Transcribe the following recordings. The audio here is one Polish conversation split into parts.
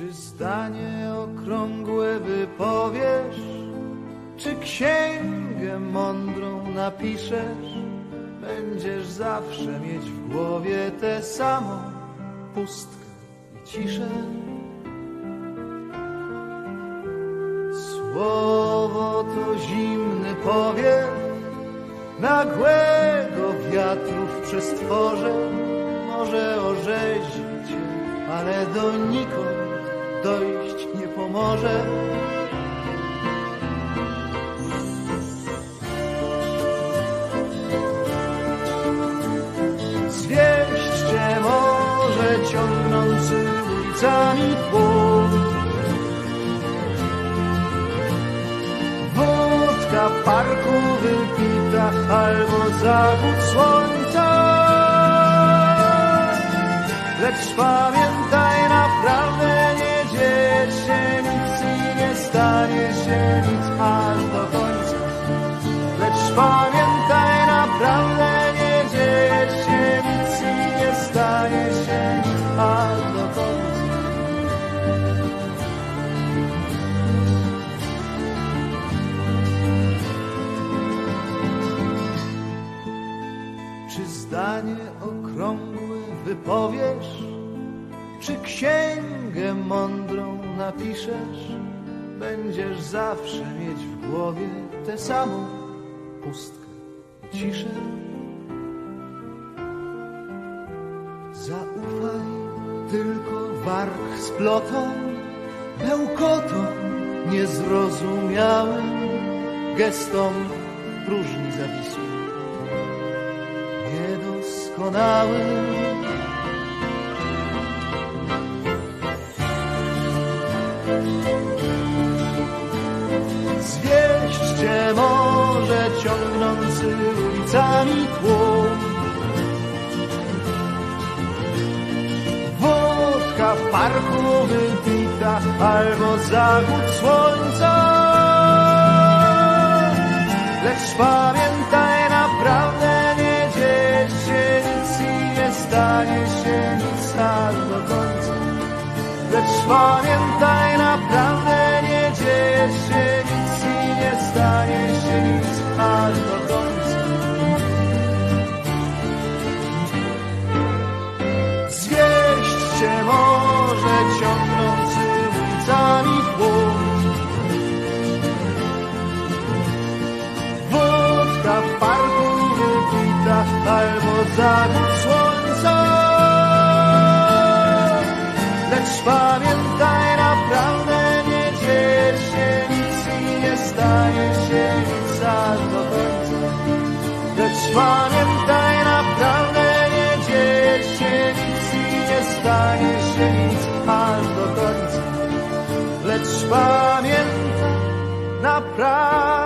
Czy zdanie okrągłe wypowiesz, czy księgę mądrą napiszesz, będziesz zawsze mieć w głowie tę samą pustkę i ciszę. Słowo to zimny powiew nagłego wiatru w przestworze. Może orzeźwić ale donikąd dojść nie pomoże. Zwieść cię może ciągnący ulicami tłum. Wódka parku wypita albo zachód słońca. Lecz pamiętaj, pamiętaj, naprawdę nie dzieje się nic i nie stanie się nic aż. Czy zdanie okrągłe wypowiesz? Czy księgę mądrą napiszesz? Będziesz zawsze mieć w głowie tę samą warg splotom, bełkotom niezrozumiałym, gestom próżni zawisłych niedoskonały. Zwieść cię może ciągnący ulicami tłum. Parku wypita albo zachód słońca. Lecz pamiętaj, naprawdę nie dzieje się nic i nie stanie się nic aż do końca. Lecz pamiętaj, naprawdę nie dzieje się nic i nie stanie się nic aż do końca. Zachód słońca. Lecz pamiętaj, naprawdę nie dzieje się nic i nie stanie się nic aż do końca. Lecz pamiętaj, naprawdę nie dzieje się nic i nie stanie się nic aż do końca. Lecz pamiętaj, naprawdę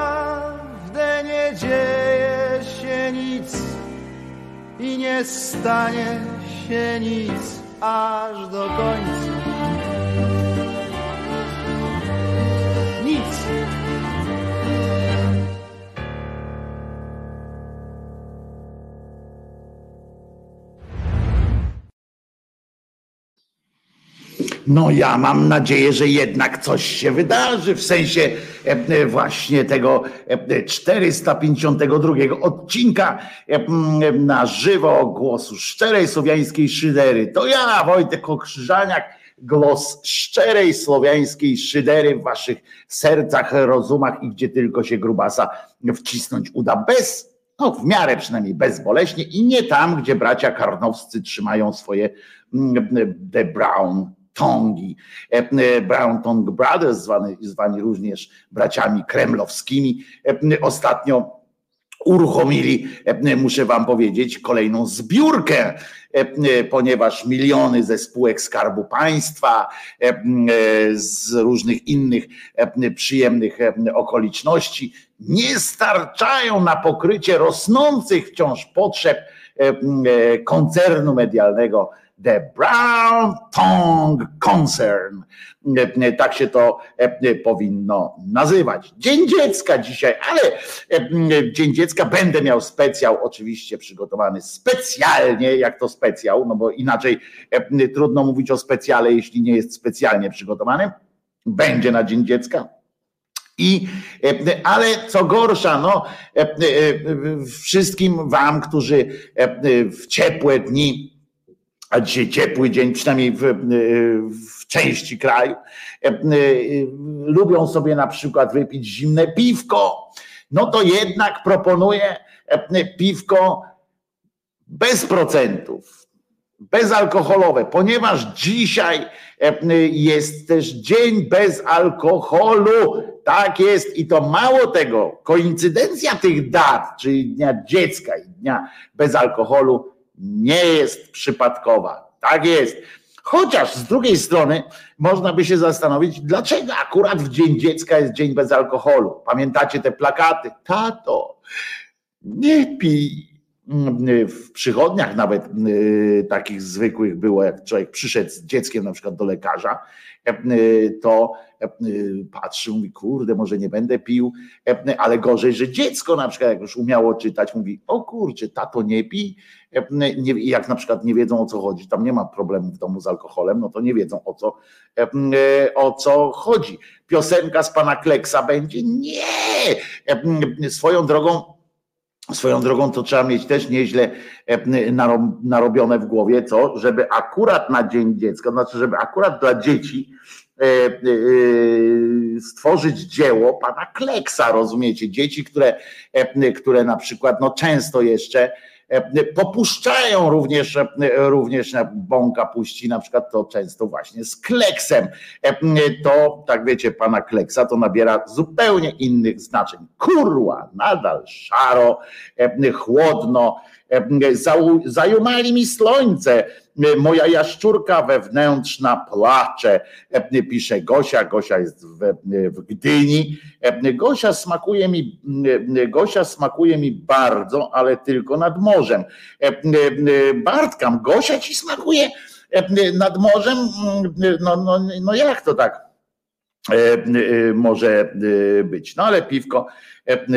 nie stanie się nic aż do końca. No ja mam nadzieję, że jednak coś się wydarzy w sensie e, e, właśnie tego e, 452 odcinka e, m, na żywo głosu szczerej słowiańskiej szydery. To ja, Wojtek Okrzyżaniak, głos szczerej słowiańskiej szydery w waszych sercach, rozumach i gdzie tylko się grubasa wcisnąć uda bez no w miarę przynajmniej bezboleśnie i nie tam, gdzie bracia karnowscy trzymają swoje The Brown Tongi, E, e, Brown Tongue Brothers, zwani, zwani również braciami kremlowskimi. E, Ostatnio uruchomili, muszę wam powiedzieć, kolejną zbiórkę, ponieważ miliony ze spółek Skarbu Państwa, z różnych innych przyjemnych okoliczności nie starczają na pokrycie rosnących wciąż potrzeb koncernu medialnego The Brown Tongue Concern. Tak się to powinno nazywać. Dzień dziecka dzisiaj, ale Dzień dziecka będę miał specjał oczywiście przygotowany specjalnie, jak to specjał, no bo inaczej trudno mówić o specjale, jeśli nie jest specjalnie przygotowany. Będzie na Dzień Dziecka i, e, ale co gorsza, no, e, e, wszystkim wam, którzy w ciepłe dni, a dzisiaj ciepły dzień, przynajmniej w, w części kraju, lubią sobie na przykład wypić zimne piwko, no to jednak proponuję piwko bez procentów, bezalkoholowe, ponieważ dzisiaj jest też dzień bez alkoholu. Tak jest i to mało tego, koincydencja tych dat, czyli Dnia Dziecka i Dnia bez alkoholu nie jest przypadkowa. Tak jest. Chociaż z drugiej strony można by się zastanowić, dlaczego akurat w Dzień Dziecka jest Dzień bez alkoholu. Pamiętacie te plakaty? Tato, nie pij w przychodniach nawet y, takich zwykłych było, jak człowiek przyszedł z dzieckiem na przykład do lekarza, y, to y, patrzył, mówi, kurde, może nie będę pił, ale gorzej, że dziecko na przykład jak już umiało czytać, mówi, o kurczę, tato nie pij, jak na przykład nie wiedzą o co chodzi, tam nie ma problemu w domu z alkoholem, no to nie wiedzą o co, o co chodzi. Piosenka z pana Kleksa będzie? Nie! Swoją drogą Swoją drogą to trzeba mieć też nieźle e, narobione w głowie, co, żeby akurat na Dzień Dziecka, znaczy, żeby akurat dla dzieci e, e, stworzyć dzieło pana Kleksa, rozumiecie? Dzieci, które, które na przykład no często jeszcze E, popuszczają również, e, również bąka puści, na przykład to często właśnie z kleksem. E, to, tak wiecie, pana kleksa to nabiera zupełnie innych znaczeń. Kurła, nadal szaro, chłodno, zajumali mi słońce, moja jaszczurka wewnętrzna płacze, pisze Gosia, Gosia jest w, w Gdyni. Gosia smakuje mi, Gosia smakuje mi bardzo, ale tylko nad morzem. Bartkam, Gosia ci smakuje nad morzem? No, no, no jak to tak? Może być. No ale piwko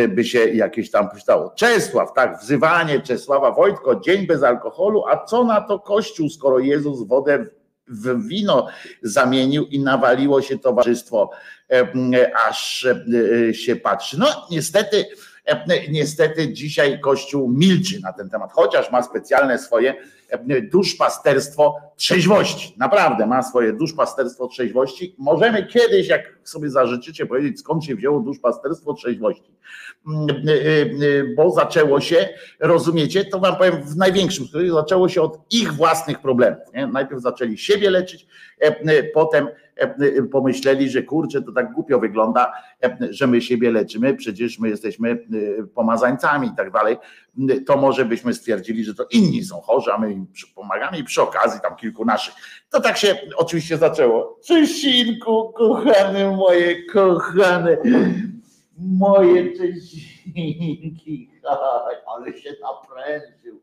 by się jakieś tam przystało. Czesław, tak, wzywanie Czesława Wojtko, dzień bez alkoholu, a co na to Kościół, skoro Jezus wodę w wino zamienił i nawaliło się towarzystwo, aż się patrzy. No niestety, niestety dzisiaj Kościół milczy na ten temat, chociaż ma specjalne swoje duszpasterstwo trzeźwości. Naprawdę ma swoje duszpasterstwo trzeźwości. Możemy kiedyś, jak sobie zażyczycie, powiedzieć, skąd się wzięło duszpasterstwo trzeźwości. Y, y, y, bo zaczęło się, rozumiecie, to wam powiem w największym skrócie, zaczęło się od ich własnych problemów. Nie? Najpierw zaczęli siebie leczyć, e, potem e, pomyśleli, że kurczę, to tak głupio wygląda, e, że my siebie leczymy, przecież my jesteśmy pomazańcami i tak dalej. To może byśmy stwierdzili, że to inni są chorzy, a my im pomagamy i przy okazji tam kilku naszych. To tak się oczywiście zaczęło. Czesinku, kochany moje, kochane, moje Czesinki, ale się naprężył,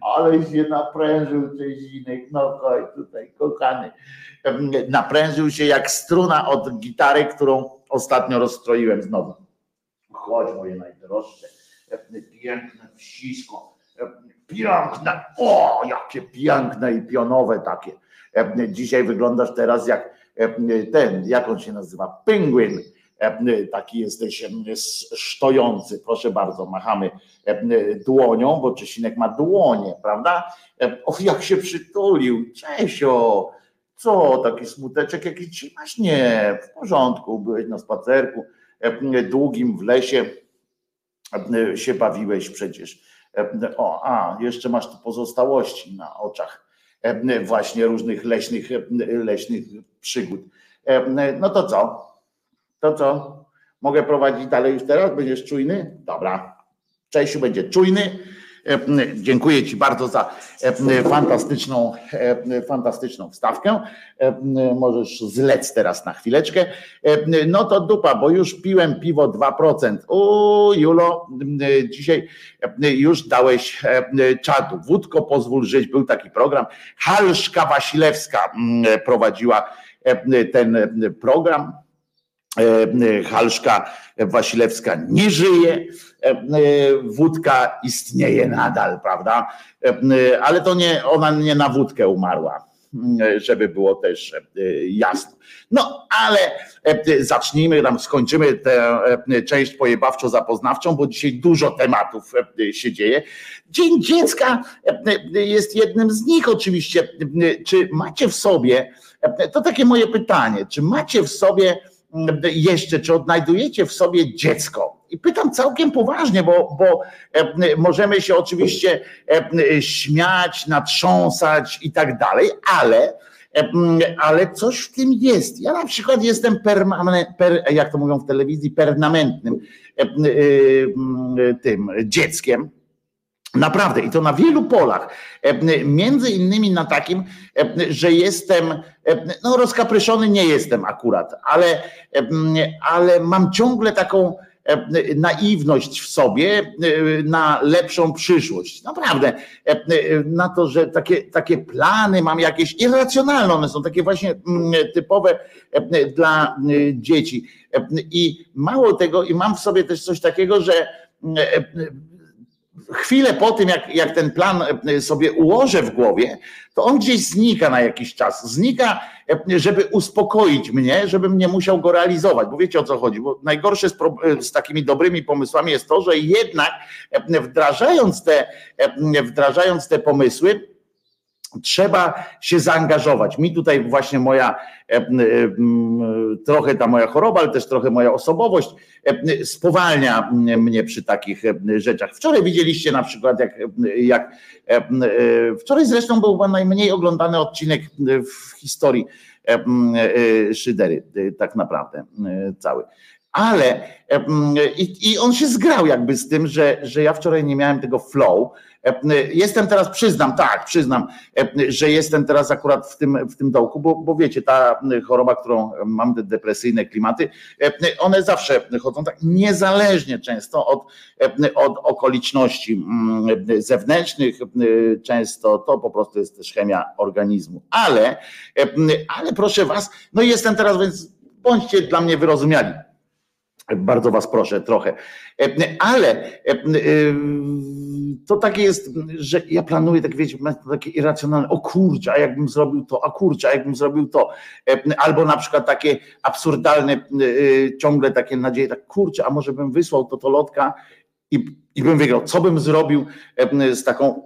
ale się naprężył Czesinek, no chodź tutaj, kochany. Naprężył się jak struna od gitary, którą ostatnio rozstroiłem znowu. Chodź moje najdroższe, piękne wsisko, piękne, o jakie piękne i pionowe takie. Dzisiaj wyglądasz teraz jak ten, jak on się nazywa, penguin E, taki jesteś stojący, proszę bardzo, machamy e, dłonią, bo Czesinek ma dłonie, prawda? E, o, jak się przytulił, Czesio, co, taki smuteczek jakiś ci masz? Nie, w porządku, byłeś na spacerku długim w lesie, się bawiłeś przecież. O, a, jeszcze masz tu pozostałości na oczach właśnie różnych leśnych, leśnych przygód. No to co? To co? Mogę prowadzić dalej już teraz? Będziesz czujny? Dobra. Czesiu będzie czujny. Dziękuję Ci bardzo za fantastyczną, fantastyczną wstawkę. Możesz zlec teraz na chwileczkę. No to dupa, bo już piłem piwo 2%. O, Julo, dzisiaj już dałeś czadu. Wódko pozwól żyć. Był taki program. Halszka Wasilewska prowadziła ten program E, Halszka Wasilewska nie żyje, e, wódka istnieje nadal, prawda? E, ale to nie, ona nie na wódkę umarła, żeby było też jasno. No, ale zacznijmy, tam skończymy tę część pojebawczo-zapoznawczą, bo dzisiaj dużo tematów się dzieje. Dzień Dziecka jest jednym z nich oczywiście. Czy macie w sobie, to takie moje pytanie, czy macie w sobie jeszcze, czy odnajdujecie w sobie dziecko? I pytam całkiem poważnie, bo, bo e, możemy się oczywiście e, śmiać, natrząsać i tak dalej, ale, e, ale coś w tym jest. Ja na przykład jestem permanent, per, jak to mówią w telewizji, permanentnym tym dzieckiem Naprawdę i to na wielu polach. Między innymi na takim, że jestem, no rozkapryszony nie jestem akurat, ale, ale mam ciągle taką naiwność w sobie na lepszą przyszłość. Naprawdę. Na to, że takie, takie plany mam jakieś irracjonalne, one są takie właśnie typowe dla dzieci. I mało tego, i mam w sobie też coś takiego, że chwilę po tym, jak, jak ten plan e, sobie ułożę w głowie, to on gdzieś znika na jakiś czas. Znika, e, żeby uspokoić mnie, żebym nie musiał go realizować. Bo wiecie o co chodzi? Bo najgorsze z, e, z takimi dobrymi pomysłami jest to, że jednak wdrażając te, wdrażając te pomysły, Trzeba się zaangażować. Mi tutaj właśnie moja, e, e, trochę ta moja choroba, ale też trochę moja osobowość e, spowalnia mnie przy takich rzeczach. Wczoraj widzieliście na przykład, jak, jak wczoraj zresztą był najmniej oglądany odcinek w historii Szydery, tak naprawdę cały. Ale i, i on się zgrał jakby z tym, że, że ja wczoraj nie miałem tego flow, Jestem teraz, przyznam, tak, przyznam, że jestem teraz akurat w tym, w tym dołku, bo, bo wiecie, ta choroba, którą mam, te depresyjne klimaty, one zawsze chodzą tak niezależnie często od, od okoliczności mm, zewnętrznych, często to po prostu jest też chemia organizmu. Ale, ale proszę was, no jestem teraz, więc bądźcie dla mnie wyrozumiali. Bardzo was proszę trochę. Ale to takie jest, że ja planuję, tak wiecie, takie irracjonalne, o kurczę, a jakbym zrobił to, a kurczę, a jakbym zrobił to. Albo na przykład takie absurdalne, y, ciągle takie nadzieje, tak kurczę, a może bym wysłał to, to lotka i, i bym wygrał. Co bym zrobił z taką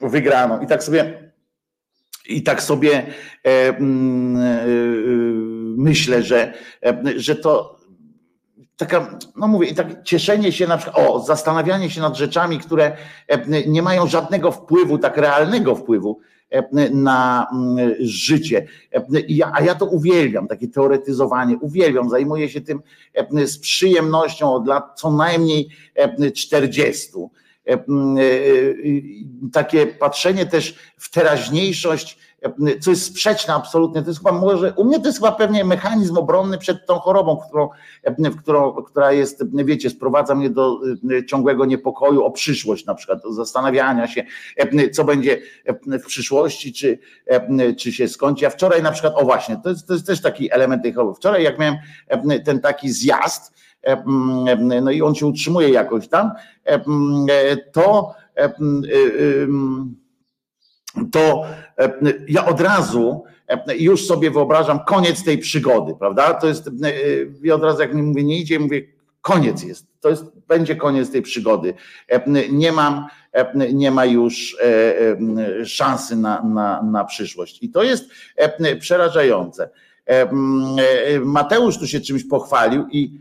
wygraną? I tak sobie i tak sobie e, e, myślę, że, że to taka, no mówię, i tak cieszenie się na przykład, o, zastanawianie się nad rzeczami, które e, nie mają żadnego wpływu, tak realnego wpływu e, na mm, życie. E, a ja to uwielbiam, takie teoretyzowanie, uwielbiam, zajmuję się tym z przyjemnością od lat co najmniej 40. Takie patrzenie też w teraźniejszość co jest sprzeczne absolutnie. To jest chyba może, u mnie to jest chyba pewnie mechanizm obronny przed tą chorobą, którą, którą, która jest, wiecie, sprowadza mnie do e, ciągłego niepokoju o przyszłość na przykład, do zastanawiania się, co będzie w przyszłości, czy, czy się skończy. Ja wczoraj na przykład, o właśnie, to jest, to jest też taki element tej choroby. Wczoraj jak miałem ten taki zjazd, no i on się utrzymuje jakoś tam, to to e, ja od razu e, już sobie wyobrażam koniec tej przygody, prawda? To jest, e, ja od razu jak mi mówię, nie idzie, mówię, koniec jest, to jest, będzie koniec tej przygody. Nie mam, nie ma już szansy na, na, na przyszłość. I to jest przerażające. Mateusz tu się czymś pochwalił i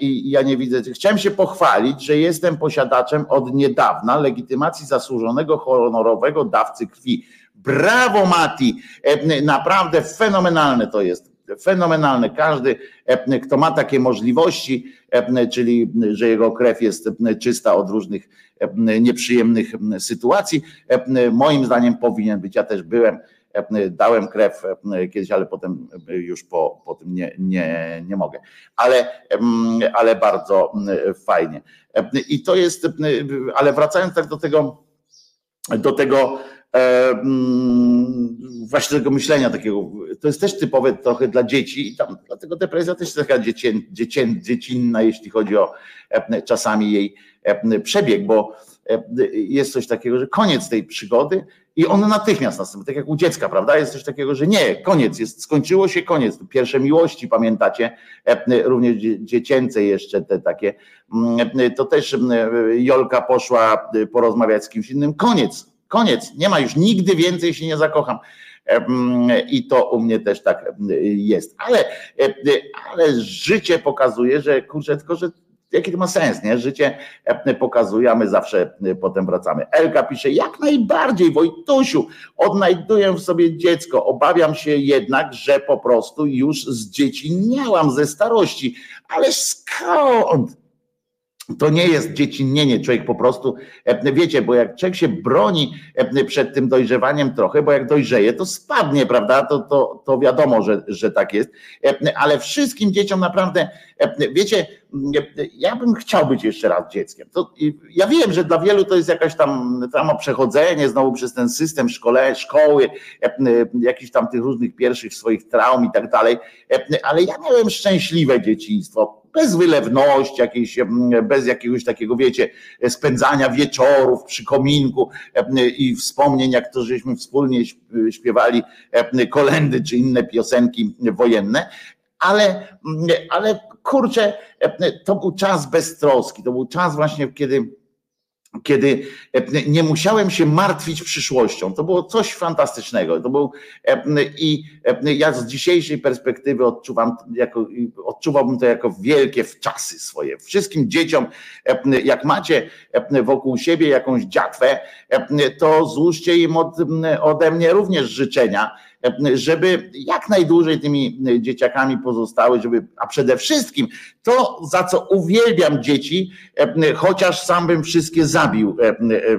i ja nie widzę. Chciałem się pochwalić, że jestem posiadaczem od niedawna legitymacji zasłużonego honorowego dawcy krwi. Brawo, Mati! Naprawdę fenomenalne to jest. fenomenalne. Każdy, kto ma takie możliwości, czyli że jego krew jest czysta od różnych nieprzyjemnych sytuacji, moim zdaniem powinien być. Ja też byłem dałem krew kiedyś, ale potem już po, po tym nie, nie, nie mogę. Ale, ale bardzo fajnie. I to jest, ale wracając tak do tego, do tego właśnie tego myślenia takiego, to jest też typowe trochę dla dzieci i tam dlatego depresja też jest taka dziecię, dziecię, dziecinna, jeśli chodzi o czasami jej przebieg, bo jest coś takiego, że koniec tej przygody i on natychmiast następuje, tak jak u dziecka, prawda? Jest coś takiego, że nie, koniec, jest, skończyło się, koniec. Pierwsze miłości, pamiętacie, również dziecięce jeszcze te takie, to też Jolka poszła porozmawiać z kimś innym, koniec, koniec, nie ma już nigdy więcej się nie zakocham. I to u mnie też tak jest. Ale, ale życie pokazuje, że kurczę, tylko że jaki to ma sens, nie? Życie e, pokazuje, my zawsze e, potem wracamy. Elka pisze, jak najbardziej Wojtusiu, odnajduję w sobie dziecko, obawiam się jednak, że po prostu już zdziecinniałam ze starości, ale skąd? To nie jest dziecinnienie, człowiek po prostu, e, wiecie, bo jak człowiek się broni przed tym dojrzewaniem trochę, bo jak dojrzeje, to spadnie, prawda? To, to, to wiadomo, że, że tak jest, ale wszystkim dzieciom naprawdę, wiecie, ja bym chciał być jeszcze raz dzieckiem. To, ja wiem, że dla wielu to jest jakaś tam, tam przechodzenie znowu przez ten system szkole, szkoły, jakichś tam tych różnych pierwszych swoich traum i tak dalej, ale ja miałem szczęśliwe dzieciństwo, bez wylewności jakiejś, bez jakiegoś takiego, wiecie, spędzania wieczorów przy kominku i wspomnień, jak to żeśmy wspólnie śpiewali kolendy czy inne piosenki wojenne, ale, ale kurczę, to był czas beztroski, to był czas właśnie, kiedy kiedy nie musiałem się martwić przyszłością. To było coś fantastycznego. To był, I ja z dzisiejszej perspektywy odczuwam, jako, odczuwałbym to jako wielkie wczasy swoje. Wszystkim dzieciom, jak macie wokół siebie jakąś dziatwę, to złóżcie im od, ode mnie również życzenia żeby jak najdłużej tymi dzieciakami pozostały, żeby, a przede wszystkim to, za co uwielbiam dzieci, chociaż sam bym wszystkie zabił,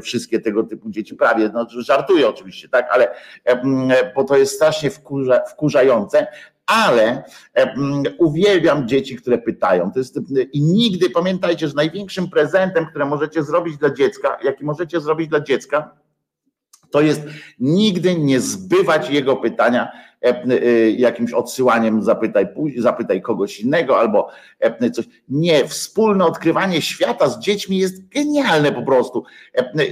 wszystkie tego typu dzieci, prawie, no żartuję oczywiście, tak, ale bo to jest strasznie wkurza, wkurzające, ale uwielbiam dzieci, które pytają. To jest, I nigdy pamiętajcie, że największym prezentem, które możecie zrobić dla dziecka, jaki możecie zrobić dla dziecka, to jest nigdy nie zbywać jego pytania jakimś odsyłaniem, zapytaj, zapytaj kogoś innego albo e, coś. Nie, wspólne odkrywanie świata z dziećmi jest genialne po prostu.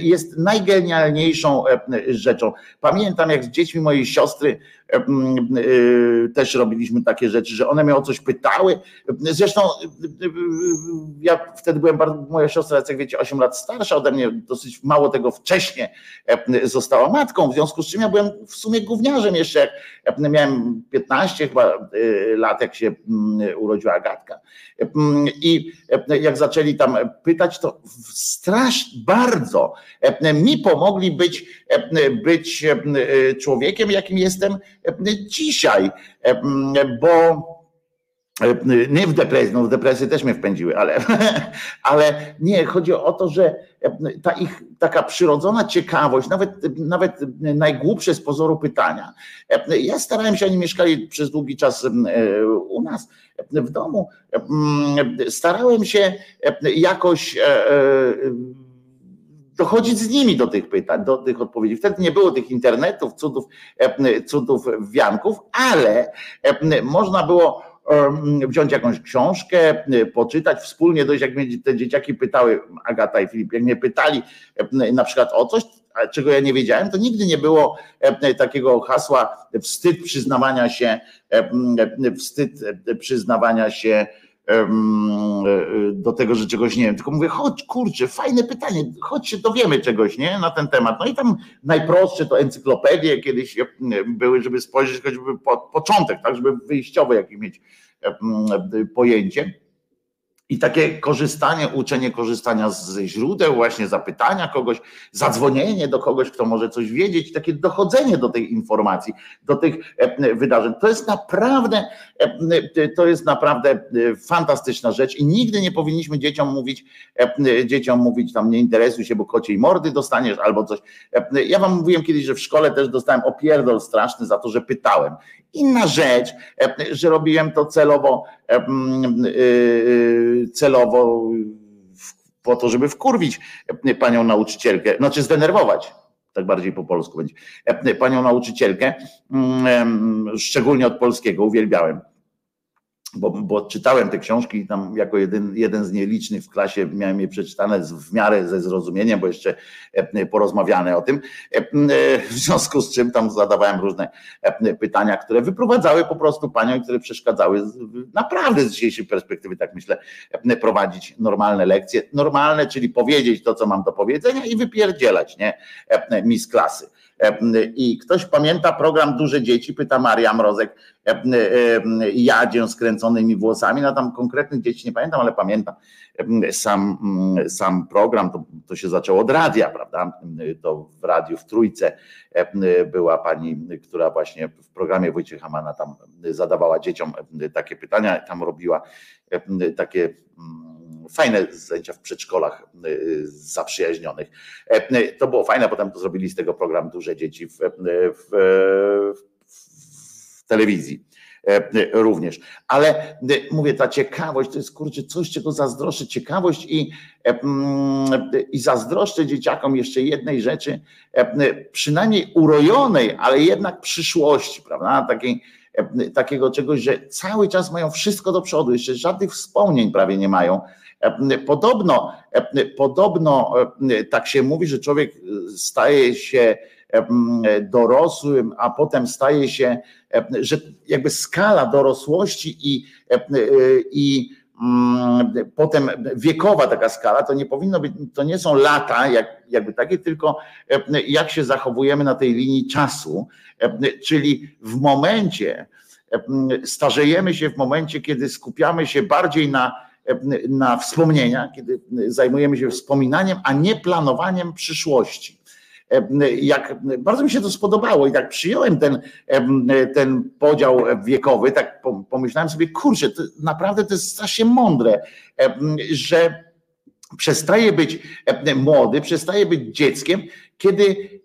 Jest najgenialniejszą rzeczą. Pamiętam, jak z dziećmi mojej siostry też robiliśmy takie rzeczy, że one mnie o coś pytały. Zresztą ja wtedy byłem bardzo, moja siostra, jak wiecie, 8 lat starsza ode mnie, dosyć mało tego wcześnie została matką, w związku z czym ja byłem w sumie gówniarzem jeszcze, jak miałem 15 chyba lat, jak się urodziła Agatka. I jak zaczęli tam pytać, to strasznie bardzo mi pomogli być, być człowiekiem, jakim jestem dzisiaj, bo nie w depresji, no w depresji też mnie wpędziły, ale, ale nie, chodzi o to, że ta ich taka przyrodzona ciekawość, nawet, nawet najgłupsze z pozoru pytania. Ja starałem się, oni mieszkali przez długi czas u nas w domu, starałem się jakoś e, e, dochodzić z nimi do tych pytań, do tych odpowiedzi. Wtedy nie było tych internetów, cudów, cudów wianków, ale można było wziąć jakąś książkę, poczytać, wspólnie dojść, jak mnie te dzieciaki pytały, Agata i Filip, jak mnie pytali na przykład o coś, czego ja nie wiedziałem, to nigdy nie było takiego hasła wstyd przyznawania się, wstyd przyznawania się do tego, że czegoś nie wiem, tylko mówię, chodź, kurczę, fajne pytanie, chodź się dowiemy czegoś, nie, na ten temat. No i tam najprostsze to encyklopedie kiedyś były, żeby spojrzeć choćby po, początek, tak, żeby wyjściowe jakieś mieć pojęcie. I takie korzystanie, uczenie korzystania ze źródeł, właśnie zapytania kogoś, zadzwonienie do kogoś, kto może coś wiedzieć, takie dochodzenie do tej informacji, do tych e, wydarzeń. To jest naprawdę, e, to jest naprawdę e, fantastyczna rzecz i nigdy nie powinniśmy dzieciom mówić, dzieciom mówić tam nie interesuj się, bo kociej mordy dostaniesz albo coś. Ja wam mówiłem kiedyś, że w szkole też dostałem opierdol straszny za to, że pytałem. Inna rzecz, że robiłem to celowo celowo po to, żeby wkurwić panią nauczycielkę, znaczy zdenerwować, tak bardziej po polsku będzie, panią nauczycielkę, mm, szczególnie od polskiego, uwielbiałem bo, bo czytałem te książki i tam jako jeden, jeden z nielicznych w klasie miałem je przeczytane w miarę ze zrozumieniem, bo jeszcze e, porozmawiane o tym, e, w związku z czym tam zadawałem różne e, pytania, które wyprowadzały po prostu panią, które przeszkadzały naprawdę z dzisiejszej perspektywy, tak myślę, prowadzić normalne lekcje, normalne, czyli powiedzieć to, co mam do powiedzenia i wypierdzielać, nie, mi z klasy. I ktoś pamięta program Duże Dzieci, pyta Maria Mrozek, jadzie skręconymi włosami, no tam konkretnych dzieci nie pamiętam, ale pamiętam sam, sam program, to, to się zaczęło od radia, prawda, to w radiu w Trójce była pani, która właśnie w programie Wojciecha Hamana tam zadawała dzieciom takie pytania, tam robiła takie fajne zajęcia w przedszkolach y, zaprzyjaźnionych. E, to było fajne, potem to zrobili z tego program Duże Dzieci w, w, w telewizji e, również. Ale y, mówię, ta ciekawość to jest kurczę coś, czego zazdroszczę. Ciekawość i, e, mm, i zazdroszczę dzieciakom jeszcze jednej rzeczy, przynajmniej urojonej, ale jednak przyszłości, prawda? Takiej, takiego czegoś, że cały czas mają wszystko do przodu, jeszcze żadnych wspomnień prawie nie mają Podobno, podobno tak się mówi, że człowiek staje się dorosłym, a potem staje się, że jakby skala dorosłości i, i mm, potem wiekowa taka skala, to nie powinno być, to nie są lata jak, jakby takie, tylko jak się zachowujemy na tej linii czasu, czyli w momencie, starzejemy się w momencie, kiedy skupiamy się bardziej na na wspomnienia, kiedy zajmujemy się wspominaniem, a nie planowaniem przyszłości. Jak bardzo mi się to spodobało i tak przyjąłem ten, ten podział wiekowy, tak pomyślałem sobie, kurczę, to naprawdę to jest strasznie mądre, że przestaje być młody, przestaje być dzieckiem, kiedy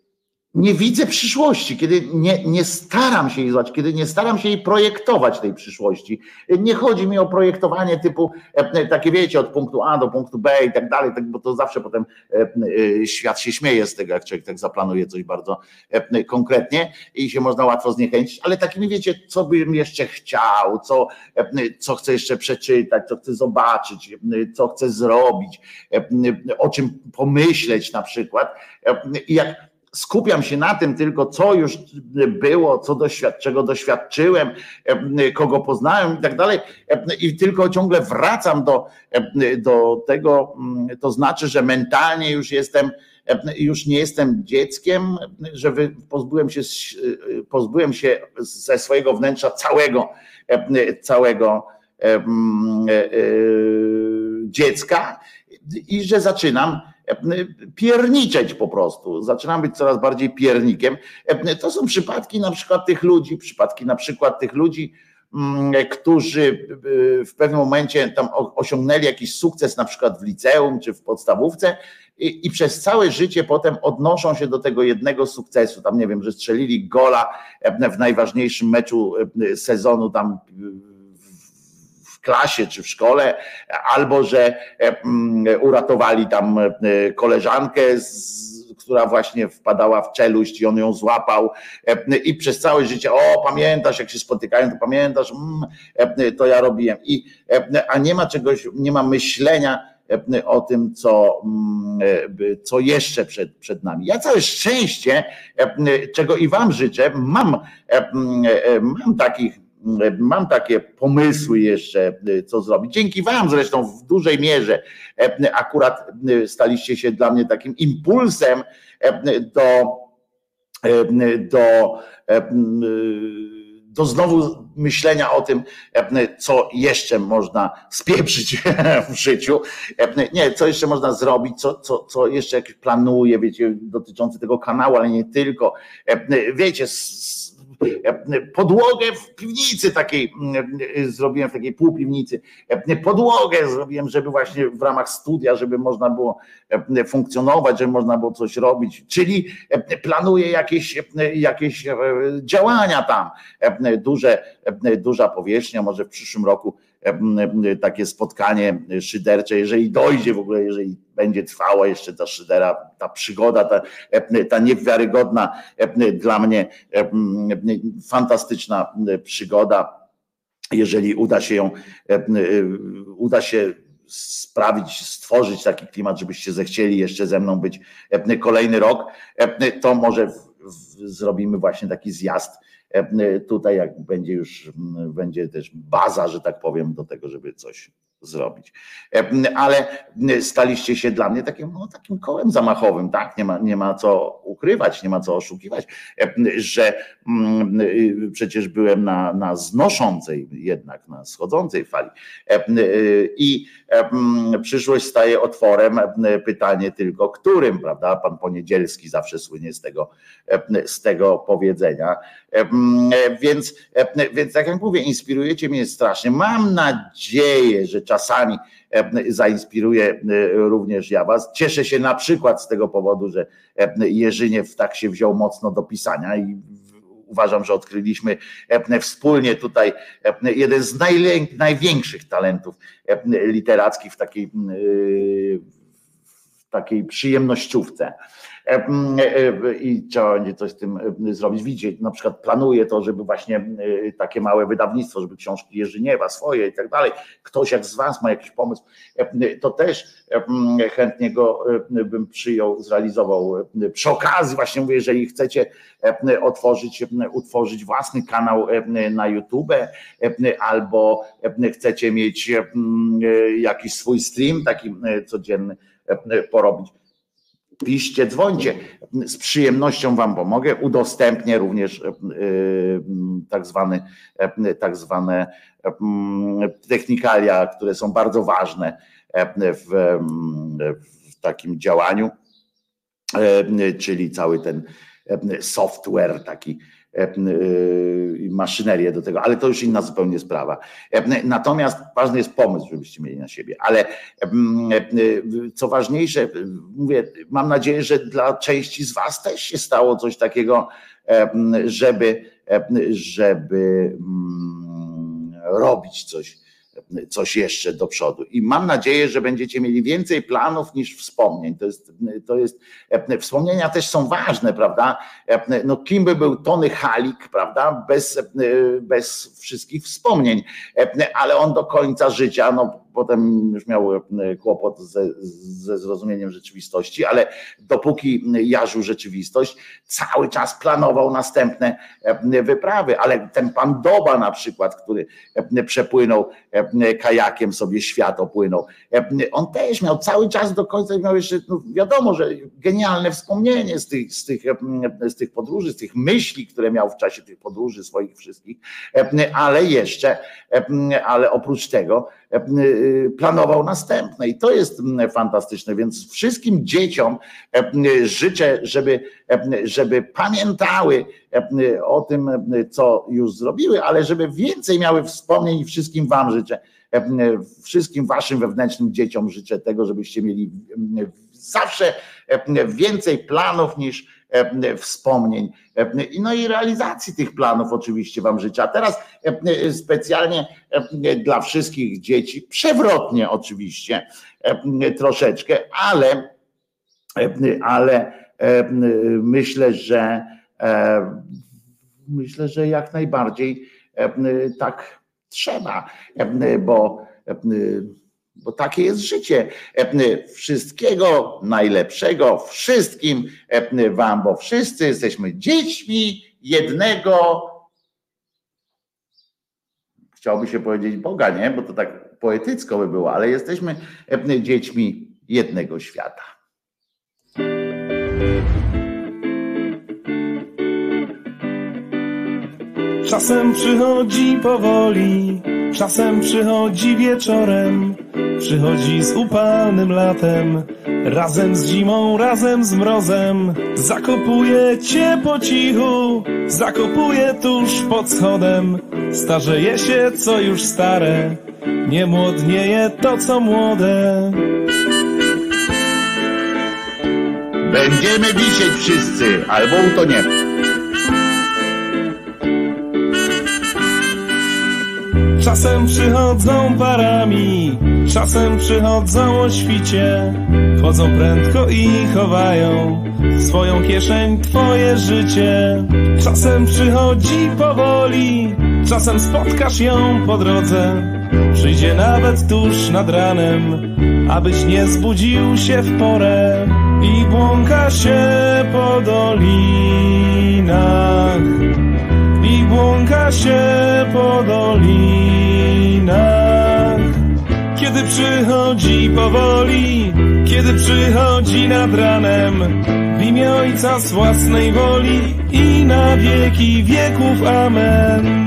nie widzę przyszłości, kiedy nie, nie staram się jej zwać, kiedy nie staram się jej projektować tej przyszłości. Nie chodzi mi o projektowanie typu e, takie wiecie, od punktu A do punktu B i tak dalej, tak, bo to zawsze potem e, e, świat się śmieje z tego, jak człowiek tak zaplanuje coś bardzo konkretnie i się można łatwo zniechęcić, ale takimi wiecie, co bym jeszcze chciał, co, co chcę jeszcze przeczytać, co chcę zobaczyć, co chcę zrobić, o czym pomyśleć na przykład. I jak skupiam się na tym tylko, co już było, co doświad czego doświadczyłem, kogo poznałem i tak dalej, i tylko ciągle wracam do, do tego, to znaczy, że mentalnie już jestem, już nie jestem dzieckiem, że pozbyłem się, pozbyłem się ze swojego wnętrza całego, całego e, e, dziecka i że zaczynam pierniczeć po prostu. Zaczynam być coraz bardziej piernikiem. To są przypadki na przykład tych ludzi, przypadki na przykład tych ludzi, mm, którzy y, w pewnym momencie tam osiągnęli jakiś sukces, na przykład w liceum czy w podstawówce, i, i, przez całe życie potem odnoszą się do tego jednego sukcesu. Tam nie wiem, że strzelili gola w najważniejszym meczu sezonu tam klasie czy w szkole, albo że e, mm, uratowali tam e, koleżankę która właśnie wpadała w czeluść i on ją złapał e, i przez całe życie, o pamiętasz, jak się spotykają, to pamiętasz, mm, to ja robiłem. I, a nie ma czegoś, nie ma myślenia o tym, co, mm, co jeszcze przed, przed nami. Ja całe szczęście, czego i Wam życzę, mam, mam takich mam takie pomysły jeszcze, y, co zrobić. Dzięki Wam zresztą w dużej mierze e, akurat y, staliście się dla mnie takim impulsem e, do, e, do, do znowu myślenia o tym, co jeszcze można spieprzyć w życiu. Nie, co jeszcze można zrobić, co, co, co jeszcze jakieś planuje, wiecie, dotyczące tego kanału, ale nie tylko. Wiecie, podłogę w piwnicy takiej zrobiłem, w takiej półpiwnicy, podłogę zrobiłem, żeby właśnie w ramach studia, żeby można było funkcjonować, żeby można było coś robić, czyli planuję jakieś, jakieś działania tam, duże, duża powierzchnia, może w przyszłym roku takie spotkanie szydercze, jeżeli dojdzie w ogóle, jeżeli będzie trwała jeszcze ta szydera, ta przygoda, ta, ta niewiarygodna dla mnie fantastyczna przygoda, jeżeli uda się ją, uda się sprawić, stworzyć taki klimat, żebyście zechcieli jeszcze ze mną być kolejny rok, to może zrobimy właśnie taki zjazd tutaj jak będzie już, będzie też baza, że tak powiem, do tego, żeby coś zrobić. E, ale staliście się dla mnie takim, no, takim kołem zamachowym, tak? Nie ma, nie ma co ukrywać, nie ma co oszukiwać, e, że y, przecież byłem na, na znoszącej, jednak na schodzącej fali. I mm, przyszłość staje otworem. Pytanie tylko, którym, prawda? Pan Poniedzielski zawsze słynie z tego, z tego powiedzenia. Więc, więc tak jak mówię, inspirujecie mnie strasznie. Mam nadzieję, że czasami zainspiruje również ja was. Cieszę się na przykład z tego powodu, że Jerzyniew tak się wziął mocno do pisania i uważam, że odkryliśmy wspólnie tutaj jeden z największych talentów literackich w takiej, w takiej przyjemnościówce. E, e, i trzeba będzie coś z tym zrobić. Widzicie, na przykład planuje to, żeby właśnie takie małe wydawnictwo, żeby książki Jerzyniewa swoje i tak dalej. Ktoś jak z Was ma jakiś pomysł, to też chętnie go bym przyjął, zrealizował. Przy okazji właśnie mówię, jeżeli chcecie otworzyć, utworzyć własny kanał na YouTube albo chcecie mieć jakiś swój stream taki codzienny porobić, piszcie, dzwońcie. Z przyjemnością Wam pomogę. Udostępnię również e, e, tak zwane, e, tak zwane technikalia, które są bardzo ważne w, w takim działaniu, czyli cały ten software taki E, e, maszynerię do tego, ale to już inna zupełnie sprawa. E, natomiast ważny jest pomysł, żebyście mieli na siebie. Ale co ważniejsze, mówię, mam nadzieję, że dla części z Was też się stało coś takiego, żeby, żeby mm, robić coś coś jeszcze do przodu. I mam nadzieję, że będziecie mieli więcej planów niż wspomnień. To jest, to jest, wspomnienia też są ważne, prawda? No, kim by był Tony Halik, prawda? Bez, bez wszystkich wspomnień, ale on do końca życia, no potem już miał e, kłopot ze, ze zrozumieniem rzeczywistości, ale dopóki jarzył rzeczywistość, cały czas planował następne e, wyprawy. Ale ten pan Doba na przykład, który e, przepłynął kajakiem sobie świat opłynął, on też miał cały czas do końca, miał jeszcze, no wiadomo, że genialne wspomnienie z tych, z, tych, z tych podróży, z tych myśli, które miał w czasie tych podróży swoich wszystkich, ale jeszcze, ale oprócz tego, planował następne. I to jest fantastyczne. Więc wszystkim dzieciom życzę, żeby, żeby pamiętały o tym, co już zrobiły, ale żeby więcej miały wspomnień i wszystkim Wam życzę. Wszystkim Waszym wewnętrznym dzieciom życzę tego, żebyście mieli zawsze więcej planów niż E, wspomnień. E, no i realizacji tych planów oczywiście Wam życzę. A teraz e, specjalnie dla wszystkich dzieci, przewrotnie oczywiście, troszeczkę, ale, ale myślę, że myślę, że jak najbardziej tak trzeba, bo bo takie jest życie. Wszystkiego najlepszego wszystkim Wam, bo wszyscy jesteśmy dziećmi jednego. Chciałby się powiedzieć Boga, nie? Bo to tak poetycko by było, ale jesteśmy dziećmi jednego świata. Czasem przychodzi powoli, czasem przychodzi wieczorem, przychodzi z upalnym latem, razem z zimą, razem z mrozem. Zakopuje cię po cichu, zakopuje tuż pod schodem, starzeje się co już stare, nie młodnieje to co młode. Będziemy wisieć wszyscy, albo to Czasem przychodzą parami, czasem przychodzą o świcie. Chodzą prędko i chowają w swoją kieszeń twoje życie. Czasem przychodzi powoli, czasem spotkasz ją po drodze. Przyjdzie nawet tuż nad ranem, abyś nie zbudził się w porę i błąka się po dolinach błąka się po dolinach. Kiedy przychodzi powoli, kiedy przychodzi nad ranem, w imię Ojca z własnej woli i na wieki wieków. Amen.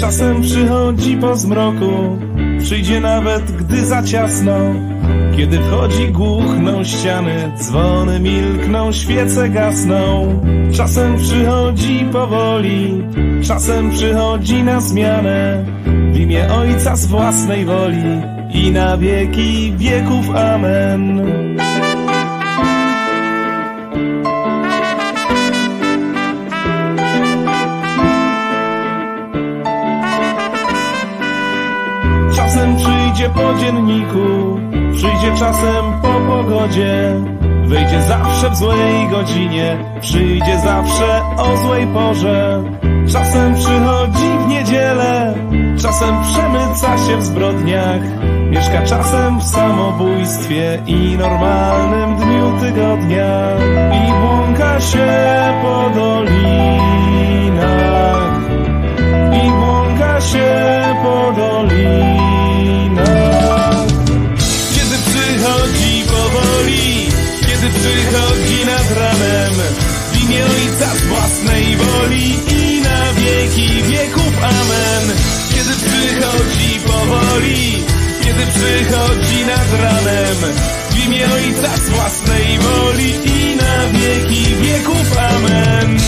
Czasem przychodzi po zmroku, przyjdzie nawet gdy za ciasno. Kiedy wchodzi głuchną ściany, dzwony milkną, świece gasną. Czasem przychodzi powoli, czasem przychodzi na zmianę. W imię Ojca z własnej woli i na wieki wieków. Amen. Czasem przyjdzie po dzienniku, przyjdzie czasem po pogodzie. Wyjdzie zawsze w złej godzinie, przyjdzie zawsze o złej porze. Czasem przychodzi w niedzielę, czasem przemyca się w zbrodniach. Mieszka czasem w samobójstwie i normalnym dniu tygodnia. I błąka się po dolinach, i błąka się po dolinach. Własnej woli i na wieki wieków. Amen. Kiedy przychodzi powoli, kiedy przychodzi nad ranem, w imię Ojca z własnej woli i na wieki wieków. Amen.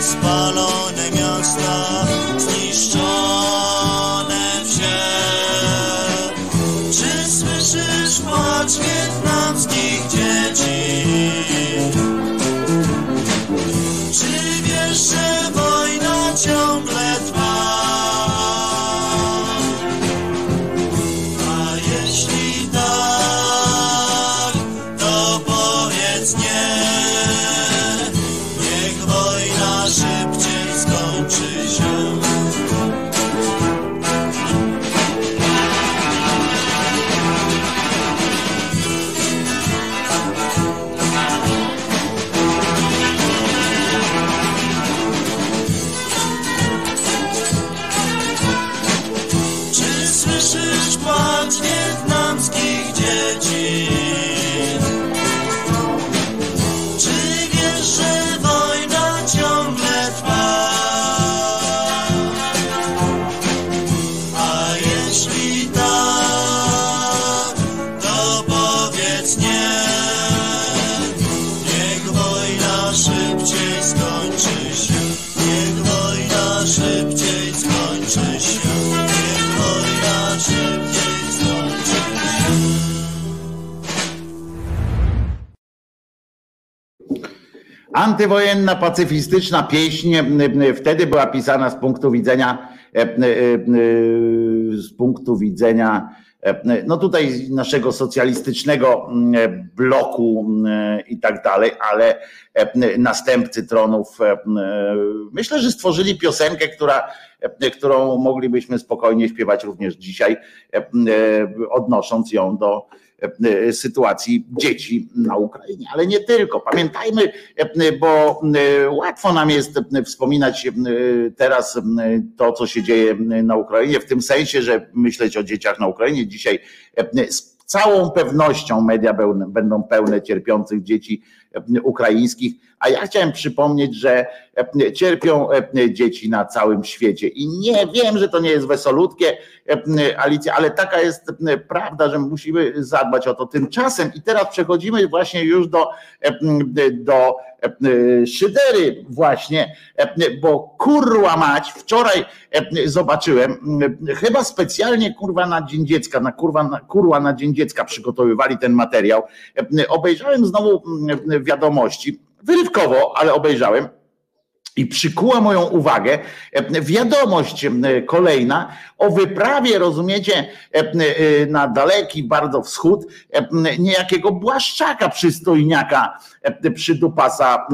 Spalone miasta, Antywojenna, pacyfistyczna pieśń wtedy była pisana z punktu widzenia z punktu widzenia no tutaj naszego socjalistycznego bloku i tak dalej, ale następcy tronów myślę, że stworzyli piosenkę, która, którą moglibyśmy spokojnie śpiewać również dzisiaj, odnosząc ją do E, sytuacji dzieci na Ukrainie, ale nie tylko. Pamiętajmy, e, bo e, łatwo nam jest wspominać teraz to, co się dzieje na Ukrainie, w tym sensie, że myśleć o dzieciach na Ukrainie dzisiaj z całą pewnością media będą pełne cierpiących dzieci ukraińskich, a ja chciałem przypomnieć, że cierpią dzieci na całym świecie. I nie wiem, że to nie jest wesolutkie, Alicja, ale taka jest prawda, że musimy zadbać o to tymczasem. I teraz przechodzimy właśnie już do, do szydery właśnie, bo kurwa mać, wczoraj zobaczyłem, chyba specjalnie kurwa na Dzień Dziecka, na kurwa, na, kurwa na Dzień Dziecka przygotowywali ten materiał. Obejrzałem znowu wiadomości, wyrywkowo, ale obejrzałem. I przykuła moją uwagę wiadomość kolejna o wyprawie, rozumiecie, na daleki bardzo wschód niejakiego Błaszczaka, przystojniaka przydupasa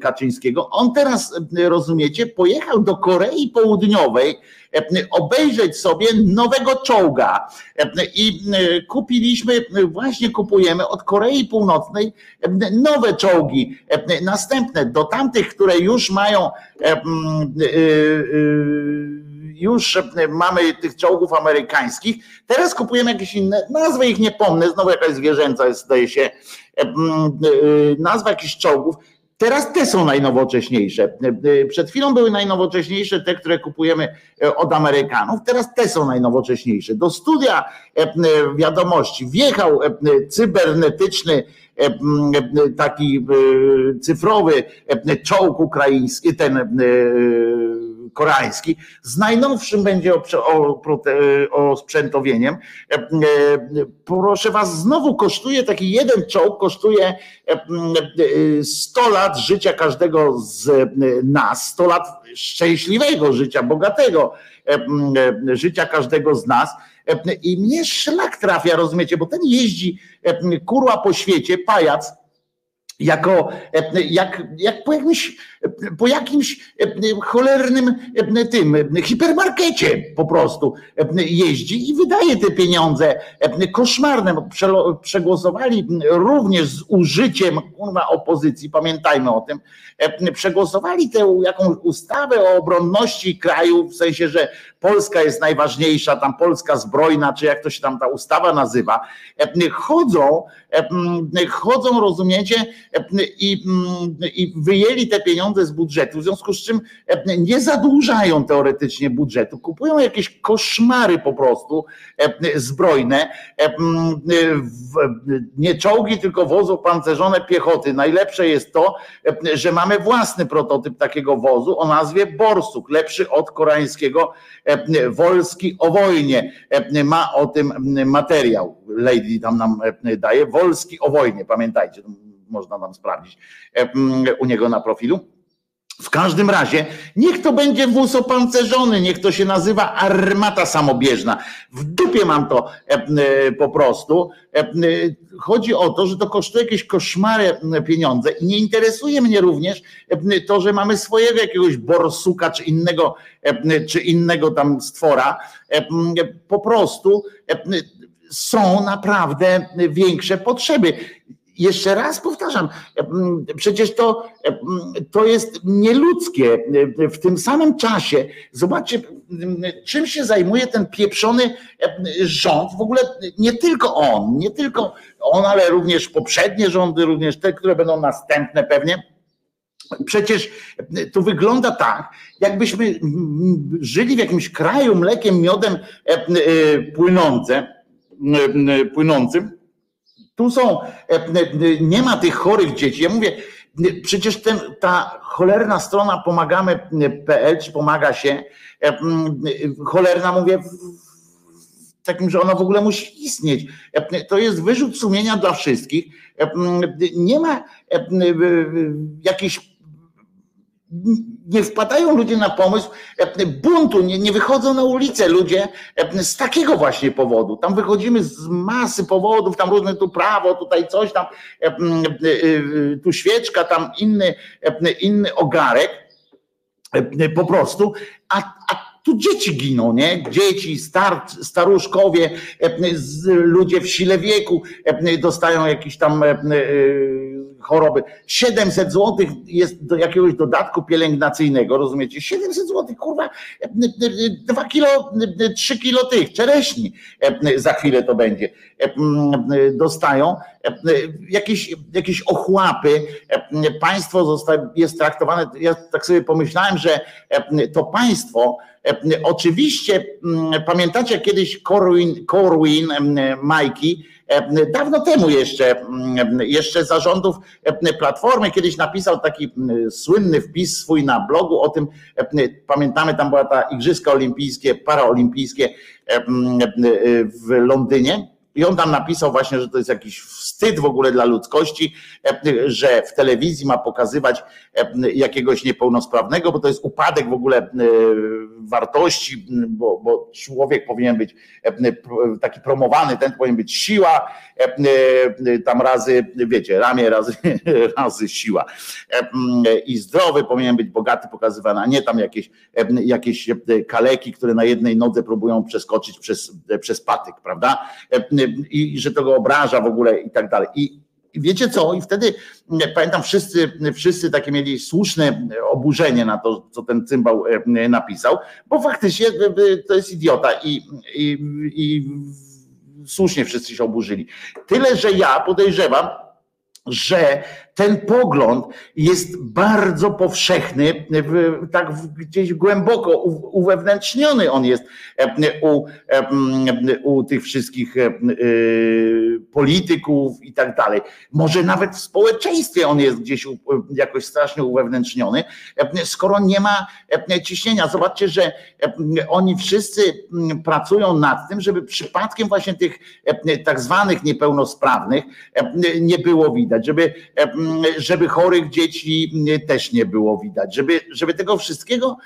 Kaczyńskiego. On teraz, rozumiecie, pojechał do Korei Południowej, obejrzeć sobie nowego czołga. I kupiliśmy, właśnie kupujemy od Korei Północnej nowe czołgi, następne do tamtych, które już mają już mamy tych czołgów amerykańskich. Teraz kupujemy jakieś inne, nazwę ich nie pomnę, znowu jakaś zwierzęca jest, zdaje się, nazwa jakichś czołgów. Teraz te są najnowocześniejsze. Przed chwilą były najnowocześniejsze te, które kupujemy e, od Amerykanów. Teraz te są najnowocześniejsze. Do studia e, wiadomości wjechał e, cybernetyczny, taki cyfrowy czołg ukraiński, ten koreański z najnowszym będzie osprzętowieniem. Proszę Was, znowu kosztuje taki jeden czołg, kosztuje 100 lat życia każdego z nas, 100 lat szczęśliwego życia, bogatego życia każdego z nas. I mnie szlak trafia, rozumiecie, bo ten jeździ kurła po świecie, pajac, jako, jak, jak po jakimś, po jakimś cholernym tym hipermarkecie po prostu jeździ i wydaje te pieniądze koszmarne. Przegłosowali również z użyciem kurwa, opozycji, pamiętajmy o tym, przegłosowali tę jakąś ustawę o obronności kraju, w sensie, że Polska jest najważniejsza, tam Polska zbrojna, czy jak to się tam ta ustawa nazywa, chodzą, chodzą, rozumiecie, i, i wyjęli te pieniądze z budżetu, w związku z czym nie zadłużają teoretycznie budżetu, kupują jakieś koszmary po prostu zbrojne, nie czołgi, tylko wozu pancerzone piechoty. Najlepsze jest to, że mamy własny prototyp takiego wozu o nazwie Borsuk, lepszy od koreańskiego Wolski o wojnie. Ma o tym materiał. Lady tam nam daje. Wolski o wojnie, pamiętajcie, można nam sprawdzić u niego na profilu. W każdym razie, niech to będzie wóz opancerzony, niech to się nazywa armata samobieżna. W dupie mam to e, po prostu. E, chodzi o to, że to kosztuje jakieś koszmary pieniądze i nie interesuje mnie również to, że mamy swojego jakiegoś borsuka czy innego, czy innego tam stwora. Po prostu są naprawdę większe potrzeby jeszcze raz powtarzam, przecież to, to jest nieludzkie. W tym samym czasie, zobaczcie, czym się zajmuje ten pieprzony rząd, w ogóle nie tylko on, nie tylko on, ale również poprzednie rządy, również te, które będą następne pewnie. Przecież to wygląda tak, jakbyśmy żyli w jakimś kraju mlekiem, miodem płynące, płynącym tu są, e, e, nie ma tych chorych dzieci. Ja mówię, przecież ten, ta cholerna strona pomagamy.pl, czy pomaga się, e, cholerna mówię, takim, że ona w ogóle musi istnieć. To jest wyrzut sumienia dla wszystkich. Nie ma jakichś nie wpadają ludzie na pomysł buntu, nie, nie, wychodzą na ulicę ludzie z takiego właśnie powodu. Tam wychodzimy z masy powodów, tam różne tu prawo, tutaj coś tam, tu świeczka, tam inny, inny ogarek po prostu, a, a tu dzieci giną, nie? Dzieci, star, staruszkowie, ludzie w sile wieku dostają jakiś tam choroby. 700 zł jest do jakiegoś dodatku pielęgnacyjnego, rozumiecie? 700 zł, kurwa, 2 kilo, 3 kilo tych czereśni za chwilę to będzie. Dostają jakieś, jakieś ochłapy. Państwo zostaje, jest traktowane, ja tak sobie pomyślałem, że to państwo Oczywiście pamiętacie kiedyś Corwin, Corwin Majki, E, dawno temu jeszcze, mm, jeszcze zarządów e, Platformy kiedyś napisał taki mm, słynny wpis swój na blogu o tym, e, pamiętamy, tam była ta Igrzyska Olimpijskie, Paraolimpijskie mm, w Londynie i on tam napisał właśnie, że to jest jakiś wstyd w ogóle dla ludzkości, że w telewizji ma pokazywać jakiegoś niepełnosprawnego, bo to jest upadek w ogóle wartości, bo, bo człowiek powinien być taki promowany, ten powinien być siła, tam razy, wiecie, ramię razy, razy siła. I zdrowy powinien być bogaty pokazywany, a nie tam jakieś, jakieś kaleki, które na jednej nodze próbują przeskoczyć przez, przez patyk, prawda? I że to go obraża w ogóle i tak dalej. I i wiecie co? I wtedy pamiętam, wszyscy, wszyscy takie mieli słuszne oburzenie na to, co ten cymbał napisał, bo faktycznie to jest idiota i, i, i słusznie wszyscy się oburzyli. Tyle, że ja podejrzewam, że ten pogląd jest bardzo powszechny, tak gdzieś głęboko uwewnętrzniony on jest u, u tych wszystkich polityków i tak dalej. Może nawet w społeczeństwie on jest gdzieś jakoś strasznie uwewnętrzniony, skoro nie ma ciśnienia. Zobaczcie, że oni wszyscy pracują nad tym, żeby przypadkiem właśnie tych tak zwanych niepełnosprawnych nie było widać, żeby żeby chorych dzieci też nie było widać, żeby, żeby tego wszystkiego,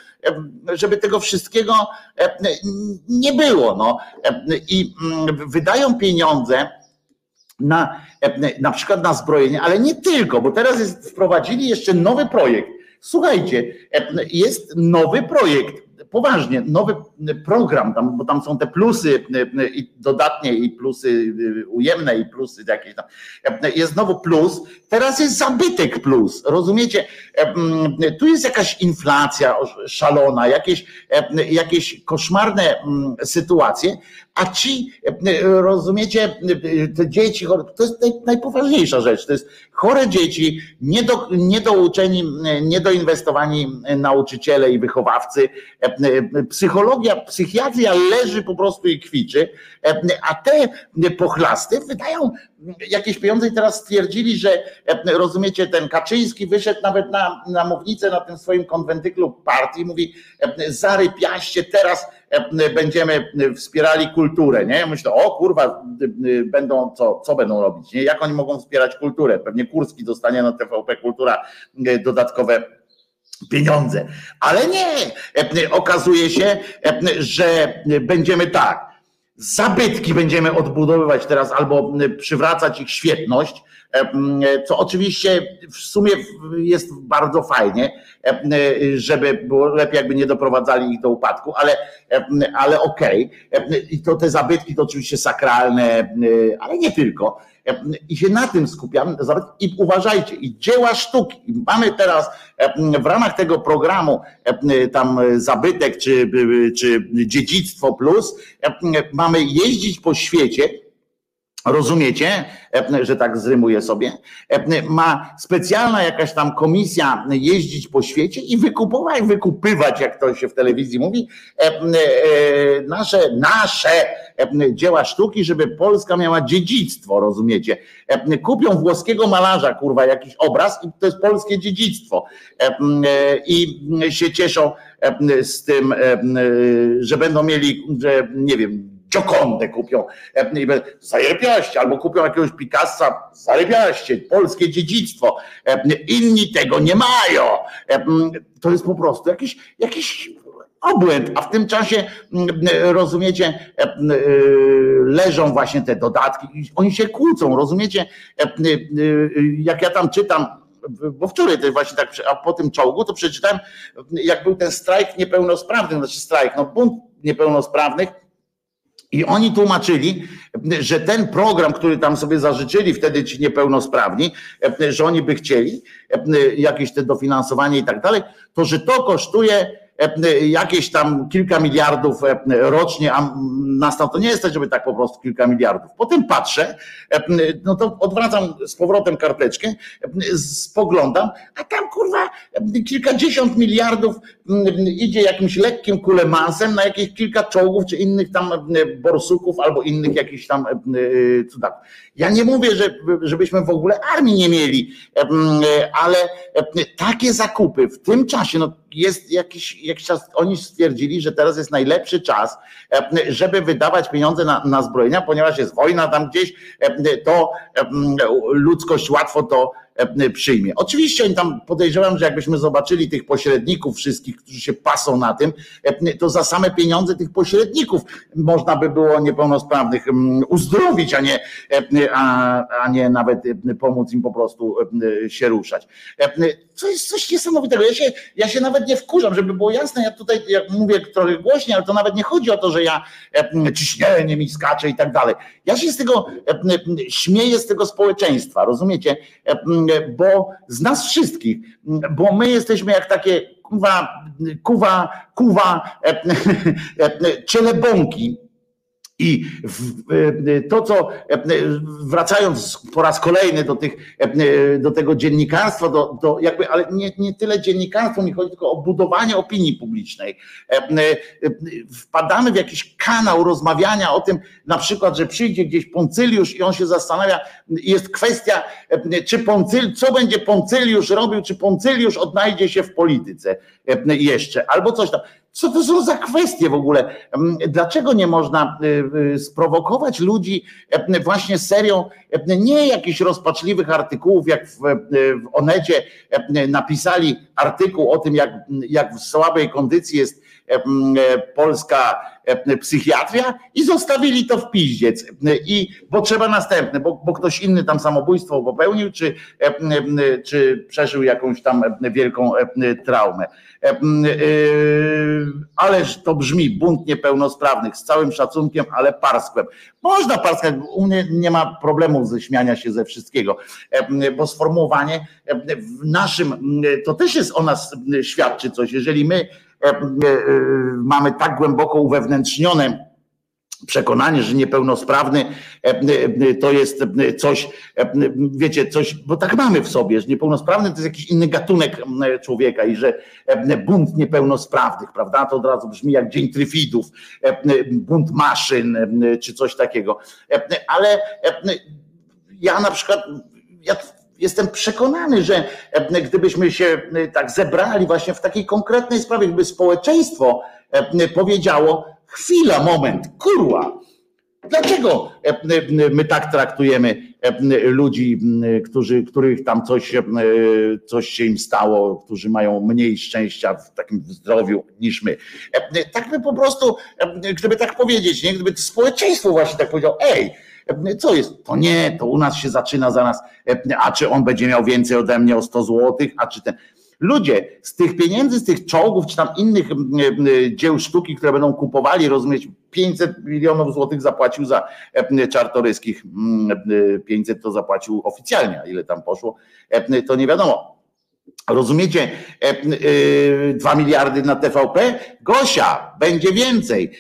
żeby tego wszystkiego nie było. No. I wydają pieniądze na, na przykład na zbrojenie, ale nie tylko, bo teraz jest, wprowadzili jeszcze nowy projekt. Słuchajcie, jest nowy projekt poważnie, nowy program, tam, bo tam są te plusy i dodatnie i plusy ujemne i plusy jakieś tam. Jest znowu plus, teraz jest zabytek plus, rozumiecie? Tu jest jakaś inflacja szalona, jakieś, jakieś koszmarne sytuacje, a ci, rozumiecie, te dzieci, to jest najpoważniejsza rzecz, to jest chore dzieci, niedo, niedouczeni, niedoinwestowani nauczyciele i wychowawcy, psychologia, psychiatria leży po prostu i kwiczy, a te pochlasty wydają jakieś pieniądze i teraz stwierdzili, że rozumiecie, ten Kaczyński wyszedł nawet na, na mównicę na tym swoim konwentyklu partii, mówi zarypiaście, teraz będziemy wspierali kulturę, nie? Myślę, o kurwa, będą co, co będą robić, nie? Jak oni mogą wspierać kulturę? Pewnie Kurski dostanie na TVP Kultura dodatkowe pieniądze. Ale nie, okazuje się, że będziemy tak, zabytki będziemy odbudowywać teraz albo przywracać ich świetność, co oczywiście w sumie jest bardzo fajnie, żeby było lepiej, jakby nie doprowadzali ich do upadku, ale, ale okej. Okay. I to te zabytki to oczywiście sakralne, ale nie tylko i się na tym skupiam. I uważajcie, i dzieła sztuki. Mamy teraz w ramach tego programu tam zabytek czy, czy dziedzictwo plus, mamy jeździć po świecie Rozumiecie, że tak zrymuję sobie? Ma specjalna jakaś tam komisja jeździć po świecie i wykupować, wykupywać, jak to się w telewizji mówi, nasze, nasze dzieła sztuki, żeby Polska miała dziedzictwo, rozumiecie? Kupią włoskiego malarza, kurwa, jakiś obraz i to jest polskie dziedzictwo. I się cieszą z tym, że będą mieli, że nie wiem, Giocondę kupią, zajebiaście, albo kupią jakiegoś Picassa, zajebiaście, polskie dziedzictwo. Inni tego nie mają. To jest po prostu jakiś, jakiś obłęd, a w tym czasie rozumiecie, leżą właśnie te dodatki, oni się kłócą, rozumiecie, jak ja tam czytam, bo wczoraj to właśnie tak, a po tym czołgu to przeczytałem, jak był ten strajk niepełnosprawnych, znaczy strajk, no bunt niepełnosprawnych, i oni tłumaczyli, że ten program, który tam sobie zażyczyli wtedy ci niepełnosprawni, że oni by chcieli jakieś te dofinansowanie i tak dalej, to że to kosztuje E, jakieś tam kilka miliardów e, rocznie, a nas to nie jest tak, żeby tak po prostu kilka miliardów. Potem patrzę, e, no to odwracam z powrotem karteczkę, spoglądam, a tam kurwa kilkadziesiąt miliardów idzie jakimś lekkim kulemansem na jakieś kilka czołgów czy innych tam borsuków albo innych jakichś tam cudaków. Ja nie mówię, że, żebyśmy w ogóle armii nie mieli, ale takie zakupy w tym czasie, no jest jakiś, jakiś czas, oni stwierdzili, że teraz jest najlepszy czas, żeby wydawać pieniądze na, na zbrojenia, ponieważ jest wojna tam gdzieś, to ludzkość łatwo to E, przyjmie. Oczywiście tam podejrzewam, że jakbyśmy zobaczyli tych pośredników wszystkich, którzy się pasą na tym, e, to za same pieniądze tych pośredników można by było niepełnosprawnych uzdrowić, a nie, e, a, a nie nawet pomóc im po prostu się ruszać. To jest coś niesamowitego. Ja się, ja się nawet nie wkurzam, żeby było jasne. Ja tutaj jak mówię trochę głośniej, ale to nawet nie chodzi o to, że ja ciśnienie mi skacze i tak dalej. Ja się z tego śmieję z tego społeczeństwa, rozumiecie? bo z nas wszystkich, bo my jesteśmy jak takie kuwa, kuwa, kuwa e, e, cielebąki, i to, co wracając po raz kolejny do, tych, do tego dziennikarstwa, do, do jakby, ale nie, nie tyle dziennikarstwo, mi chodzi tylko o budowanie opinii publicznej. Wpadamy w jakiś kanał rozmawiania o tym, na przykład, że przyjdzie gdzieś Poncyliusz i on się zastanawia, jest kwestia, czy Poncyl, co będzie Poncyliusz robił, czy Poncyliusz odnajdzie się w polityce jeszcze, albo coś tam. Co to są za kwestie w ogóle? Mm, dlaczego nie można y, y, sprowokować ludzi e, właśnie serią e, nie jakichś rozpaczliwych artykułów, jak w, e, w Onecie napisali artykuł o tym, jak, jak w słabej kondycji jest polska psychiatria i zostawili to w piździec. I, bo trzeba następne, bo, bo ktoś inny tam samobójstwo popełnił, czy, czy przeżył jakąś tam wielką traumę. Ależ to brzmi, bunt niepełnosprawnych, z całym szacunkiem, ale parskłem. Można parskać, u mnie nie ma problemu ze śmiania się ze wszystkiego, bo sformułowanie w naszym, to też jest o nas świadczy coś, jeżeli my E, e, mamy tak głęboko uwewnętrznione przekonanie, że niepełnosprawny e, to jest coś, wiecie, coś, bo tak mamy w sobie, że niepełnosprawny to jest jakiś inny gatunek człowieka i że bunt niepełnosprawnych, prawda, to od razu brzmi jak dzień tryfidów, bunt maszyn czy coś takiego. Ale ja na przykład, ja jestem przekonany, że e, gdybyśmy się e, tak zebrali właśnie w takiej konkretnej sprawie, gdyby społeczeństwo e, powiedziało, chwila, moment, kurwa, dlaczego my tak traktujemy ludzi, którzy, których tam coś, coś się im stało, którzy mają mniej szczęścia w takim zdrowiu niż my. Tak by po prostu, gdyby tak powiedzieć, nie? gdyby społeczeństwo właśnie tak powiedziało, ej, co jest? To nie, to u nas się zaczyna zaraz, a czy on będzie miał więcej ode mnie o 100 złotych, a czy ten. Ludzie, z tych pieniędzy, z tych czołgów, czy tam innych dzieł sztuki, które będą kupowali, rozumieć, 500 milionów złotych zapłacił za czartoryskich, 500 to zapłacił oficjalnie, a ile tam poszło, to nie wiadomo. Rozumiecie? Dwa miliardy na TVP? Gosia, będzie więcej,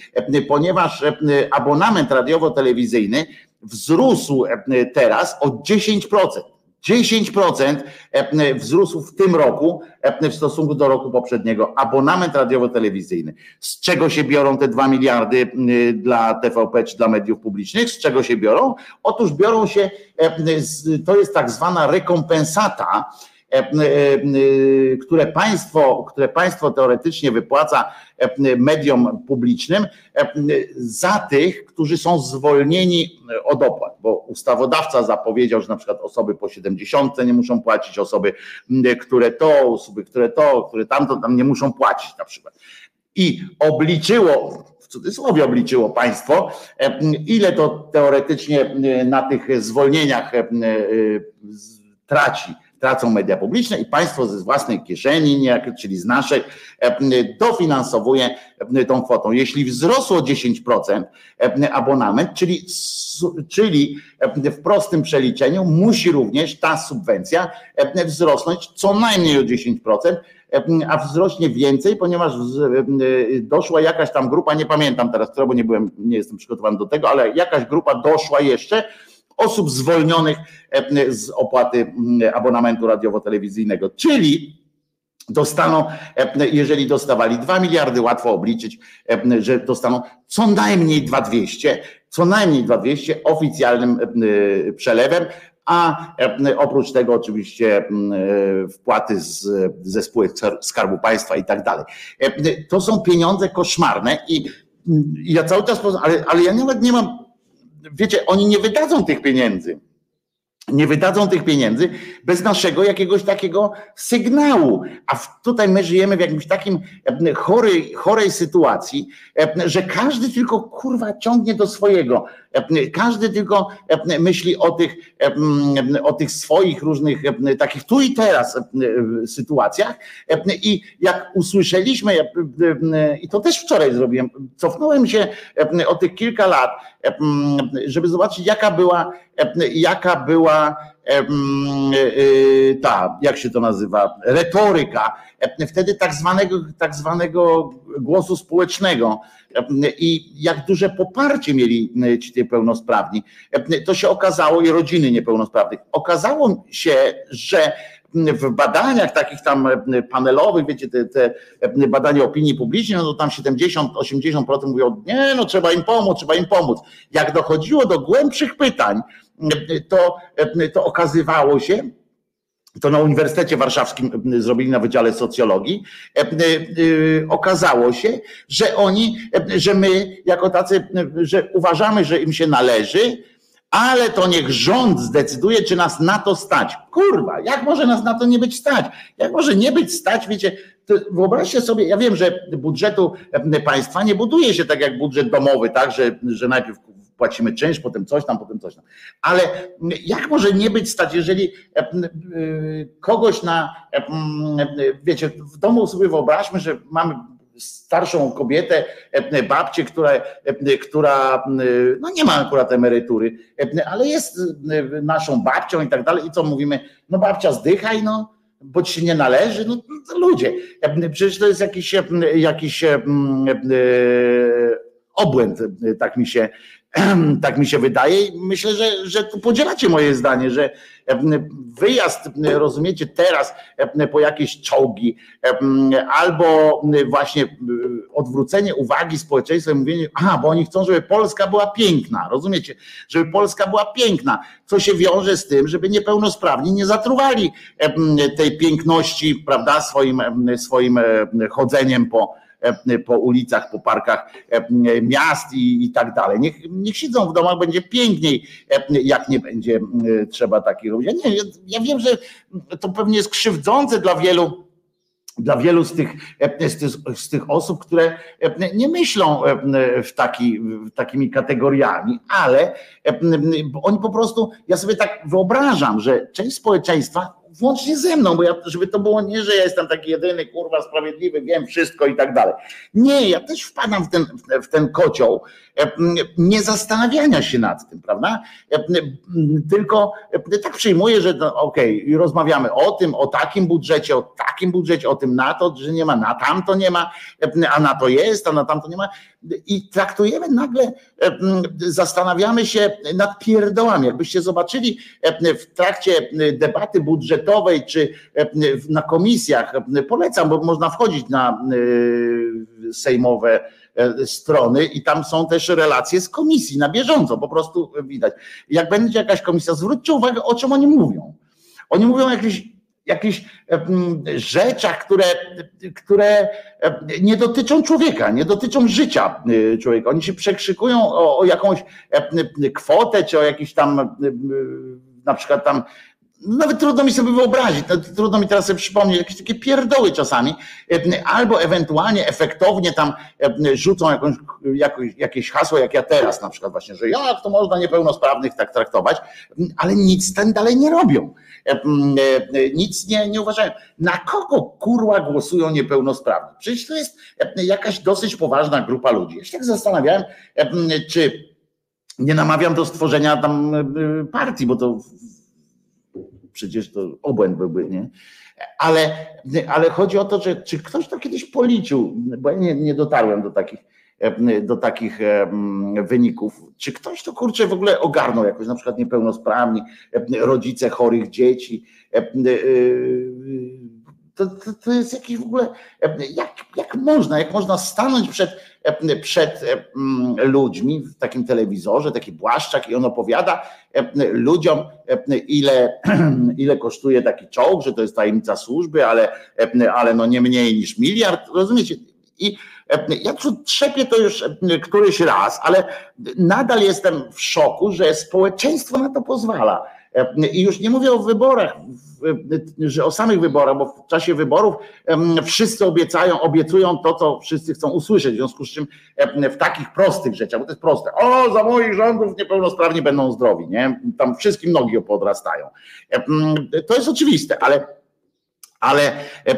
ponieważ abonament radiowo-telewizyjny wzrósł e, teraz o 10%. 10% e, wzrósł w tym roku e, w stosunku do roku poprzedniego. Abonament radiowo-telewizyjny. Z czego się biorą te 2 miliardy dla TVP czy dla mediów publicznych? Z czego się biorą? Otóż biorą się, to jest tak zwana rekompensata które państwo, które państwo teoretycznie wypłaca mediom publicznym za tych, którzy są zwolnieni od opłat, bo ustawodawca zapowiedział, że na przykład osoby po 70 nie muszą płacić, osoby, które to, osoby, które to, które tamto, tam nie muszą płacić na przykład. I obliczyło, w cudzysłowie obliczyło państwo, ile to teoretycznie na tych zwolnieniach traci tracą media publiczne i państwo ze własnej kieszeni, czyli z naszej, dofinansowuje tą kwotą. Jeśli wzrosło 10% abonament, czyli, czyli w prostym przeliczeniu musi również ta subwencja wzrosnąć co najmniej o 10%, a wzrośnie więcej, ponieważ doszła jakaś tam grupa, nie pamiętam teraz, bo nie byłem, nie jestem przygotowany do tego, ale jakaś grupa doszła jeszcze osób zwolnionych z opłaty abonamentu radiowo-telewizyjnego, czyli dostaną, jeżeli dostawali 2 miliardy, łatwo obliczyć, że dostaną co najmniej 2200, co najmniej 2200 oficjalnym przelewem, a oprócz tego oczywiście wpłaty z, ze spółek Skarbu Państwa i tak dalej. To są pieniądze koszmarne i ja cały czas, ale, ale ja nawet nie mam wiecie, oni nie wydadzą tych pieniędzy. Nie wydadzą tych pieniędzy bez naszego jakiegoś takiego sygnału. A tutaj my żyjemy w jakimś takim e, chorej, chorej sytuacji, e, że każdy tylko kurwa ciągnie do swojego. Każdy tylko myśli o tych, o tych swoich różnych takich tu i teraz sytuacjach. I jak usłyszeliśmy, i to też wczoraj zrobiłem, cofnąłem się o tych kilka lat, żeby zobaczyć, jaka była, jaka była ta, jak się to nazywa, retoryka, wtedy tak zwanego, tak zwanego głosu społecznego i jak duże poparcie mieli ci niepełnosprawni. To się okazało i rodziny niepełnosprawnych. Okazało się, że w badaniach takich tam panelowych, wiecie, te, te badania opinii publicznej, no to tam 70-80% mówią, nie, no trzeba im pomóc, trzeba im pomóc. Jak dochodziło do głębszych pytań, to, to okazywało się, to na Uniwersytecie Warszawskim zrobili na Wydziale Socjologii, okazało się, że oni, że my jako tacy, że uważamy, że im się należy, ale to niech rząd zdecyduje, czy nas na to stać. Kurwa, jak może nas na to nie być stać? Jak może nie być stać, wiecie, wyobraźcie sobie, ja wiem, że budżetu państwa nie buduje się tak jak budżet domowy, tak, że, że najpierw płacimy czynsz, potem coś tam, potem coś tam. Ale jak może nie być stać, jeżeli kogoś na, wiecie, w domu sobie wyobraźmy, że mamy starszą kobietę, babcię, która, która no nie ma akurat emerytury, ale jest naszą babcią i tak dalej. I co mówimy? No babcia zdychaj, no bo ci się nie należy. No ludzie, przecież to jest jakiś, jakiś obłęd, tak mi się tak mi się wydaje i myślę, że, że tu podzielacie moje zdanie, że wyjazd, rozumiecie, teraz po jakieś czołgi albo właśnie odwrócenie uwagi społeczeństwa i mówienie, a, bo oni chcą, żeby Polska była piękna, rozumiecie, żeby Polska była piękna, co się wiąże z tym, żeby niepełnosprawni nie zatruwali tej piękności, prawda, swoim, swoim chodzeniem po, po ulicach, po parkach e, miast i, i tak dalej. Niech, niech siedzą w domach, będzie piękniej, e, jak nie będzie trzeba takich robić. Ja, nie, ja wiem, że to pewnie jest krzywdzące dla wielu dla wielu z tych, z tych, z tych, osób, które nie myślą w taki, takimi kategoriami, ale oni po prostu, ja sobie tak wyobrażam, że część społeczeństwa włącznie ze mną, bo ja, żeby to było nie, że ja jestem taki jedyny, kurwa, sprawiedliwy, wiem wszystko i tak dalej. Nie, ja też wpadam w ten, w ten kocioł nie zastanawiania się nad tym, prawda? E, tylko e, tak przyjmuję, że no, okej, okay, rozmawiamy o tym, o takim budżecie, o takim budżecie, o tym na to, że nie ma, na tamto nie ma, a na to jest, a na tamto nie ma i traktujemy nagle, zastanawiamy się nad pierdołami. Jakbyście zobaczyli w trakcie debaty budżetowej czy na komisjach, polecam, bo można wchodzić na sejmowe e, strony i tam są też relacje z komisji na bieżąco, po prostu widać. Jak będzie jakaś komisja, zwróćcie uwagę, o czym oni mówią. Oni mówią o jakichś jakichś rzeczach, które, które nie dotyczą człowieka, nie dotyczą życia człowieka. Oni się przekrzykują o, o jakąś kwotę, czy o jakiś tam na przykład tam nawet trudno mi sobie wyobrazić, no, trudno mi teraz sobie przypomnieć, jakieś takie pierdoły czasami, albo ewentualnie efektownie tam rzucą jakąś, jakieś hasło, jak ja teraz na przykład właśnie, że jak to można niepełnosprawnych tak traktować, ale nic ten dalej nie robią. Nic nie, nie uważają. Na kogo kurła głosują niepełnosprawni? Przecież to jest jakaś dosyć poważna grupa ludzi. Ja się tak zastanawiałem, czy nie namawiam do stworzenia tam partii, bo to przecież to obłęd byłby, nie? Ale, ale chodzi o to, że czy ktoś to kiedyś policzył, bo ja nie, nie dotarłem do takich, do takich wyników. Czy ktoś to kurczę w ogóle ogarnął jakoś, na przykład niepełnosprawni, rodzice chorych dzieci, to, to, to jest jakiś w ogóle, jak, jak można, jak można stanąć przed, przed ludźmi w takim telewizorze, taki błaszczak i on opowiada ludziom, ile, ile kosztuje taki czołg, że to jest tajemnica służby, ale, ale no nie mniej niż miliard, rozumiecie? I ja trzepię to już któryś raz, ale nadal jestem w szoku, że społeczeństwo na to pozwala. I już nie mówię o wyborach, że o samych wyborach, bo w czasie wyborów wszyscy obiecają, obiecują to, co wszyscy chcą usłyszeć, w związku z czym w takich prostych rzeczach, bo to jest proste, o, za moich rządów niepełnosprawni będą zdrowi, nie? Tam wszystkim nogi podrastają. To jest oczywiste, ale ale, e,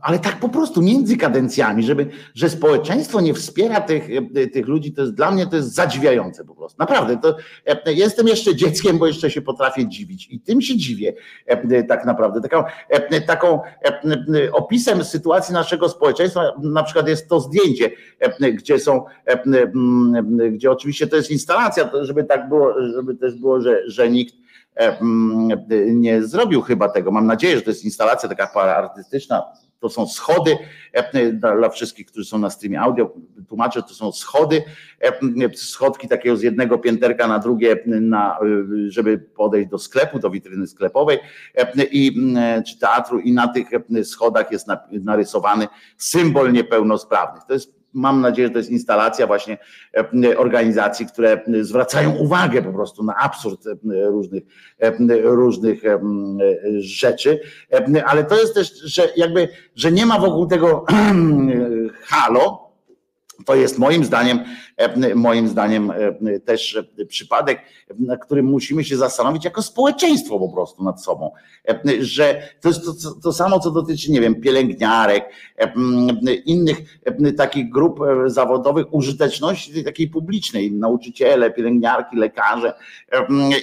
ale tak po prostu między kadencjami, żeby, że społeczeństwo nie wspiera tych, e, tych ludzi, to jest dla mnie to jest zadziwiające po prostu. Naprawdę, to e, jestem jeszcze dzieckiem, bo jeszcze się potrafię dziwić i tym się dziwię tak naprawdę. Taką, taką opisem sytuacji naszego społeczeństwa na przykład jest to zdjęcie, gdzie są, gdzie oczywiście to jest instalacja, żeby tak było, żeby też było, że, że nikt nie zrobił chyba tego. Mam nadzieję, że to jest instalacja taka artystyczna. To są schody e, dla wszystkich, którzy są na streamie audio. Tłumaczę, to są schody, e, schodki takiego z jednego pięterka na drugie, na, żeby podejść do sklepu, do witryny sklepowej i, czy teatru i na tych schodach jest narysowany symbol niepełnosprawnych. To jest mam nadzieję, że to jest instalacja właśnie e, organizacji, które zwracają uwagę po prostu na absurd e, różnych, e, różnych rzeczy, ale to jest też, że jakby, że nie ma wokół tego halo, to jest moim zdaniem, e, moim zdaniem e, też przypadek, na którym musimy się zastanowić jako społeczeństwo po prostu nad sobą. E, że to jest to, to samo, co dotyczy, nie wiem, pielęgniarek, innych takich grup zawodowych, użyteczności takiej publicznej, nauczyciele, pielęgniarki, lekarze.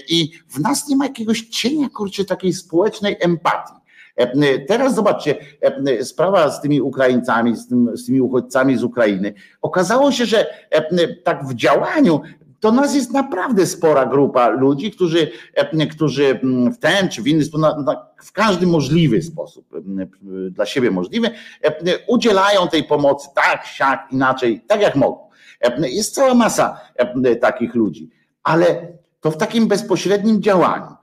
I w nas nie ma jakiegoś cienia, kurczę, takiej społecznej empatii E, teraz zobaczcie, e, sprawa z tymi Ukraińcami, z, tym, z tymi uchodźcami z Ukrainy. Okazało się, że e, tak w działaniu to nas jest naprawdę spora grupa ludzi, którzy, którzy w ten czy w inny sposób, w każdy możliwy sposób, dla siebie możliwy, udzielają tej pomocy tak, siak, inaczej, tak jak mogą. Jest cała masa takich ludzi, ale to w takim bezpośrednim działaniu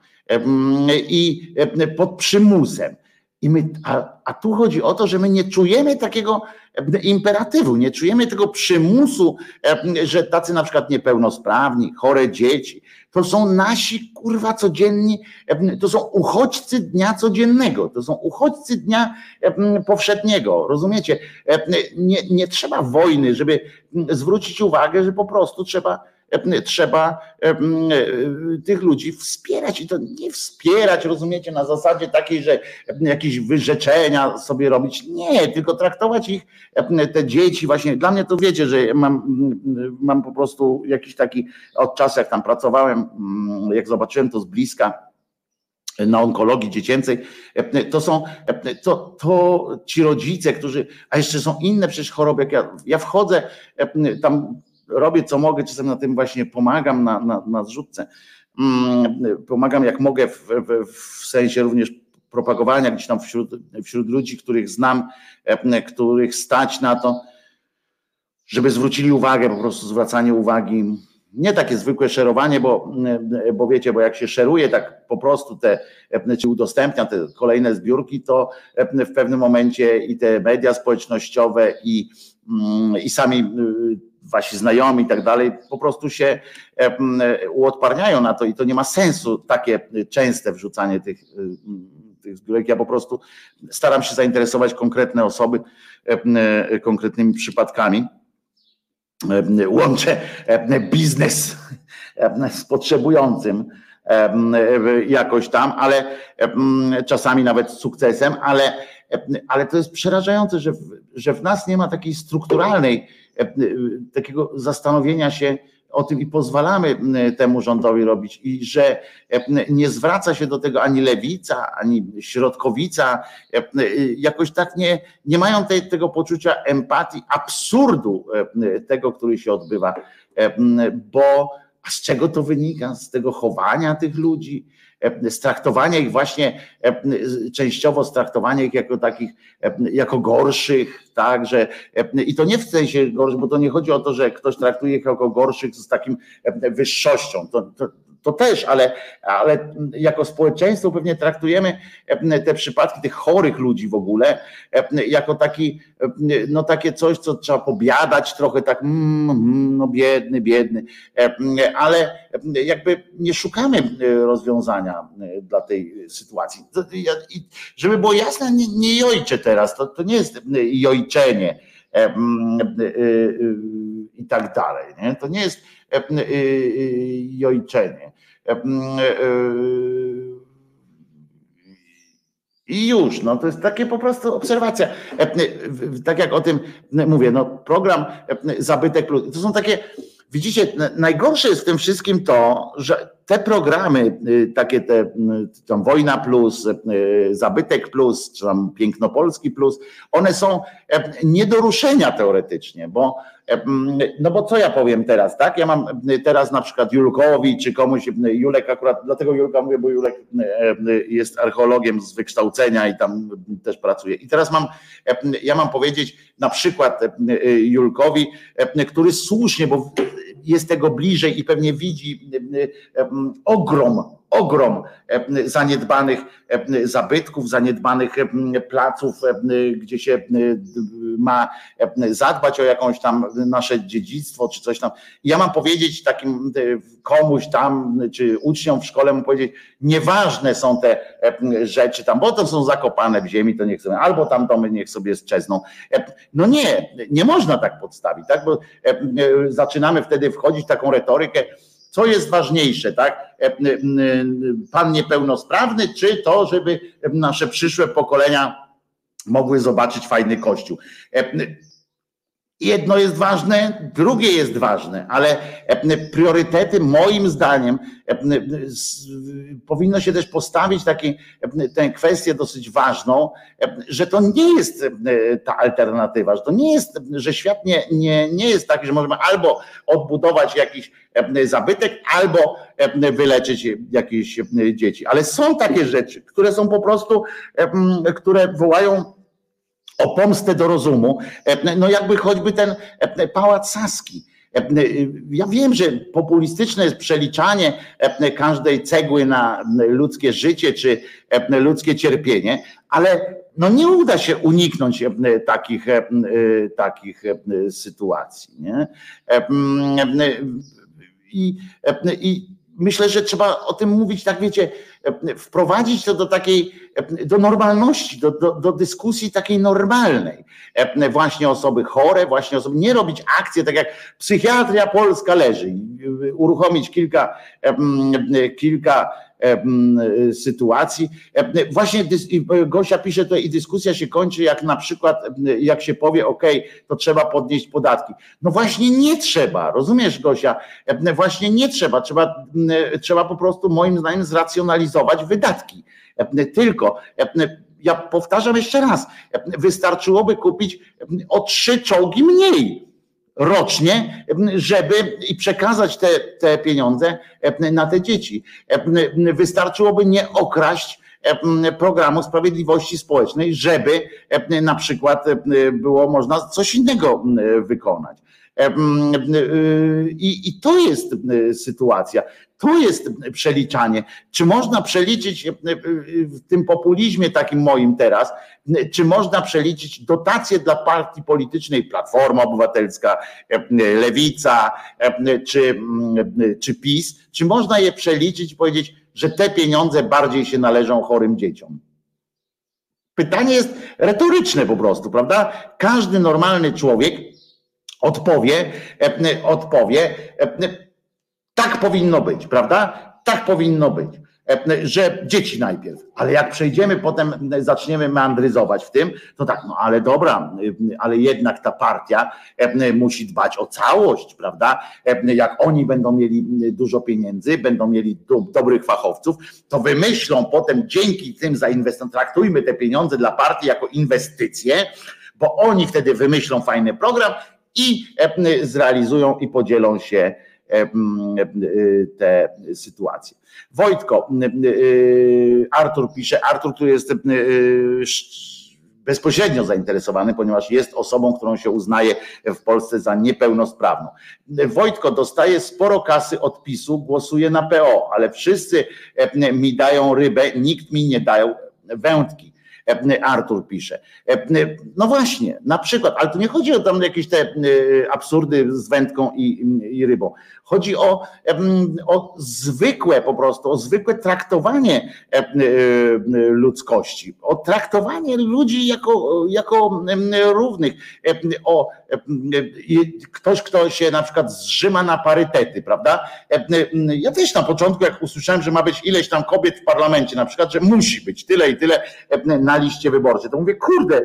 i pod przymusem. I my, a, a tu chodzi o to, że my nie czujemy takiego imperatywu, nie czujemy tego przymusu, że tacy na przykład niepełnosprawni, chore dzieci, to są nasi kurwa codzienni, to są uchodźcy dnia codziennego, to są uchodźcy dnia powszedniego, rozumiecie? Nie, nie trzeba wojny, żeby zwrócić uwagę, że po prostu trzeba trzeba e, tych ludzi wspierać i to nie wspierać, rozumiecie, na zasadzie takiej, że jakieś wyrzeczenia sobie robić. Nie, tylko traktować ich, te dzieci, właśnie dla mnie to wiecie, że mam, mam po prostu jakiś taki od czasu, jak tam pracowałem, jak zobaczyłem to z bliska, na onkologii dziecięcej, to są to, to ci rodzice, którzy, a jeszcze są inne przecież choroby, jak ja, ja wchodzę tam robię co mogę, czasem na tym właśnie pomagam na, na, na zrzutce. Mm, pomagam jak mogę w, w, w sensie również propagowania gdzieś tam wśród, wśród ludzi, których znam, e, których stać na to, żeby zwrócili uwagę, po prostu zwracanie uwagi nie takie zwykłe szerowanie, bo, bo wiecie, bo jak się szeruje tak po prostu te, czy udostępnia te kolejne zbiórki, to w pewnym momencie i te media społecznościowe i, mm, i sami y, wasi znajomi i tak dalej, po prostu się uodparniają na to i to nie ma sensu takie częste wrzucanie tych, y, tych zbiórek. Ja po prostu staram się zainteresować konkretne osoby konkretnymi przypadkami łączę biznes z potrzebującym jakoś tam, ale czasami nawet z sukcesem, ale, ale to jest przerażające, że w, że w nas nie ma takiej strukturalnej, takiego zastanowienia się, o tym i pozwalamy temu rządowi robić. I że nie zwraca się do tego ani lewica, ani środkowica, jakoś tak nie, nie mają tej, tego poczucia empatii, absurdu tego, który się odbywa, bo a z czego to wynika? Z tego chowania tych ludzi, straktowania ich właśnie, częściowo straktowania ich jako takich, jako gorszych, tak, że i to nie w sensie gorszych, bo to nie chodzi o to, że ktoś traktuje ich jako gorszych z takim wyższością, to, to, to też, ale, ale jako społeczeństwo pewnie traktujemy te przypadki tych chorych ludzi w ogóle jako taki, no takie coś, co trzeba pobiadać trochę tak, mm, mm, no biedny, biedny, ale jakby nie szukamy rozwiązania dla tej sytuacji. Żeby było jasne, nie, nie teraz, to, to nie jest jojczenie i tak dalej. Nie? To nie jest jojczenie. I już, no to jest takie po prostu obserwacja. Tak jak o tym mówię, no program Zabytek Plus, to są takie, widzicie, najgorsze jest w tym wszystkim to, że te programy, takie te, tam Wojna Plus, Zabytek Plus, czy tam Pięknopolski Plus, one są nie do ruszenia teoretycznie, bo no bo co ja powiem teraz, tak? Ja mam teraz na przykład Julkowi czy komuś, Julek akurat, dlatego Julka mówię, bo Julek jest archeologiem z wykształcenia i tam też pracuje. I teraz mam, ja mam powiedzieć na przykład Julkowi, który słusznie, bo jest tego bliżej i pewnie widzi ogrom ogrom e, zaniedbanych e, zabytków, zaniedbanych e, placów, gdzie się ma zadbać o jakąś tam nasze dziedzictwo czy coś tam. Ja mam powiedzieć takim komuś tam, czy uczniom w szkole mu powiedzieć, nieważne są te rzeczy tam, bo to są zakopane w ziemi, to niech sobie, albo tam domy niech sobie strzezną. No nie, nie można tak podstawić, tak? Bo zaczynamy wtedy wchodzić w taką retorykę, co jest ważniejsze, tak? E, e, pan niepełnosprawny, czy to, żeby nasze przyszłe pokolenia mogły zobaczyć fajny kościół. E, jedno jest ważne, drugie jest ważne, ale priorytety moim zdaniem powinno się też postawić takie, tę kwestię dosyć ważną, że to nie jest ta alternatywa, że to nie jest, że świat nie, nie, nie jest taki, że możemy albo odbudować jakiś zabytek, albo wyleczyć jakieś dzieci. Ale są takie rzeczy, które są po prostu, które wołają o pomstę do rozumu, no jakby choćby ten pałac Saski. Ja wiem, że populistyczne jest przeliczanie każdej cegły na ludzkie życie czy ludzkie cierpienie, ale no nie uda się uniknąć takich, takich sytuacji. Nie? I, i myślę, że trzeba o tym mówić, tak wiecie, wprowadzić to do takiej, do normalności, do, do, do dyskusji takiej normalnej. Właśnie osoby chore, właśnie osoby, nie robić akcji, tak jak psychiatria polska leży, uruchomić kilka, kilka sytuacji. Właśnie Gosia pisze tutaj i dyskusja się kończy, jak na przykład, jak się powie, ok, to trzeba podnieść podatki. No właśnie nie trzeba, rozumiesz Gosia? Właśnie nie trzeba, trzeba, trzeba po prostu moim zdaniem zracjonalizować wydatki. Tylko ja powtarzam jeszcze raz, wystarczyłoby kupić o trzy czołgi mniej rocznie, żeby i przekazać te, te pieniądze na te dzieci. Wystarczyłoby nie okraść programu sprawiedliwości społecznej, żeby na przykład było można coś innego wykonać. I, I to jest sytuacja. To jest przeliczanie. Czy można przeliczyć w tym populizmie takim moim teraz, czy można przeliczyć dotacje dla partii politycznej Platforma Obywatelska, Lewica czy, czy PiS? Czy można je przeliczyć i powiedzieć, że te pieniądze bardziej się należą chorym dzieciom? Pytanie jest retoryczne po prostu, prawda? Każdy normalny człowiek odpowie, odpowie, tak powinno być, prawda? Tak powinno być. E, że dzieci najpierw, ale jak przejdziemy, potem zaczniemy meandryzować w tym, to tak, no ale dobra, ale jednak ta partia e, musi dbać o całość, prawda? E, jak oni będą mieli dużo pieniędzy, będą mieli do, dobrych fachowców, to wymyślą potem dzięki tym zainwestorom, traktujmy te pieniądze dla partii jako inwestycje, bo oni wtedy wymyślą fajny program i zrealizują i podzielą się te sytuacje. Wojtko, Artur pisze, Artur, który jest bezpośrednio zainteresowany, ponieważ jest osobą, którą się uznaje w Polsce za niepełnosprawną. Wojtko dostaje sporo kasy od PiSu, głosuje na PO, ale wszyscy mi dają rybę, nikt mi nie daje wędki. Artur pisze. No właśnie, na przykład, ale tu nie chodzi o tam jakieś te absurdy z wędką i, i rybą. Chodzi o, o zwykłe po prostu, o zwykłe traktowanie ludzkości, o traktowanie ludzi jako, jako równych, o ktoś, kto się na przykład zrzyma na parytety, prawda? Ja też na początku, jak usłyszałem, że ma być ileś tam kobiet w parlamencie, na przykład, że musi być tyle i tyle na liście wyborczej, to mówię, kurde,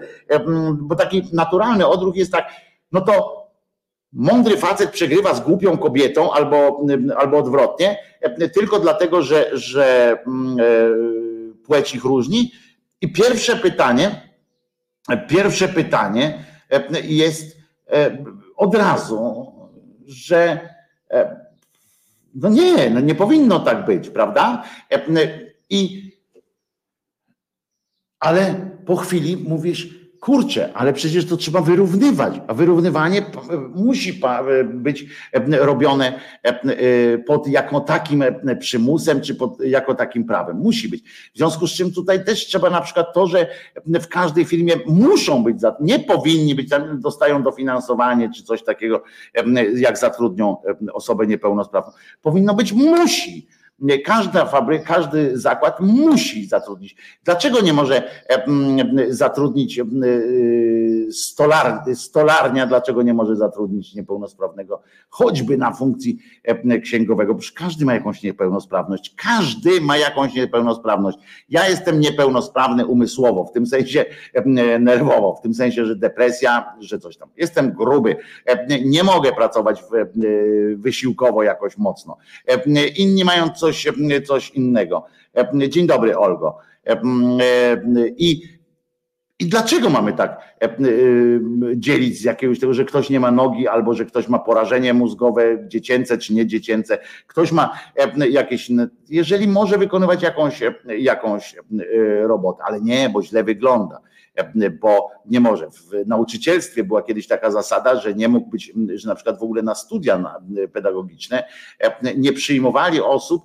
bo taki naturalny odruch jest tak, no to mądry facet przegrywa z głupią kobietą albo, albo odwrotnie, tylko dlatego, że, że płeć ich różni. I pierwsze pytanie, pierwsze pytanie jest od razu, że no nie, no nie powinno tak być, prawda? I ale po chwili mówisz, kurczę, ale przecież to trzeba wyrównywać, a wyrównywanie musi być robione pod jako takim przymusem, czy pod, jako takim prawem. Musi być. W związku z czym tutaj też trzeba na przykład to, że w każdej firmie muszą być, nie powinni być, dostają dofinansowanie, czy coś takiego, jak zatrudnią osobę niepełnosprawną. Powinno być musi Każda fabryka, każdy zakład musi zatrudnić. Dlaczego nie może zatrudnić stolar, stolarnia, dlaczego nie może zatrudnić niepełnosprawnego, choćby na funkcji księgowego? Przecież każdy ma jakąś niepełnosprawność. Każdy ma jakąś niepełnosprawność. Ja jestem niepełnosprawny umysłowo, w tym sensie nerwowo, w tym sensie, że depresja, że coś tam. Jestem gruby. Nie mogę pracować wysiłkowo jakoś mocno. Inni mają coś coś, coś innego. Dzień dobry, Olgo. I, i dlaczego mamy tak dzielić z jakiegoś tego, że ktoś nie ma nogi, albo że ktoś ma porażenie mózgowe, dziecięce czy nie dziecięce, ktoś ma jakieś, jeżeli może wykonywać jakąś, jakąś robotę, ale nie, bo źle wygląda bo nie może. W nauczycielstwie była kiedyś taka zasada, że nie mógł być, że na przykład w ogóle na studia pedagogiczne nie przyjmowali osób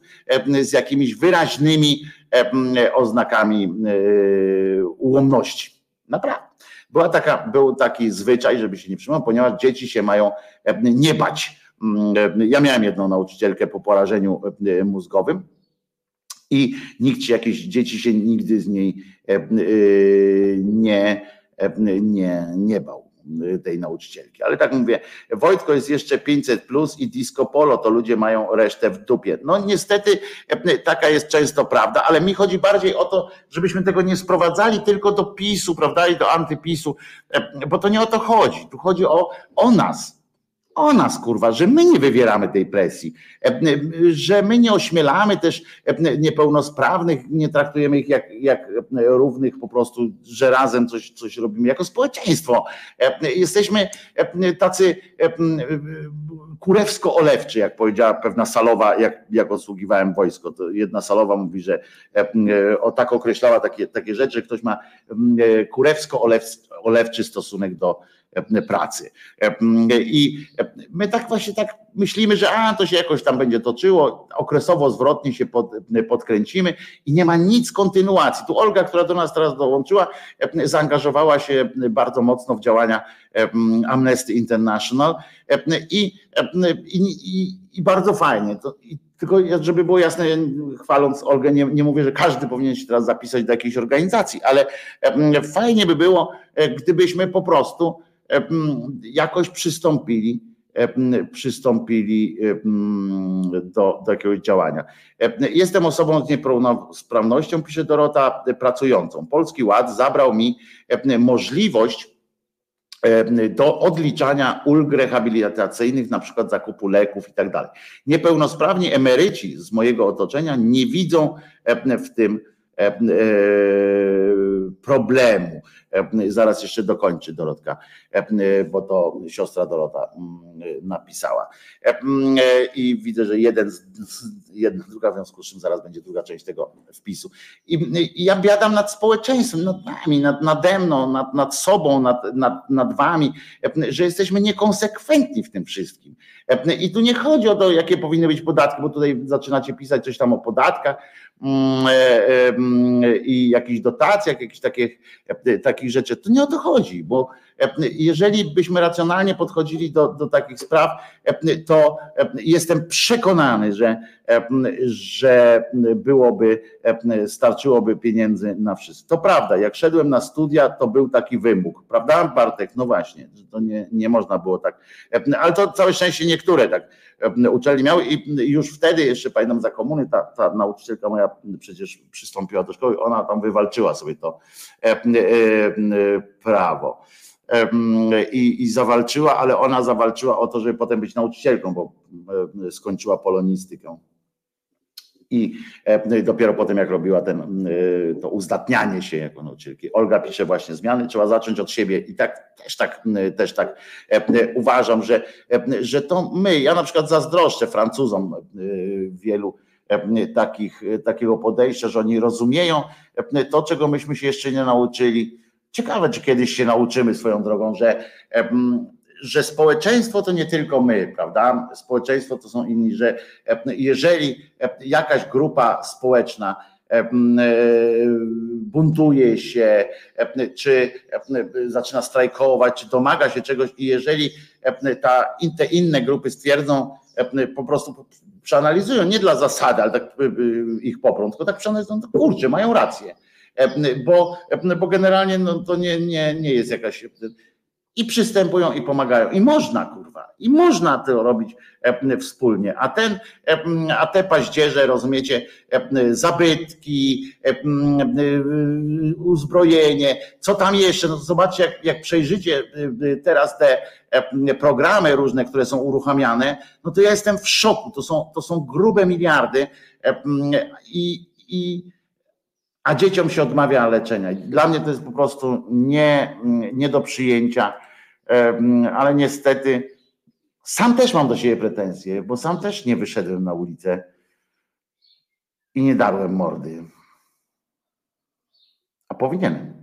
z jakimiś wyraźnymi oznakami ułomności. Naprawdę. Była taka, był taki zwyczaj, żeby się nie przyjmował, ponieważ dzieci się mają nie bać. Ja miałem jedną nauczycielkę po porażeniu mózgowym i nikt się, jakieś dzieci się nigdy z niej e, e, nie, e, nie, nie bał tej nauczycielki. Ale tak mówię, Wojtko jest jeszcze 500 plus i disco polo, to ludzie mają resztę w dupie. No niestety taka jest często prawda, ale mi chodzi bardziej o to, żebyśmy tego nie sprowadzali tylko do PiSu, prawda, i do antypisu, bo to nie o to chodzi. Tu chodzi o, o nas, o nas, kurwa, że my nie wywieramy tej presji, e, e, że my nie ośmielamy też e, niepełnosprawnych, nie traktujemy ich jak, jak równych po prostu, że razem coś, coś robimy jako społeczeństwo. Jesteśmy tacy kurewsko-olewczy, jak powiedziała pewna salowa, jak, jak odsługiwałem wojsko, to jedna salowa mówi, że o tak określała takie, takie rzeczy, że ktoś ma kurewsko-olewczy stosunek do, pracy. I my tak właśnie tak myślimy, że a, to się jakoś tam będzie toczyło, okresowo zwrotnie się pod, podkręcimy i nie ma nic kontynuacji. Tu Olga, która do nas teraz dołączyła, zaangażowała się bardzo mocno w działania Amnesty International i, i, i, i bardzo fajnie. To, tylko żeby było jasne, chwaląc Olgę, nie, nie mówię, że każdy powinien się teraz zapisać do jakiejś organizacji, ale fajnie by było, e, gdybyśmy po prostu jakoś przystąpili przystąpili do, do jakiegoś działania. Jestem osobą z niepełnosprawnością, pisze Dorota, pracującą. Polski Ład zabrał mi możliwość do odliczania ulg rehabilitacyjnych, na przykład zakupu leków i tak dalej. Niepełnosprawni emeryci z mojego otoczenia nie widzą w tym problemu. Zaraz jeszcze dokończy Dorotka, bo to siostra Dorota mm, napisała. I widzę, że jeden, jedna, druga, w związku z czym zaraz będzie druga część tego wpisu. I, i ja biadam nad społeczeństwem, nad nami, nad, nade mną, nad, nad sobą, nad, nad, nad wami, że jesteśmy niekonsekwentni w tym wszystkim. I tu nie chodzi o to, jakie powinny być podatki, bo tutaj zaczynacie pisać coś tam o podatkach mm, e, e, i jakichś dotacjach, jakichś takich, takich rzeczy. To nie o to chodzi, bo jeżeli byśmy racjonalnie podchodzili do, do takich spraw, to jestem przekonany, że, że byłoby, starczyłoby pieniędzy na wszystko. To prawda, jak szedłem na studia, to był taki wymóg, prawda, Bartek? No właśnie, to nie, nie można było tak, ale to całe szczęście niektóre tak uczelni miały i już wtedy, jeszcze pamiętam za komuny, ta, ta nauczycielka moja przecież przystąpiła do szkoły, ona tam wywalczyła sobie to prawo i, i zawalczyła, ale ona zawalczyła o to, żeby potem być nauczycielką, bo skończyła polonistykę. I dopiero potem, jak robiła ten, to uzdatnianie się jako nauczycielki. Olga pisze właśnie zmiany, trzeba zacząć od siebie. I tak też tak, też tak uważam, że, że to my, ja na przykład zazdroszczę Francuzom wielu takich, takiego podejścia, że oni rozumieją to, czego myśmy się jeszcze nie nauczyli Ciekawe, czy kiedyś się nauczymy swoją drogą, że, że społeczeństwo to nie tylko my, prawda? Społeczeństwo to są inni, że jeżeli jakaś grupa społeczna e, buntuje się, czy zaczyna strajkować, czy domaga się czegoś, i jeżeli ta, te inne grupy stwierdzą, po prostu przeanalizują, nie dla zasady, ale tak ich poprą, tylko tak przeanalizują, to kurczę, mają rację bo, bo generalnie no, to nie, nie, nie jest jakaś. I przystępują i pomagają. I można, kurwa, i można to robić wspólnie. A ten, a te paździerze, rozumiecie, zabytki, uzbrojenie, co tam jeszcze? No zobaczcie, jak, jak przejrzycie teraz te programy różne, które są uruchamiane, no to ja jestem w szoku. To są, to są grube miliardy i, i a dzieciom się odmawia leczenia. Dla mnie to jest po prostu nie, nie do przyjęcia, ale niestety sam też mam do siebie pretensje, bo sam też nie wyszedłem na ulicę i nie darłem mordy. A powinienem.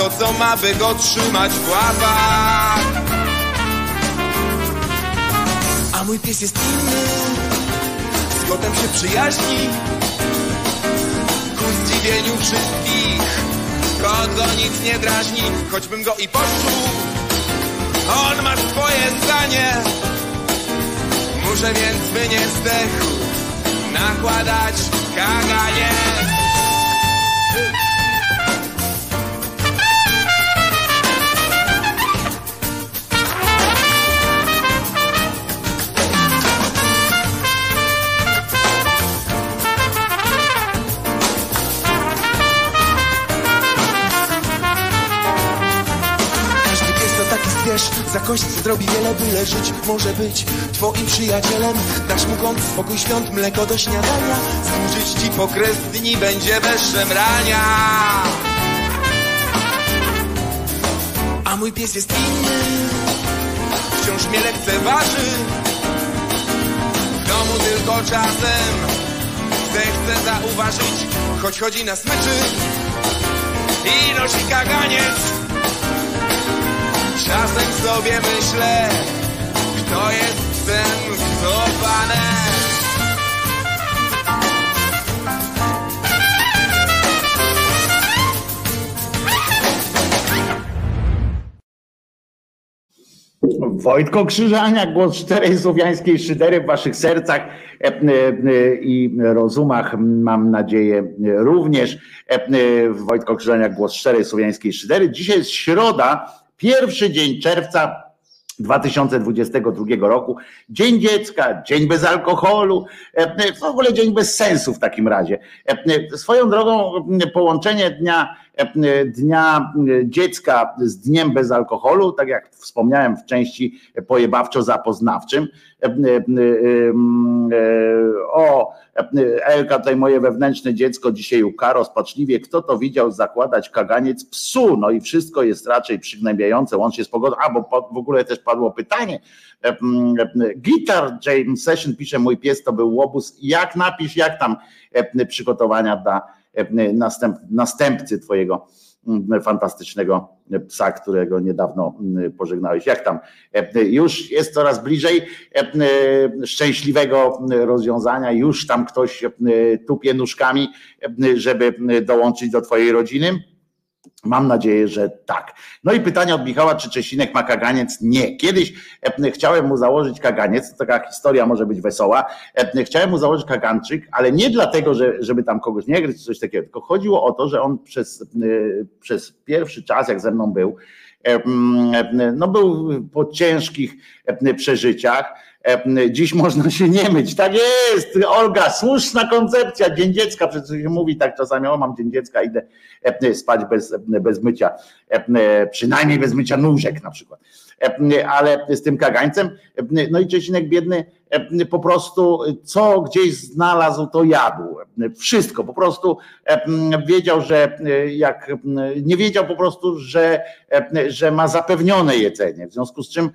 To, co ma, by go trzymać w łapach. A mój pies jest inny, z kotem się przyjaźni, ku zdziwieniu wszystkich. Kot go nic nie drażni, choćbym go i poczuł, on ma swoje zdanie. Muszę więc by nie nakładać kaganie. Kość zrobi wiele, byle żyć może być twoim przyjacielem. Dasz mu kąt, spokój świąt, mleko do śniadania, służyć ci po kres dni będzie bez szemrania. A mój pies jest inny, wciąż wciąż mnie lekceważy. W domu tylko czasem zechce zauważyć, choć chodzi na smyczy i nosi kaganiec. Czasem sobie myślę, kto jest ten, kto panem. Wojtko Krzyżania, głos szczerej słowiańskiej szydery w waszych sercach e, e, i rozumach, mam nadzieję również. E, Wojtko Krzyżania, głos szczerej słowiańskiej szydery. Dzisiaj jest środa, pierwszy dzień czerwca 2022 roku. Dzień dziecka, dzień bez alkoholu, w ogóle dzień bez sensu w takim razie. Swoją drogą połączenie dnia Dnia Dziecka z Dniem Bez Alkoholu, tak jak wspomniałem w części pojebawczo-zapoznawczym. O, Elka, tutaj moje wewnętrzne dziecko dzisiaj uka rozpaczliwie. Kto to widział zakładać kaganiec psu? No i wszystko jest raczej przygnębiające, łącznie z pogodą. A, bo w ogóle też padło pytanie. Gitar James Session pisze, mój pies to był łobuz. Jak napisz, jak tam przygotowania dla E, następ, następcy twojego mm, fantastycznego psa, którego niedawno mm, pożegnałeś. Jak tam? E, już jest coraz bliżej e, szczęśliwego rozwiązania, już tam ktoś tupie nóżkami, żeby dołączyć do twojej rodziny. Mam nadzieję, że tak. No i pytanie od Michała, czy Czesinek ma kaganiec? Nie. Kiedyś e, chciałem mu założyć kaganiec, to taka historia może być wesoła. E, chciałem mu założyć kaganczyk, ale nie dlatego, że, żeby tam kogoś nie gryźć, czy coś takiego, tylko chodziło o to, że on przez, e, przez pierwszy czas, jak ze mną był, no był po ciężkich przeżyciach, Dziś można się nie myć. Tak jest, Olga, słuszna koncepcja. Dzień dziecka, przecież się mówi tak czasami, o mam dzień dziecka, idę spać bez, bez mycia, przynajmniej bez mycia nóżek na przykład. Ale z tym kagańcem, no i Czesinek biedny E, po prostu co gdzieś znalazł, to jadł. Wszystko. Po prostu e, wiedział, że e, jak nie wiedział po prostu, że, że ma zapewnione jedzenie. W związku z czym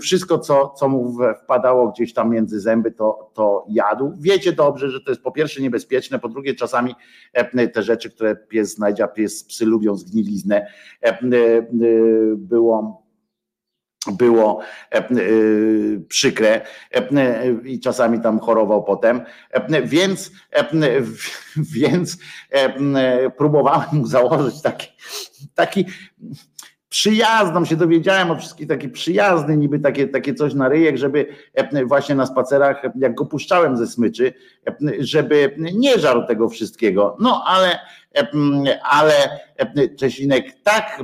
wszystko, co, co mu wpadało gdzieś tam między zęby, to, to jadł. Wiecie dobrze, że to jest po pierwsze niebezpieczne, po drugie czasami te rzeczy, które pies znajdzie, a pies psy lubią zgniliznę, było było e, e, przykre e, i czasami tam chorował potem, więc, więc próbowałem mu założyć taki, taki przyjazną się dowiedziałem o wszystkich taki przyjazny, niby takie, takie coś na ryjek, żeby właśnie na spacerach, jak go puszczałem ze smyczy, żeby nie żarł tego wszystkiego. No ale ale Czesinek tak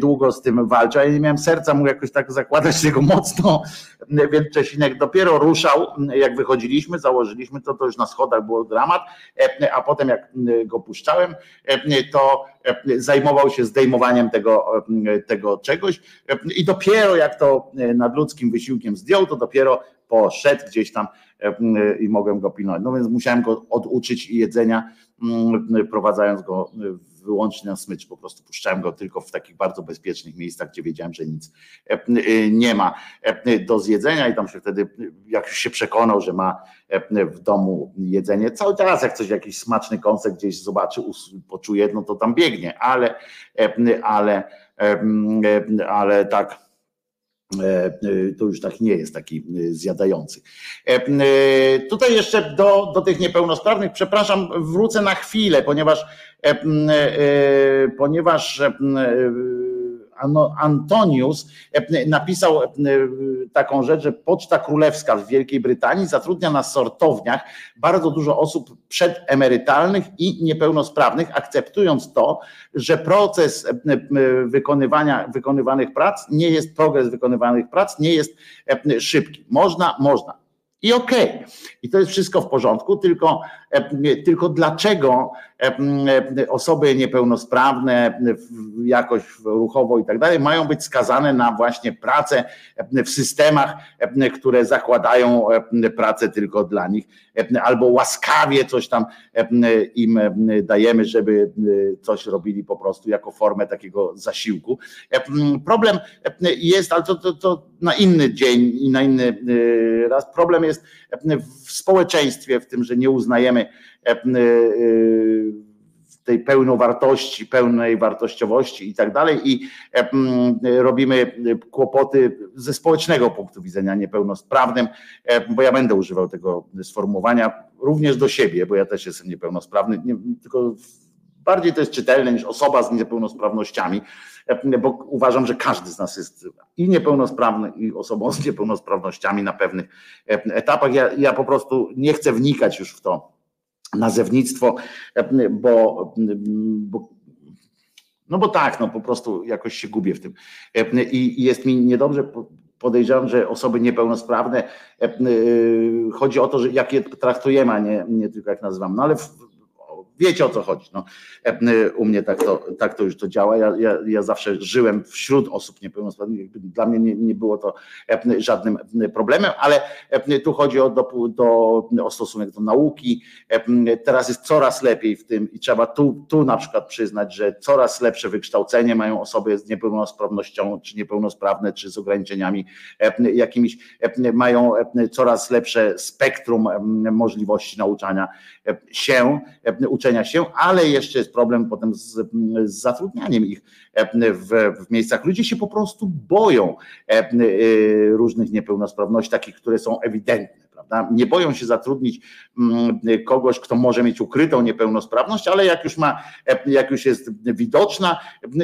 długo z tym walczył, ja nie miałem serca mu jakoś tak zakładać tego mocno, więc Czesinek dopiero ruszał, jak wychodziliśmy, założyliśmy to, to już na schodach było dramat, a potem jak go puszczałem, to zajmował się zdejmowaniem tego, tego czegoś i dopiero jak to nadludzkim wysiłkiem zdjął, to dopiero poszedł gdzieś tam i mogłem go pilnować. No więc musiałem go oduczyć jedzenia prowadzając go y, wyłącznie na smycz, po prostu puszczałem go tylko w takich bardzo bezpiecznych miejscach, gdzie wiedziałem, że nic e, y, nie ma e, do zjedzenia i tam się wtedy, jak już się przekonał, że ma e, w domu jedzenie, cały czas jak coś, jakiś smaczny kąsek gdzieś zobaczy, poczuje, no to tam biegnie, ale, ale, ale tak to już tak nie jest taki e, zjadający. Tutaj jeszcze do, do tych niepełnosprawnych, przepraszam, wrócę na chwilę, ponieważ ponieważ Antonius e, napisał e, taką rzecz, że Poczta Królewska w Wielkiej Brytanii zatrudnia na sortowniach bardzo dużo osób przedemerytalnych i niepełnosprawnych, akceptując to, że proces e, wykonywania wykonywanych prac nie jest, progres wykonywanych prac nie jest szybki. Można, można. I okej, okay. i to jest wszystko w porządku, tylko Tylko dlaczego osoby niepełnosprawne jakoś ruchowo i tak dalej mają być skazane na właśnie pracę w systemach, które zakładają pracę tylko dla nich, albo łaskawie coś tam im dajemy, żeby coś robili po prostu jako formę takiego zasiłku. Problem jest, ale to, to, to na inny dzień i na inny raz. Problem jest w społeczeństwie, w tym, że nie uznajemy tej pełnowartości, pełnej wartościowości i tak dalej i robimy kłopoty ze społecznego punktu widzenia niepełnosprawnym, bo ja będę używał tego sformułowania również do siebie, bo ja też jestem niepełnosprawny, tylko bardziej to jest czytelne niż osoba z niepełnosprawnościami, bo uważam, że każdy z nas jest i niepełnosprawny, i osobą z niepełnosprawnościami na pewnych etapach. Ja, ja po prostu nie chcę wnikać już w to, nazewnictwo, bo, bo no bo tak, no po prostu jakoś się gubię w tym. I jest mi niedobrze, podejrzewam, że osoby niepełnosprawne, chodzi o to, że jak je traktujemy, a nie, nie tylko jak nazywam. No ale wiecie o co chodzi. No. U mnie tak to, tak to już to działa. Ja, ja, ja zawsze żyłem wśród osób niepełnosprawnych. Dla mnie nie, nie było to żadnym problemem, ale tu chodzi o, do, do, o stosunek do nauki. Teraz jest coraz lepiej w tym i trzeba tu, tu na przykład przyznać, że coraz lepsze wykształcenie mają osoby z niepełnosprawnością, czy niepełnosprawne, czy z ograniczeniami jakimiś, mają coraz lepsze spektrum możliwości nauczania się, uczenia się, ale jeszcze jest problem potem z, z zatrudnianiem ich w, w, miejscach. Ludzie się po prostu boją różnych niepełnosprawności, takich, które są ewidentne. Nie boją się zatrudnić kogoś, kto może mieć ukrytą niepełnosprawność, ale jak już ma, jak już jest widoczna,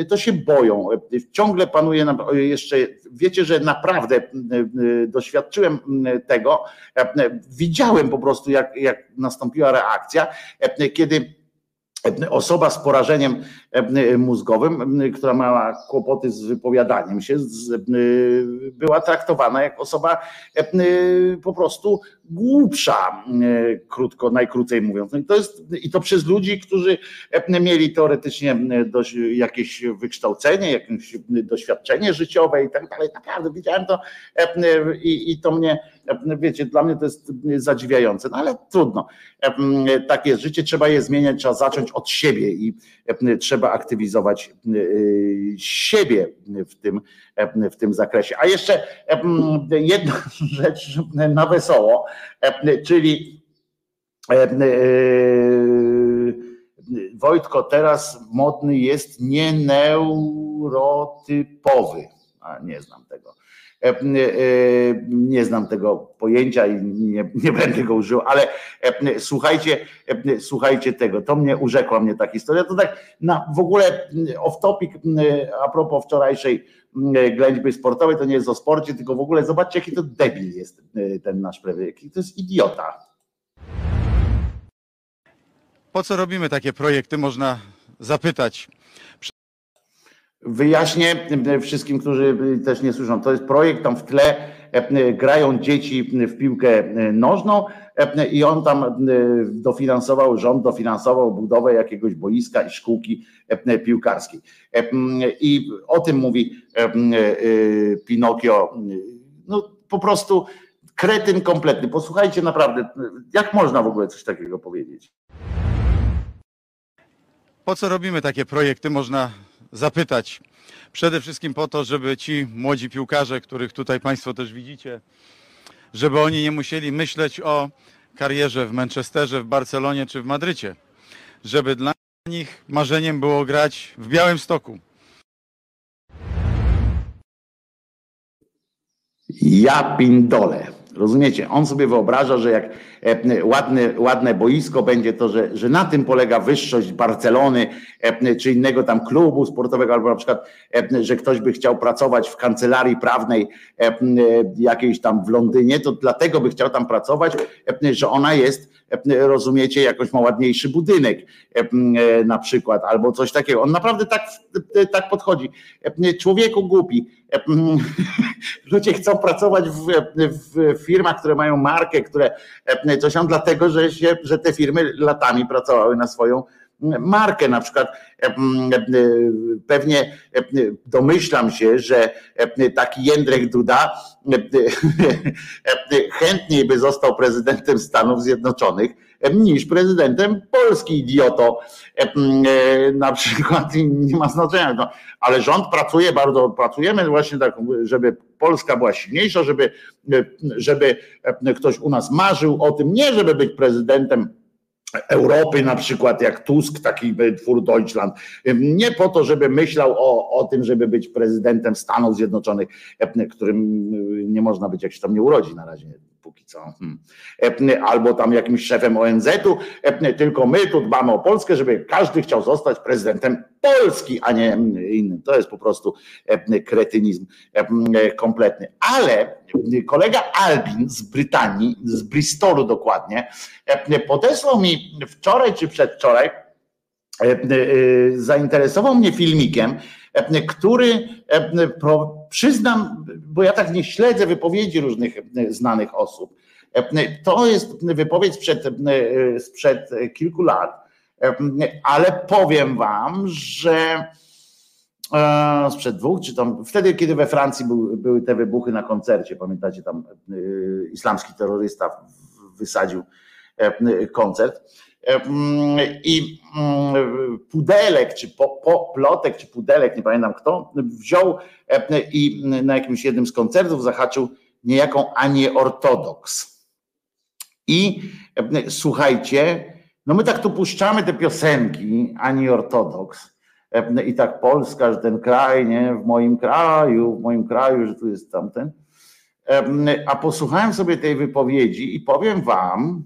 to się boją. Ciągle panuje jeszcze, wiecie, że naprawdę doświadczyłem tego, widziałem po prostu, jak, jak nastąpiła reakcja, kiedy osoba z porażeniem mózgowym, która miała kłopoty z wypowiadaniem się, była traktowana jak osoba po prostu głupsza, krótko, najkrócej mówiąc. No I to, jest, I to przez ludzi, którzy mieli teoretycznie jakieś wykształcenie, jakieś doświadczenie życiowe i tak dalej. Naprawdę widziałem to i, i to mnie, wiecie, dla mnie to jest zadziwiające, no ale trudno. Takie życie, trzeba je zmieniać, trzeba zacząć od siebie i trzeba aktywizować siebie w tym, w tym zakresie. A jeszcze jedna rzecz na wesoło, czyli Wojtko, teraz modny jest nieneurotypowy. A nie znam tego. E, e, nie znam tego pojęcia i nie, nie będę go użył, ale e, słuchajcie, słuchajcie tego. To mnie urzekła mnie ta historia. To tak na, w ogóle off topic a propos wczorajszej ględźby sportowej, to nie jest o sporcie, tylko w ogóle zobaczcie, jaki to debil jest ten nasz premier, jaki to jest idiota. Po co robimy takie projekty, można zapytać. Wyjaśnię wszystkim, którzy też nie słyszą. To jest projekt, tam w tle grają dzieci w piłkę nożną i on tam dofinansował, rząd dofinansował budowę jakiegoś boiska i szkółki piłkarskiej. I o tym mówi Pinokio. No po prostu kretyn kompletny. Posłuchajcie naprawdę, jak można w ogóle coś takiego powiedzieć? Po co robimy takie projekty, można zapytać. Przede wszystkim po to, żeby ci młodzi piłkarze, których tutaj Państwo też widzicie, żeby oni nie musieli myśleć o karierze w Manchesterze, w Barcelonie czy w Madrycie. Żeby dla nich marzeniem było grać w Białym Stoku. Ja pindole. Rozumiecie? On sobie wyobraża, że jak e, ładne, ładne boisko będzie to, że, że na tym polega wyższość Barcelony e, czy innego tam klubu sportowego, albo na przykład, e, że ktoś by chciał pracować w kancelarii prawnej jakiejś tam w Londynie, to dlatego by chciał tam pracować, że ona jest rozumiecie, jakoś ma ładniejszy budynek na przykład, albo coś takiego. On naprawdę tak, tak podchodzi. Człowieku głupi. Ludzie chcą pracować w, w firmach, które mają markę, które coś tam, dlatego że, się, że te firmy latami pracowały na swoją markę. Na przykład pewnie domyślam się, że taki Jędrek Duda chętniej by został prezydentem Stanów Zjednoczonych niż prezydentem Polski, idioto. Na przykład nie ma znaczenia. No, ale rząd pracuje bardzo, pracujemy właśnie tak, żeby Polska była silniejsza, żeby, żeby ktoś u nas marzył o tym, nie żeby być prezydentem Europy, na przykład jak Tusk, taki twór Deutschland, nie po to, żeby myślał o, o tym, żeby być prezydentem Stanów Zjednoczonych, którym nie można być, jak się tam nie urodzi na razie, póki co, hmm. albo tam jakimś szefem ONZ-u, tylko my tu dbamy o Polskę, żeby każdy chciał zostać prezydentem Polski, a nie inny. To jest po prostu kretynizm kompletny. Ale kolega Albin z Brytanii, z Bristolu dokładnie, podesłał mi wczoraj czy przedwczoraj, zainteresował mnie filmikiem, który przyznam, bo ja tak nie śledzę wypowiedzi różnych znanych osób. To jest wypowiedź sprzed, sprzed kilku lat, ale powiem wam, że e, sprzed dwóch, czy tam wtedy, kiedy we Francji były, były te wybuchy na koncercie, pamiętacie, tam e, islamski terrorysta wysadził e, koncert. I mm, Pudelek, czy po, po, Plotek, czy Pudelek, nie pamiętam kto, wziął i na jakimś jednym z koncertów zahaczył niejaką Anię Ortodoks. I słuchajcie, no my tak tu puszczamy te piosenki, ani ortodoks. I tak Polska, że ten kraj, nie, w moim kraju, w moim kraju, że tu jest tamten. A posłuchałem sobie tej wypowiedzi i powiem wam,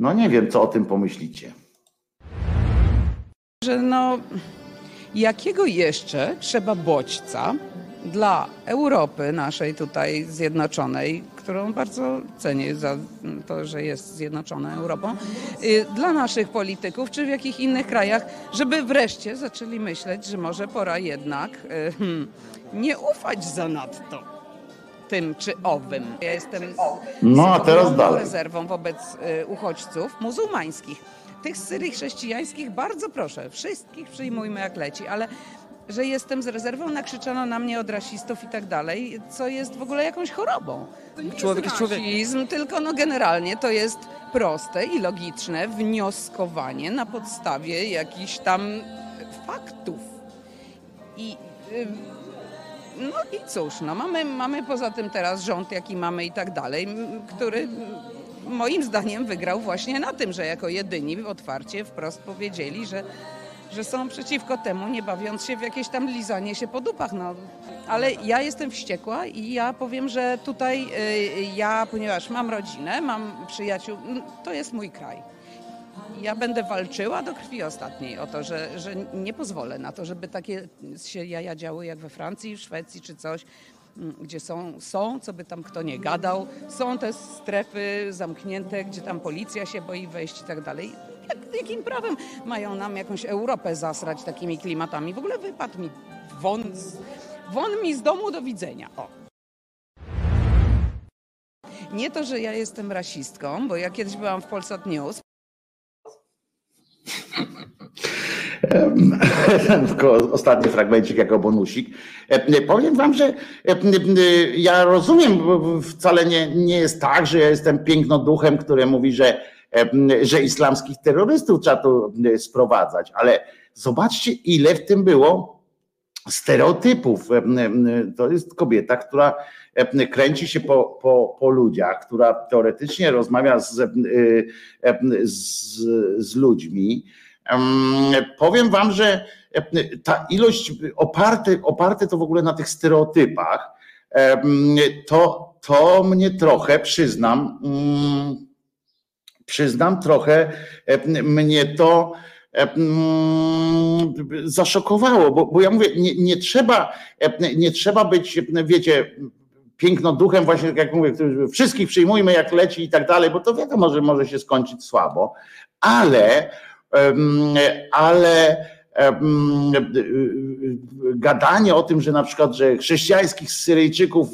no nie wiem, co o tym pomyślicie. Że no, jakiego jeszcze trzeba bodźca dla Europy naszej tutaj zjednoczonej, którą bardzo cenię za to, że jest zjednoczona Europą, y, dla naszych polityków, czy w jakich innych krajach, żeby wreszcie zaczęli myśleć, że może pora jednak y, hmm, nie ufać zanadto tym czy owym. Ja jestem no, a teraz dalej. rezerwą wobec y, uchodźców muzułmańskich. Tych z Syrii chrześcijańskich bardzo proszę, wszystkich przyjmujmy jak leci, ale że jestem z rezerwą, nakrzyczano na mnie od rasistów i tak dalej, co jest w ogóle jakąś chorobą. To nie człowiek jest rasizm, tylko no generalnie to jest proste i logiczne wnioskowanie na podstawie jakichś tam faktów. I no i cóż, no mamy, mamy poza tym teraz rząd, jaki mamy i tak dalej, który moim zdaniem wygrał właśnie na tym, że jako jedyni otwarcie wprost powiedzieli, że że są przeciwko temu, nie bawiąc się w jakieś tam lizanie się po dupach. No. Ale ja jestem wściekła i ja powiem, że tutaj y, ja, ponieważ mam rodzinę, mam przyjaciół, to jest mój kraj. Ja będę walczyła do krwi ostatniej o to, że, że nie pozwolę na to, żeby takie się jaja działy jak we Francji, w Szwecji czy coś gdzie są, są, co by tam kto nie gadał, są te strefy zamknięte, gdzie tam policja się boi wejść i tak dalej jak, jakim prawem mają nam jakąś Europę zasrać takimi klimatami? W ogóle wypadł mi won, won mi z domu do widzenia. O. Nie to, że ja jestem rasistką, bo ja kiedyś byłam w Polsat News. Ostatni fragmencik jako bonusik. Powiem wam, że ja rozumiem, wcale nie, nie jest tak, że ja jestem pięknoduchem, który mówi, że że islamskich terrorystów trzeba tu sprowadzać, ale zobaczcie, ile w tym było stereotypów. To jest kobieta, która kręci się po, po, po ludziach, która teoretycznie rozmawia z, z, z ludźmi. Powiem wam, że ta ilość oparte, oparte to w ogóle na tych stereotypach, to, to mnie trochę, przyznam, mm, przyznam, trochę e, mnie to e, zaszokowało, bo, bo ja mówię, nie, nie, trzeba, e, nie trzeba być, wiecie, piękno duchem, właśnie tak jak mówię, wszystkich przyjmujmy jak leci i tak dalej, bo to wiadomo, że może się skończyć słabo, ale, ale gadanie o tym, że na przykład, że chrześcijańskich Syryjczyków,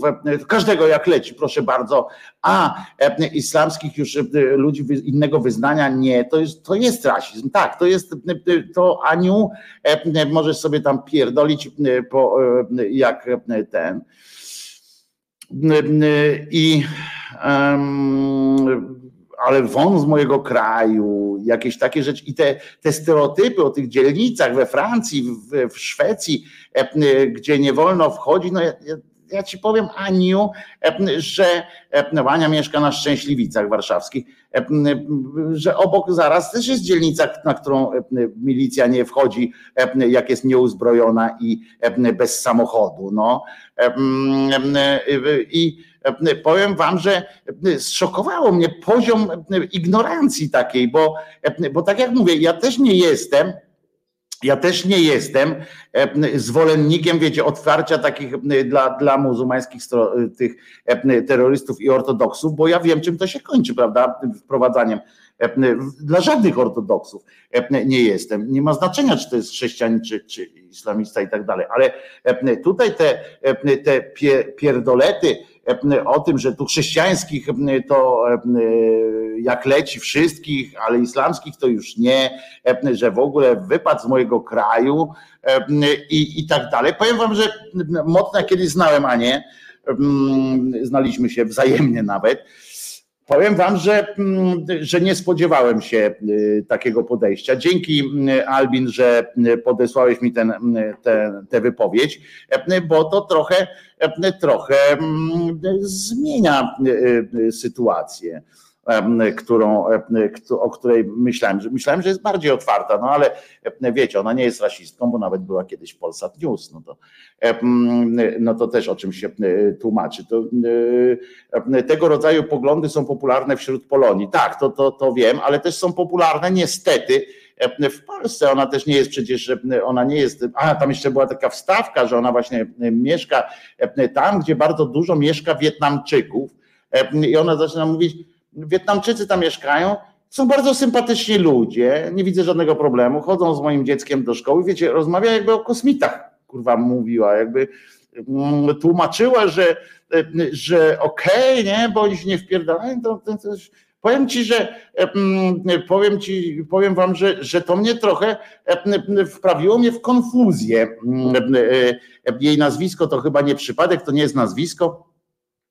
każdego jak leci, proszę bardzo, a islamskich już ludzi innego wyznania nie, to jest, to jest rasizm. Tak, to jest, to Aniu, możesz sobie tam pierdolić po, jak ten. I ale wąs z mojego kraju, jakieś takie rzeczy. I te, te stereotypy o tych dzielnicach we Francji, w, w Szwecji, e, gdzie nie wolno wchodzić, no ja, ja ci powiem Aniu, że e, Ania mieszka na Szczęśliwicach warszawskich, że obok zaraz też jest dzielnica, na którą milicja nie wchodzi, jak jest nieuzbrojona i bez samochodu. No. I powiem wam, że zszokowało mnie poziom ignorancji takiej, bo, bo tak jak mówię, ja też nie jestem, ja też nie jestem zwolennikiem, wiecie, otwarcia takich dla, dla muzułmańskich tych terrorystów i ortodoksów, bo ja wiem, czym to się kończy, prawda, wprowadzaniem dla żadnych ortodoksów nie jestem. Nie ma znaczenia, czy to jest chrześcijanin, czy, czy islamista i tak dalej, ale tutaj te, te pierdolety, o tym, że tu chrześcijańskich to jak leci wszystkich, ale islamskich to już nie, że w ogóle wypadł z mojego kraju i, i tak dalej. Powiem wam, że mocno kiedyś znałem Anię, znaliśmy się wzajemnie nawet. Powiem wam, że, że nie spodziewałem się takiego podejścia. Dzięki Albin, że podesłałeś mi ten, tę wypowiedź, bo to trochę trochę mm, zmienia e, e, sytuację którą, o której myślałem, że myślałem, że jest bardziej otwarta, no ale wiecie, ona nie jest rasistką, bo nawet była kiedyś w Polsat News, no to, no to też o czym się tłumaczy. To, tego rodzaju poglądy są popularne wśród Polonii. Tak, to, to, to wiem, ale też są popularne niestety w Polsce. Ona też nie jest przecież, ona nie jest, a tam jeszcze była taka wstawka, że ona właśnie mieszka tam, gdzie bardzo dużo mieszka Wietnamczyków i ona zaczyna mówić, Wietnamczycy tam mieszkają, są bardzo sympatyczni ludzie, nie widzę żadnego problemu, chodzą z moim dzieckiem do szkoły, wiecie, rozmawia jakby o kosmitach, kurwa mówiła, jakby mm, tłumaczyła, że, że okej, okay, nie, bo oni się nie wpierdalają, to, to, to Powiem ci, że mm, powiem ci, powiem wam, że, że to mnie trochę wprawiło mnie w konfuzję. Mm, jej nazwisko to chyba nie przypadek, to nie jest nazwisko.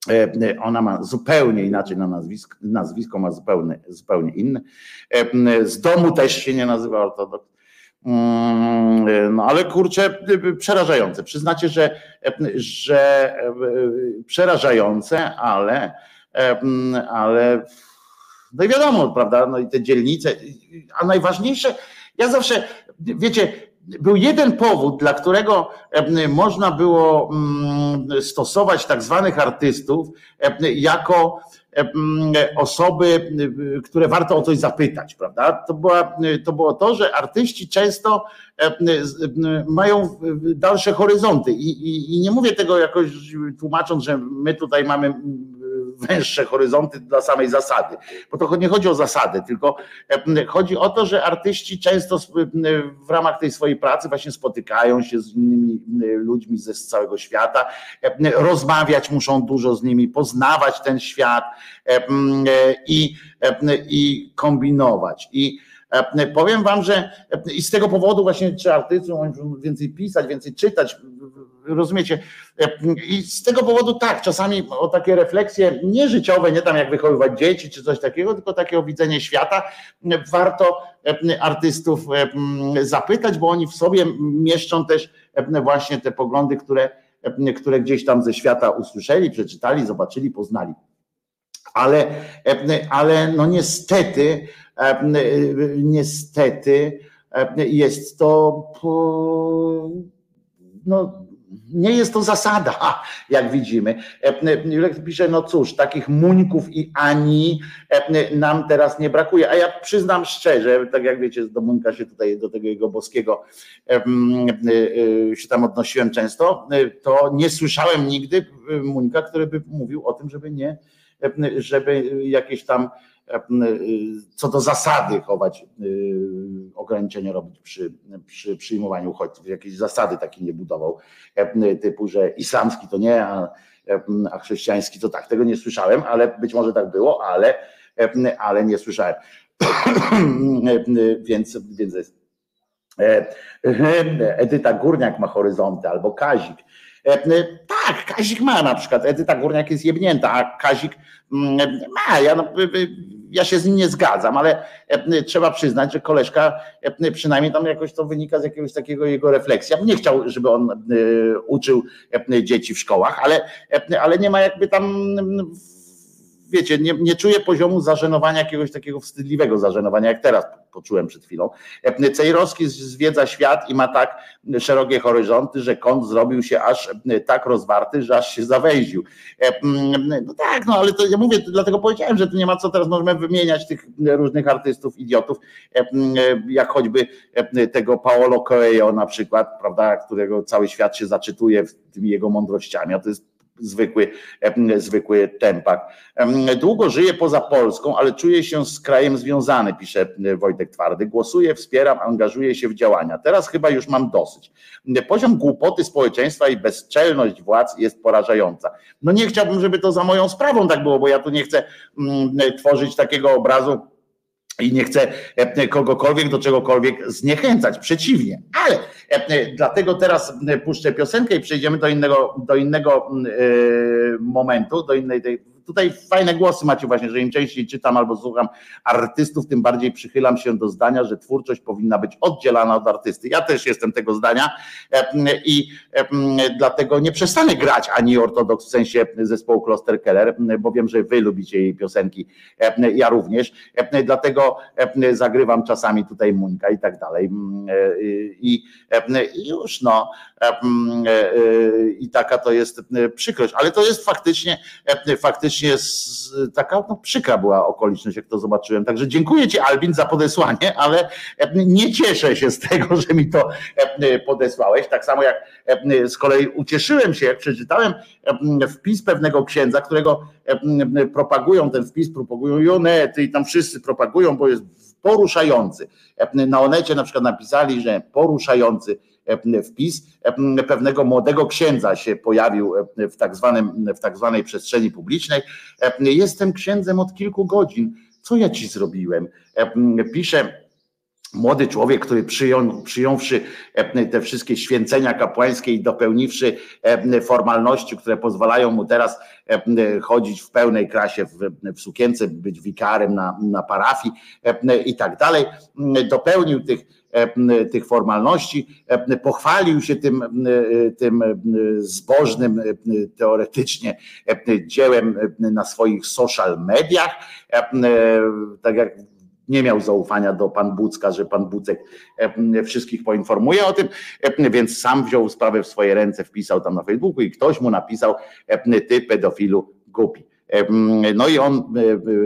E, ona ma zupełnie inaczej na nazwisko, nazwisko ma zupełnie, zupełnie inne. E, z domu też się nie nazywa ortodoks. Mm, no ale kurczę, przerażające. Przyznacie, że, że przerażające, ale, ale no i wiadomo, prawda, no i te dzielnice, a najważniejsze, ja zawsze, wiecie, był jeden powód, dla którego można było mm, stosować tak zwanych artystów jako osoby, które warto o coś zapytać, prawda? To, była, to było to, że artyści często mają dalsze horyzonty I, i, i nie mówię tego jakoś tłumacząc, że my tutaj mamy węższe horyzonty dla samej zasady. Bo to nie chodzi o zasady, tylko chodzi o to, że artyści często w ramach tej swojej pracy właśnie spotykają się z innymi ludźmi ze całego świata, rozmawiać muszą dużo z nimi, poznawać ten świat i, i kombinować. I Powiem wam, że i z tego powodu właśnie czy artyści więcej pisać, więcej czytać, rozumiecie? I z tego powodu tak, czasami o takie refleksje nie życiowe, nie tam jak wychowywać dzieci czy coś takiego, tylko takie o widzenie świata, warto artystów zapytać, bo oni w sobie mieszczą też właśnie te poglądy, które, które gdzieś tam ze świata usłyszeli, przeczytali, zobaczyli, poznali. Ale, ale no niestety, niestety jest to no, Nie jest to zasada, jak widzimy. Julek pisze, no cóż, takich muńków i ani nam teraz nie brakuje. A ja przyznam szczerze, tak jak wiecie, do muńka się tutaj, do tego jego boskiego się tam odnosiłem często, to nie słyszałem nigdy muńka, który by mówił o tym, żeby nie, żeby jakieś tam co do zasady chować, ograniczenia robić przy, przy przyjmowaniu uchodźców. Jakieś zasady takie nie budował, typu, że islamski to nie, a, a chrześcijański to tak. Tego nie słyszałem, ale być może tak było, ale, ale nie słyszałem. więc, więc jest. Edyta Górniak ma horyzonty, albo Kazik. Tak, Kazik ma na przykład. Edyta Górniak jest jebnięta, a Kazik ma. Ja, no, ja się z nim nie zgadzam, ale trzeba przyznać, że koleżka przynajmniej tam jakoś to wynika z jakiegoś takiego jego refleksji. Ja bym nie chciał, żeby on uczył dzieci w szkołach, ale, ale nie ma jakby tam wiecie, nie, nie czuję poziomu zażenowania, jakiegoś takiego wstydliwego zażenowania, jak teraz poczułem przed chwilą. Cejrowski zwiedza świat i ma tak szerokie horyzonty, że kąt zrobił się aż tak rozwarty, że aż się zawęził. No tak, no ale to ja mówię, dlatego powiedziałem, że tu nie ma co teraz możemy wymieniać tych różnych artystów, idiotów, jak choćby tego Paolo Coelho na przykład, prawda, którego cały świat się zaczytuje tymi jego mądrościami, a to jest zwykły, zwykły tempak. Długo żyję poza Polską, ale czuję się z krajem związany, pisze Wojtek Twardy. Głosuję, wspieram, angażuję się w działania. Teraz chyba już mam dosyć. Poziom głupoty społeczeństwa i bezczelność władz jest porażająca. No nie chciałbym, żeby to za moją sprawą tak było, bo ja tu nie chcę tworzyć takiego obrazu, i nie chcę kogokolwiek do czegokolwiek zniechęcać, przeciwnie, ale dlatego teraz puszczę piosenkę i przejdziemy do innego, do innego momentu, do innej tej tutaj fajne głosy macie właśnie, że im częściej czytam albo słucham artystów, tym bardziej przychylam się do zdania, że twórczość powinna być oddzielana od artysty. Ja też jestem tego zdania i dlatego nie przestanę grać ani ortodoks w sensie zespołu Kloster Keller, bo wiem, że wy lubicie jej piosenki, ja również, dlatego zagrywam czasami tutaj Muńka i tak dalej i już no i taka to jest przykrość, ale to jest faktycznie faktycznie faktycznie taka no, przykra była okoliczność, jak to zobaczyłem. Także dziękuję Ci, Albin, za podesłanie, ale nie cieszę się z tego, że mi to podesłałeś. Tak samo jak z kolei ucieszyłem się, jak przeczytałem wpis pewnego księdza, którego propagują ten wpis, propagują Jonety i tam wszyscy propagują, bo jest poruszający. Na Onecie na przykład napisali, że poruszający wpis pewnego młodego księdza się pojawił w tak, zwanym, w tak zwanej przestrzeni publicznej. Jestem księdzem od kilku godzin. Co ja ci zrobiłem? Pisze młody człowiek, który przyjął, przyjąwszy te wszystkie święcenia kapłańskie i dopełniwszy formalności, które pozwalają mu teraz chodzić w pełnej krasie w, w sukience, być wikarem na, na parafii i tak dalej, dopełnił tych tych formalności, pochwalił się tym, tym zbożnym teoretycznie dziełem na swoich social mediach, tak jak nie miał zaufania do pan Bucka, że pan Bucek wszystkich poinformuje o tym, więc sam wziął sprawę w swoje ręce, wpisał tam na Facebooku i ktoś mu napisał, ty pedofilu głupi. No i on,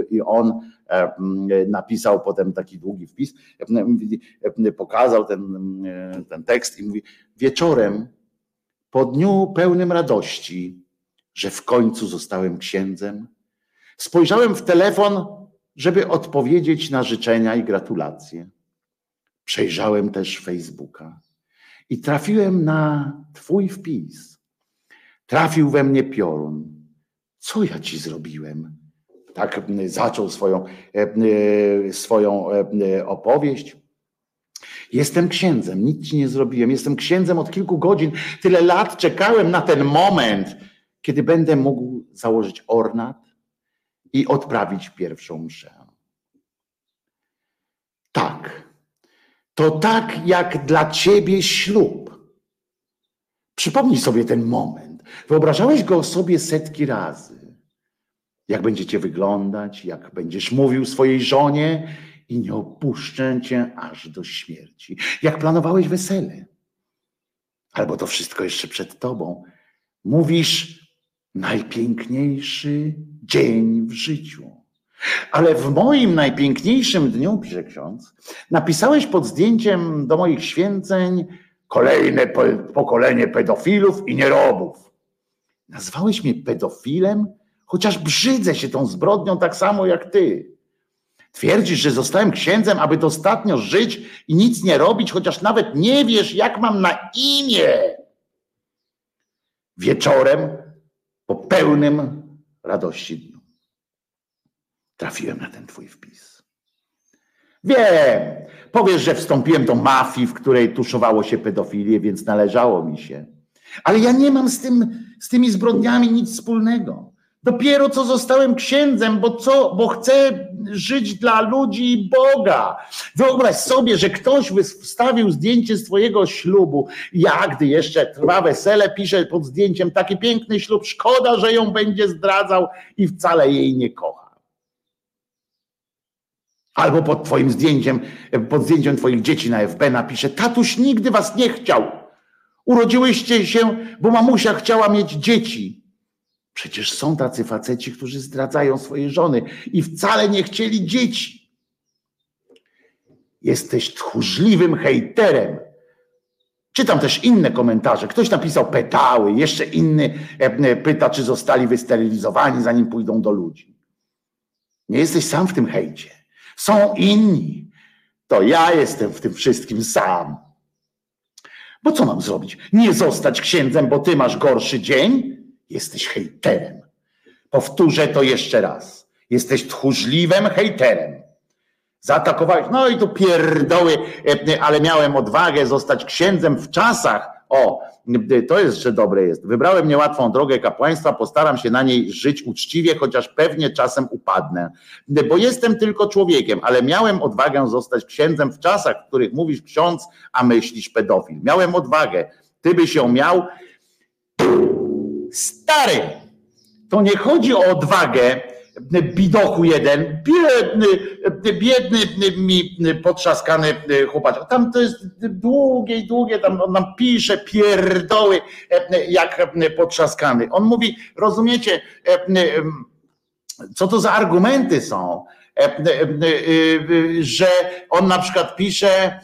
i on napisał potem taki długi wpis, pokazał ten, ten tekst i mówi: Wieczorem, po dniu pełnym radości, że w końcu zostałem księdzem, spojrzałem w telefon, żeby odpowiedzieć na życzenia i gratulacje. Przejrzałem też Facebooka i trafiłem na Twój wpis. Trafił we mnie piorun. Co ja ci zrobiłem? Tak zaczął swoją, e, e, swoją e, opowieść. Jestem księdzem, nic ci nie zrobiłem. Jestem księdzem od kilku godzin. Tyle lat czekałem na ten moment, kiedy będę mógł założyć ornat i odprawić pierwszą mszę. Tak. To tak jak dla ciebie ślub. Przypomnij sobie ten moment. Wyobrażałeś go sobie setki razy jak będziecie wyglądać, jak będziesz mówił swojej żonie i nie opuszczę cię aż do śmierci. Jak planowałeś wesele. albo to wszystko jeszcze przed tobą. Mówisz najpiękniejszy dzień w życiu. Ale w moim najpiękniejszym dniu, pisze ksiądz, napisałeś pod zdjęciem do moich święceń kolejne pokolenie pedofilów i nierobów. Nazwałeś mnie pedofilem, chociaż brzydzę się tą zbrodnią tak samo jak ty. Twierdzisz, że zostałem księdzem, aby dostatnio żyć i nic nie robić, chociaż nawet nie wiesz, jak mam na imię. Wieczorem, po pełnym radości dniu, trafiłem na ten twój wpis. Wiem, powiesz, że wstąpiłem do mafii, w której tuszowało się pedofilię, więc należało mi się. Ale ja nie mam z, tym, z tymi zbrodniami nic wspólnego. Dopiero co zostałem księdzem, bo co, bo chcę żyć dla ludzi i Boga. Wyobraź sobie, że ktoś wstawił zdjęcie z twojego ślubu. Ja, gdy jeszcze trwa wesele, piszę pod zdjęciem taki piękny ślub, szkoda, że ją będzie zdradzał i wcale jej nie kocha. Albo pod twoim zdjęciem, pod zdjęciem twoich dzieci na FB napisze, tatuś nigdy was nie chciał. Urodziłyście się, bo mamusia chciała mieć dzieci. Przecież są tacy faceci, którzy zdradzają swoje żony i wcale nie chcieli dzieci. Jesteś tchórzliwym hejterem. Czytam też inne komentarze. Ktoś napisał petały, jeszcze inny e, pyta, czy zostali wysterylizowani, zanim pójdą do ludzi. Nie jesteś sam w tym hejcie. Są inni. To ja jestem w tym wszystkim sam. Bo co mam zrobić? Nie zostać księdzem, bo ty masz gorszy dzień? Jesteś hejterem. Powtórzę to jeszcze raz. Jesteś tchórzliwym hejterem. Zaatakowałeś, no i tu pierdoły, e, ale miałem odwagę zostać księdzem w czasach. O, to jest jeszcze dobre jest. Wybrałem niełatwą drogę kapłaństwa, postaram się na niej żyć uczciwie, chociaż pewnie czasem upadnę. Bo jestem tylko człowiekiem, ale miałem odwagę zostać księdzem w czasach, w których mówisz ksiądz, a myślisz pedofil. Miałem odwagę. Ty byś ją miał Stary, to nie chodzi o odwagę, bidochu jeden, biedny, biedny mi potrzaskany chłopak. Tam to jest długie i długie, tam on nam pisze pierdoły, jak potrzaskany. On mówi, rozumiecie, co to za argumenty są, że on na przykład pisze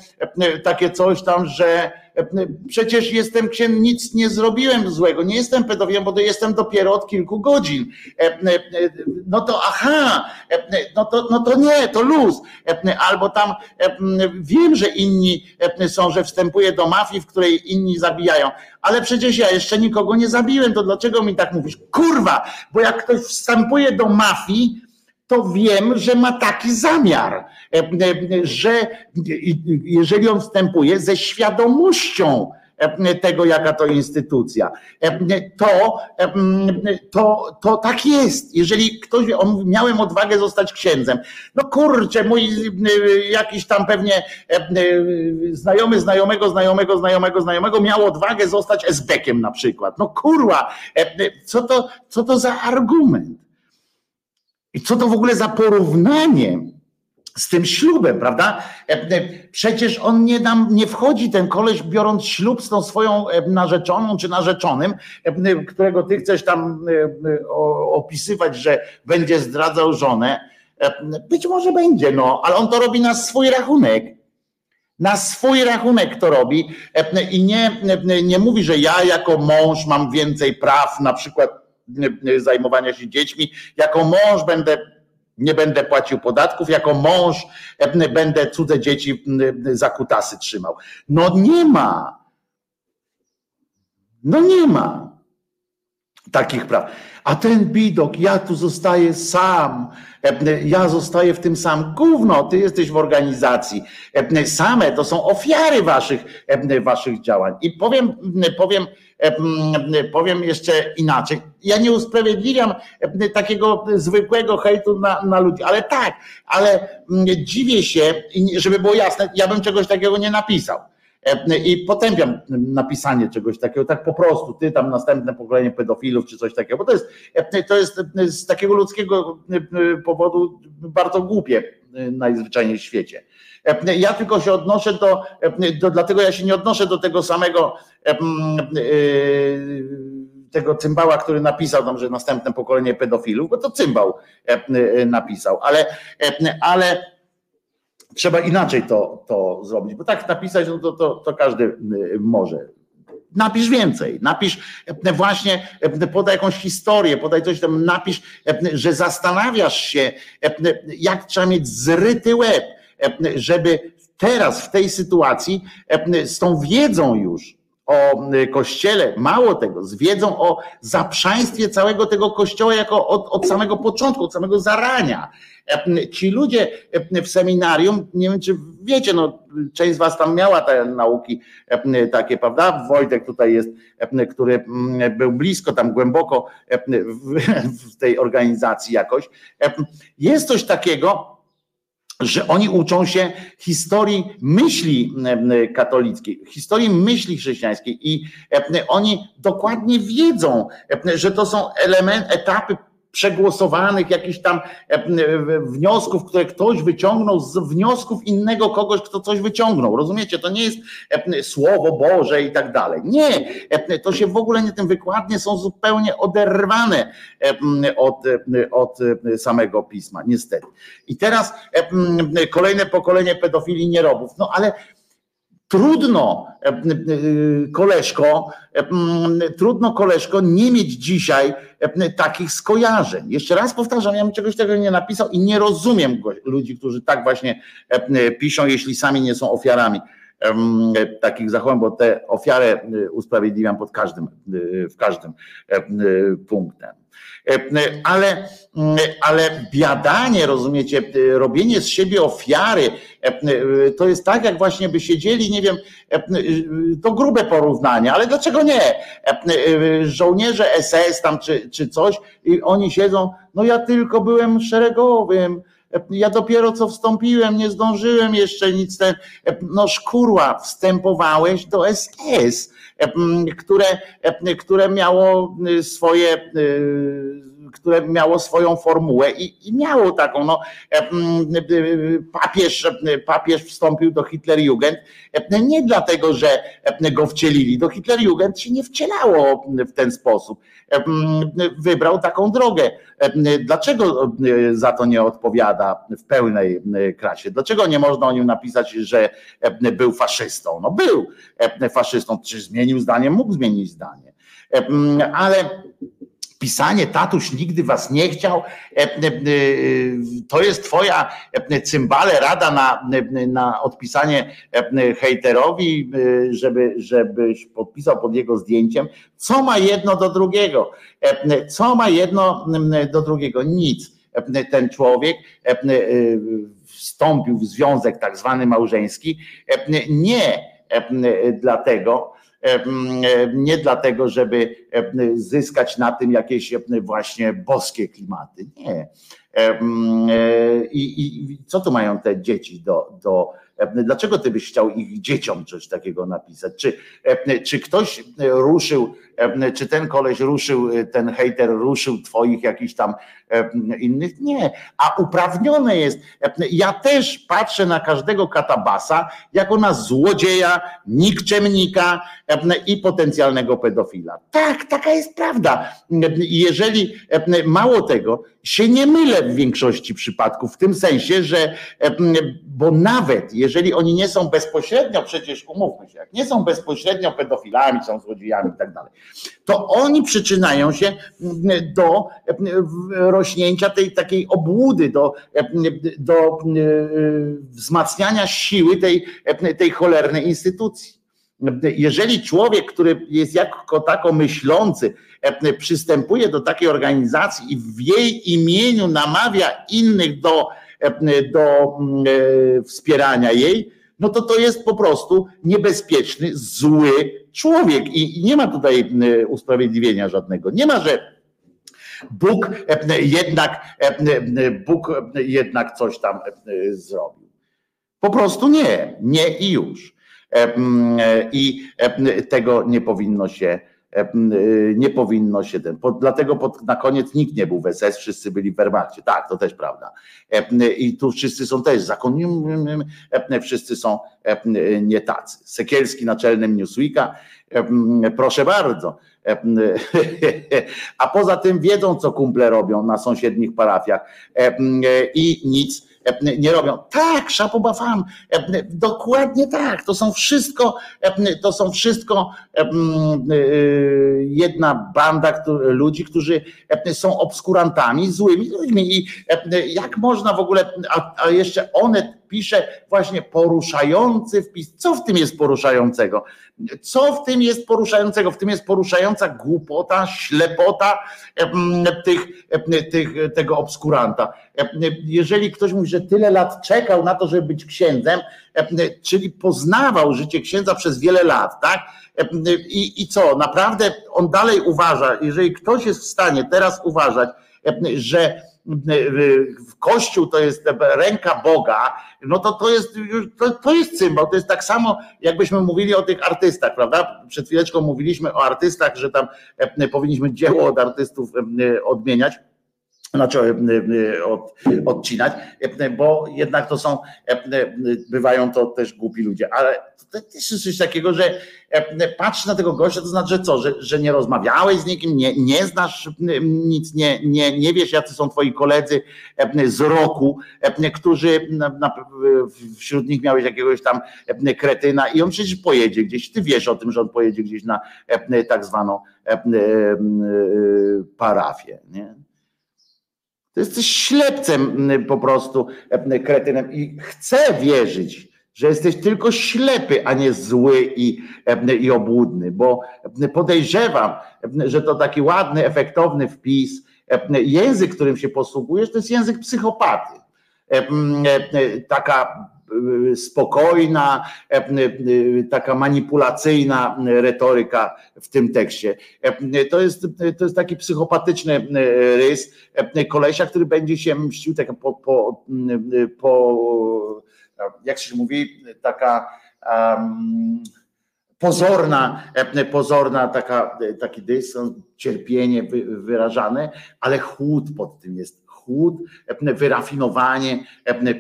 takie coś tam, że przecież jestem księdzem, nic nie zrobiłem złego, nie jestem pedofilem, bo jestem dopiero od kilku godzin. No to aha, no to, no to nie, to luz. Albo tam wiem, że inni są, że wstępuję do mafii, w której inni zabijają, ale przecież ja jeszcze nikogo nie zabiłem, to dlaczego mi tak mówisz? Kurwa, bo jak ktoś wstępuje do mafii, to wiem, że ma taki zamiar, e, e, że jeżeli on wstępuje ze świadomością e, tego, jaka to instytucja, to, to, to tak jest. Jeżeli ktoś, on miałem odwagę zostać księdzem, no kurczę, mój jakiś tam pewnie znajomy, znajomego, znajomego, znajomego, znajomego miał odwagę zostać esbekiem na przykład. No kurwa, co to, co to za argument? I co to w ogóle za porównanie z tym ślubem, prawda? E, e, przecież on nie, nam, nie wchodzi, ten koleś, biorąc ślub z tą swoją e, narzeczoną czy narzeczonym, którego ty chcesz tam opisywać, że będzie zdradzał żonę. Być może będzie, no, ale on to robi na swój rachunek. Na swój rachunek to robi i nie, nie mówi, że ja jako mąż mam więcej praw, na przykład zajmowania się dziećmi. Jako mąż będę nie będę płacił podatków, jako mąż e, będę cudze dzieci za kutasy trzymał. No nie ma. No nie ma takich praw. A ten bidok, ja tu zostaję sam, e, ja zostaję w tym sam. Gówno, ty jesteś w organizacji. E, same to są ofiary waszych, waszych działań. I powiem, powiem, powiem jeszcze inaczej. Ja nie usprawiedliwiam takiego zwykłego hejtu na, na ludzi, ale tak, ale dziwię się, żeby było jasne, ja bym czegoś takiego nie napisał. I potępiam napisanie czegoś takiego, tak po prostu, ty tam następne pokolenie pedofilów czy coś takiego, bo to jest, to jest z takiego ludzkiego powodu bardzo głupie najzwyczajniej w świecie. Ja tylko się odnoszę do, do dlatego ja się nie odnoszę do tego samego tego cymbała, który napisał tam, że następne pokolenie pedofilów, bo to cymbał napisał, ale, ale trzeba inaczej to, to zrobić, bo tak napisać, no to, to, to każdy może. Napisz więcej, napisz właśnie, podaj jakąś historię, podaj coś tam, napisz, że zastanawiasz się, jak trzeba mieć zryty łeb, żeby teraz w tej sytuacji z tą wiedzą już o kościele, mało tego, z wiedzą o zaprzaństwie całego tego kościoła jako od, od samego początku, od samego zarania. Ci ludzie w seminarium, nie wiem czy wiecie, no część z was tam miała te nauki takie, prawda? Wojtek tutaj jest, który był blisko, tam głęboko w tej organizacji jakoś. Jest coś takiego, że oni uczą się historii myśli katolickiej, historii myśli chrześcijańskiej i oni dokładnie wiedzą, że to są elementy, etapy przegłosowanych, jakichś tam wniosków, które ktoś wyciągnął z wniosków innego kogoś, kto coś wyciągnął. Rozumiecie? To nie jest słowo Boże i tak dalej. Nie, to się w ogóle nie tym wykładnie są zupełnie oderwane od, od samego pisma, niestety. I teraz kolejne pokolenie pedofili nierobów. No ale trudno koleżko, trudno koleżko nie mieć dzisiaj takich skojarzeń. Jeszcze raz powtarzam, ja bym czegoś tego nie napisał i nie rozumiem ludzi, którzy tak właśnie piszą, jeśli sami nie są ofiarami takich zachowań, bo te ofiary usprawiedliwiam pod każdym, w każdym punktem. Ale, ale biadanie, rozumiecie, robienie z siebie ofiary, to jest tak, jak właśnie by siedzieli, nie wiem, to grube porównanie, ale dlaczego nie? Żołnierze SS tam czy, czy coś i oni siedzą, no ja tylko byłem szeregowym, ja dopiero co wstąpiłem, nie zdążyłem jeszcze nic ten, no szkurła, wstępowałeś do SS, które, które miało swoje które miało swoją formułę i, i miało taką, no, papież, papież wstąpił do Hitlerjugend nie dlatego, że go wcielili, do Hitlerjugend się nie wcielało w ten sposób, wybrał taką drogę. Dlaczego za to nie odpowiada w pełnej krasie? Dlaczego nie można o nim napisać, że był faszystą? No był faszystą, czy zmienił zdanie? Mógł zmienić zdanie. Ale pisanie tatuś nigdy was nie chciał, e, e, e, to jest twoja cymbale rada na, na odpisanie hejterowi, żeby, żebyś podpisał pod jego zdjęciem. Co ma jedno do drugiego? Co ma jedno do drugiego? Nic. Ten człowiek wstąpił w związek tak zwany małżeński nie dlatego, nie dlatego, żeby zyskać na tym jakieś właśnie boskie klimaty. Nie. I, i co tu mają te dzieci do, do Dlaczego ty byś chciał ich dzieciom coś takiego napisać? Czy, czy ktoś ruszył, czy ten koleś ruszył, ten hejter ruszył twoich jakichś tam innych? Nie. A uprawnione jest. Ja też patrzę na każdego katabasa jako na złodzieja, nikczemnika i potencjalnego pedofila. Tak, taka jest prawda. Jeżeli mało tego, się nie mylę w większości przypadków, w tym sensie, że bo nawet jeżeli oni nie są bezpośrednio, przecież umówmy się, jak nie są bezpośrednio pedofilami, są złodziejami i tak dalej, to oni przyczynają się do rośnięcia tej takiej obłudy, do, do wzmacniania siły tej, tej cholernej instytucji. Jeżeli człowiek, który jest jako tako myślący, przystępuje do takiej organizacji i w jej imieniu namawia innych do, do wspierania jej, no to to jest po prostu niebezpieczny, zły człowiek i nie ma tutaj usprawiedliwienia żadnego. Nie ma, że Bóg jednak, Bóg jednak coś tam zrobił. Po prostu nie, nie i już. I tego nie powinno się nie powinno się ten. Dlatego pod, na koniec nikt nie był w SS, wszyscy byli w Wehrmachcie. Tak, to też prawda. I tu wszyscy są też zakonni, wszyscy są nie tacy. Sekielski naczelnym Newsweeka, proszę bardzo. A poza tym wiedzą, co kumple robią na sąsiednich parafiach i nic nie robią. Tak, szapobafam, dokładnie tak. To są wszystko, to są wszystko jedna banda ludzi, którzy są obskurantami, złymi ludźmi. I jak można w ogóle, a jeszcze one pisze właśnie poruszający wpis. Co w tym jest poruszającego? Co w tym jest poruszającego? W tym jest poruszająca głupota, ślepota tych, tych, tego obskuranta. Jeżeli ktoś mówi, że tyle lat czekał na to, żeby być księdzem, czyli poznawał życie księdza przez wiele lat, tak? I, I co, naprawdę on dalej uważa, jeżeli ktoś jest w stanie teraz uważać, że Kościół to jest ręka Boga, no to to jest, to, to jest symbol. To jest tak samo, jakbyśmy mówili o tych artystach, prawda? Przed chwileczką mówiliśmy o artystach, że tam e, powinniśmy dzieło od artystów e, odmieniać znaczy od, odcinać, bo jednak to są, bywają to też głupi ludzie, ale to też jest coś takiego, że patrz na tego gościa, to znaczy, że co, że, że nie rozmawiałeś z nikim, nie, nie znasz nic, nie, nie, nie wiesz, jacy są twoi koledzy z roku, którzy na, na, wśród nich miałeś jakiegoś tam kretyna i on przecież pojedzie gdzieś, ty wiesz o tym, że on pojedzie gdzieś na tak zwaną parafię, nie? To jesteś ślepcem po prostu, kretynem i chcę wierzyć, że jesteś tylko ślepy, a nie zły i, i obłudny, bo podejrzewam, że to taki ładny, efektowny wpis, język, którym się posługujesz, to jest język psychopaty. Taka spokojna, e, taka manipulacyjna retoryka w tym tekście. E, to jest, to jest taki psychopatyczny e, rys kolesia, który będzie się mścił tak po, po, po jak się mówi, taka um, pozorna, pozorna taka, taki dysonans, cierpienie wyrażane, ale chłód pod tym jest chłód, wyrafinowanie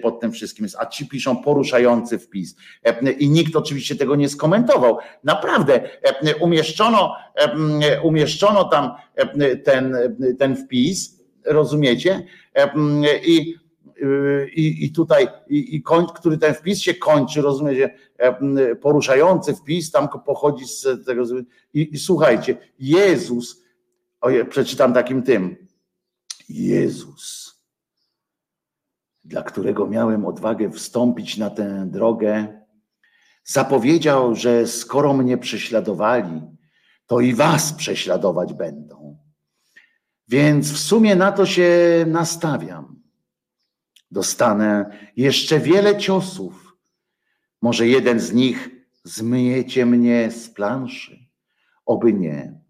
pod tym wszystkim jest. A ci piszą poruszający wpis. I nikt oczywiście tego nie skomentował. Naprawdę umieszczono, umieszczono tam ten, ten wpis, rozumiecie? I i, i tutaj, i, i koń, który ten wpis się kończy, rozumiecie, poruszający wpis, tam pochodzi z tego. I, i słuchajcie, Jezus, o, przeczytam takim tym, Jezus, dla którego miałem odwagę wstąpić na tę drogę, zapowiedział, że skoro mnie prześladowali, to i was prześladować będą. Więc w sumie na to się nastawiam. Dostanę jeszcze wiele ciosów. Może jeden z nich zmyjecie mnie z planszy. Oby nie.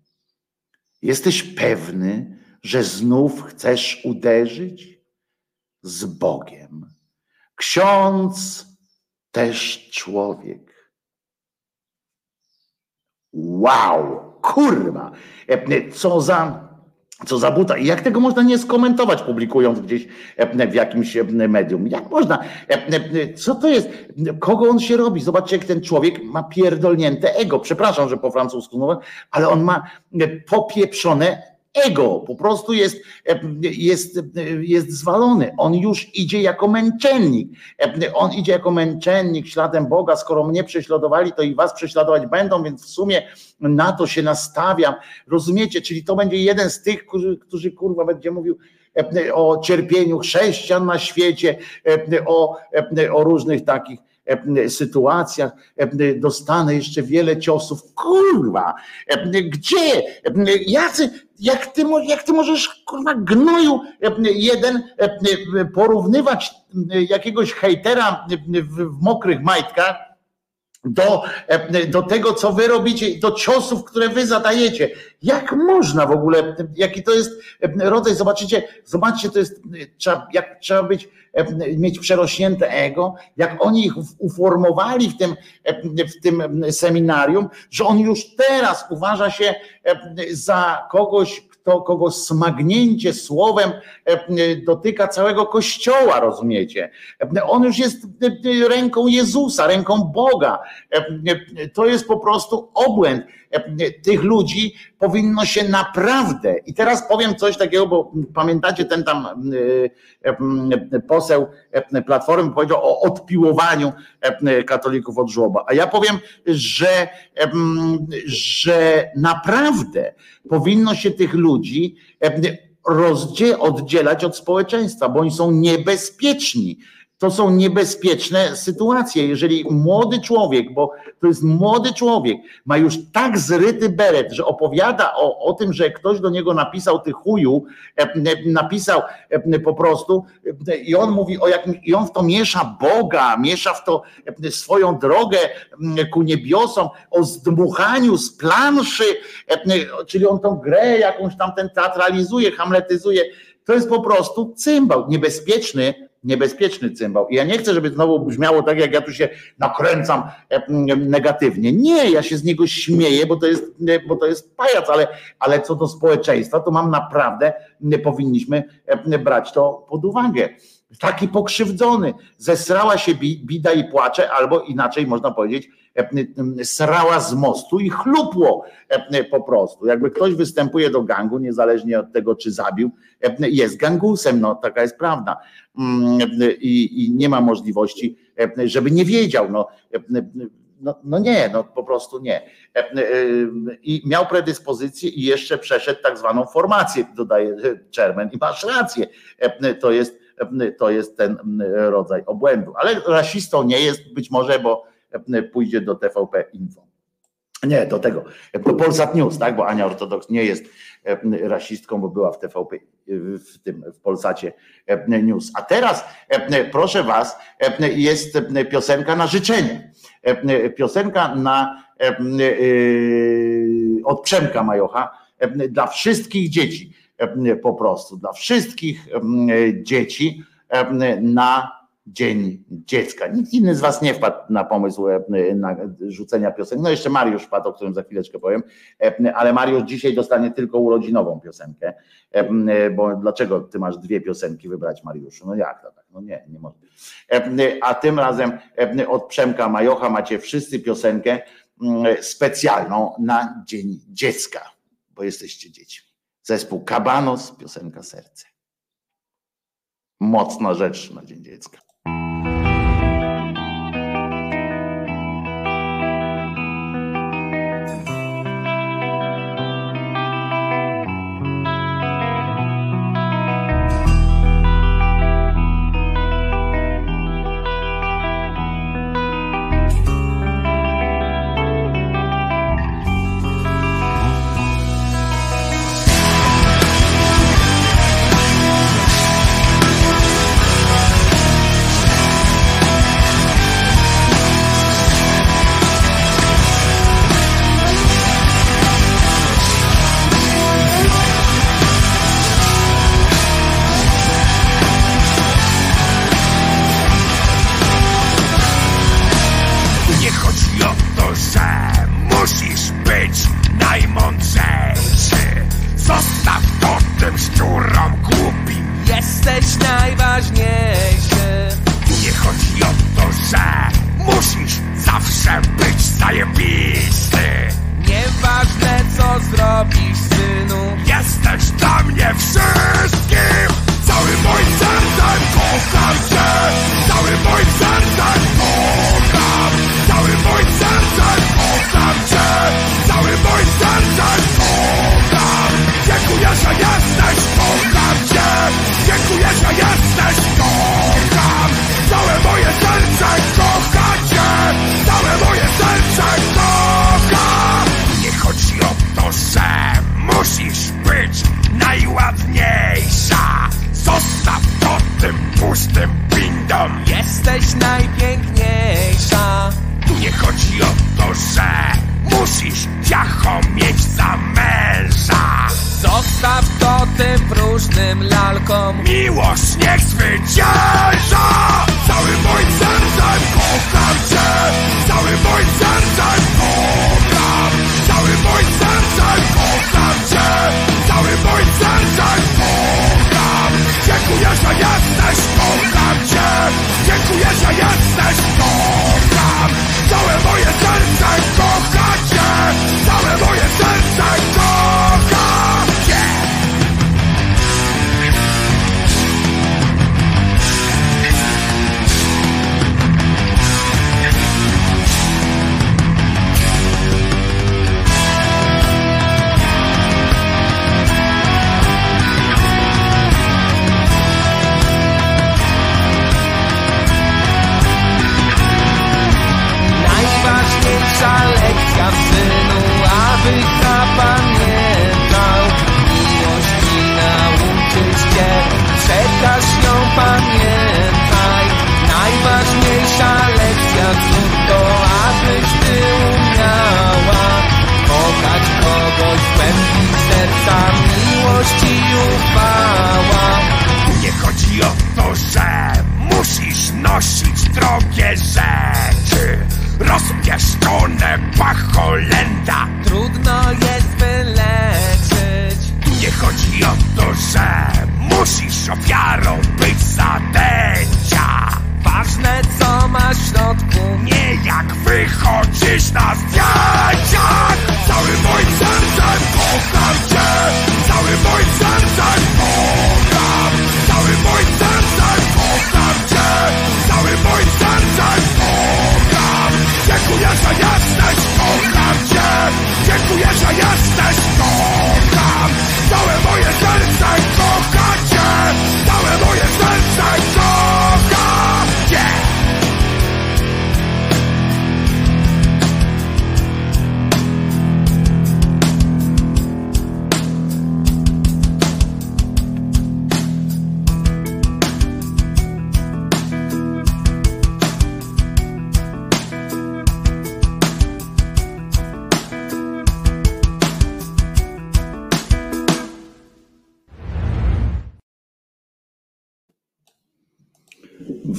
Jesteś pewny, że znów chcesz uderzyć z Bogiem. Ksiądz też człowiek. Wow, kurwa, co za, co za buta. I jak tego można nie skomentować, publikując gdzieś w jakimś medium? Jak można? Co to jest? Kogo on się robi? Zobaczcie, jak ten człowiek ma pierdolnięte ego. Przepraszam, że po francusku mówię, ale on ma popieprzone ego, po prostu jest, jest, jest zwalony. On już idzie jako męczennik. On idzie jako męczennik śladem Boga. Skoro mnie prześladowali, to i was prześladować będą, więc w sumie na to się nastawiam. Rozumiecie? Czyli to będzie jeden z tych, którzy, którzy kurwa będzie mówił o cierpieniu chrześcijan na świecie, o, o różnych takich sytuacjach dostanę jeszcze wiele ciosów. Kurwa, gdzie? Jacy, jak ty, jak ty możesz, kurwa, gnoju jeden porównywać jakiegoś hejtera w mokrych majtkach do, e, do tego, co wy robicie, do ciosów, które wy zadajecie. Jak można w ogóle, jaki to jest e, rodzaj, zobaczycie, zobaczcie, to jest, trzeba, jak trzeba być, e, mieć przerośnięte ego, jak oni ich uformowali w tym, w tym seminarium, że on już teraz uważa się za kogoś, to kogo smagnięcie słowem e, dotyka całego kościoła, rozumiecie? E, on już jest e, ręką Jezusa, ręką Boga. To jest po prostu obłęd tych ludzi powinno się naprawdę, i teraz powiem coś takiego, bo pamiętacie ten tam poseł Platformy powiedział o odpiłowaniu katolików od żłoba, a ja powiem, że, że naprawdę powinno się tych ludzi oddzielać od społeczeństwa, bo oni są niebezpieczni to są niebezpieczne sytuacje. Jeżeli młody człowiek, bo to jest młody człowiek, ma już tak zryty beret, że opowiada o, o tym, że ktoś do niego napisał ty chuju, e, e, napisał e, po prostu i on mówi o jakimś, i on w to miesza Boga, miesza w to swoją drogę ku niebiosom, o zdmuchaniu z planszy, czyli on tą grę jakąś tam ten teatralizuje, hamletyzuje. To jest po prostu cymbał, niebezpieczny, niebezpieczny cymbał. I ja nie chcę, żeby znowu brzmiało tak, jak ja tu się nakręcam e, negatywnie. Nie, ja się z niego śmieję, bo to jest, e, bo to jest pajac, ale, ale co do społeczeństwa, to mam naprawdę, nie powinniśmy e, brać to pod uwagę. Taki pokrzywdzony, zesrała się bida i płacze, albo inaczej można powiedzieć, srała z mostu i chlupło po prostu. Jakby ktoś występuje do gangu, niezależnie od tego, czy zabił, jest gangusem, no taka jest prawda. Mm, I, i nie ma możliwości, żeby nie wiedział. No, no, no, nie, no po prostu nie. I miał predyspozycję i jeszcze przeszedł tak zwaną formację, dodaje Chairman. I masz rację, to jest, to jest ten rodzaj obłędu. Ale rasistą nie jest być może, bo pójdzie do TVP Info. Nie, do tego, do Polsat News, tak, bo Ania Ortodoks nie jest rasistką, bo była w TVP, w tym, w Polsacie News. A teraz, proszę was, jest piosenka na życzenie. Piosenka na, od Przemka Majocha dla wszystkich dzieci, po prostu, dla wszystkich dzieci na Dzień Dziecka. Nikt inny z Was nie wpadł na pomysł e, na rzucenia piosenek. No jeszcze Mariusz wpadł, o którym za chwileczkę powiem, e, ale Mariusz dzisiaj dostanie tylko urodzinową piosenkę. E, bo dlaczego Ty masz dwie piosenki wybrać, Mariuszu? No jak to tak? No nie, nie można. A tym razem od Przemka Majocha macie wszyscy piosenkę specjalną na Dzień Dziecka, bo jesteście dziećmi. Zespół Kabanos, piosenka Serce. Mocna rzecz na Dzień Dziecka.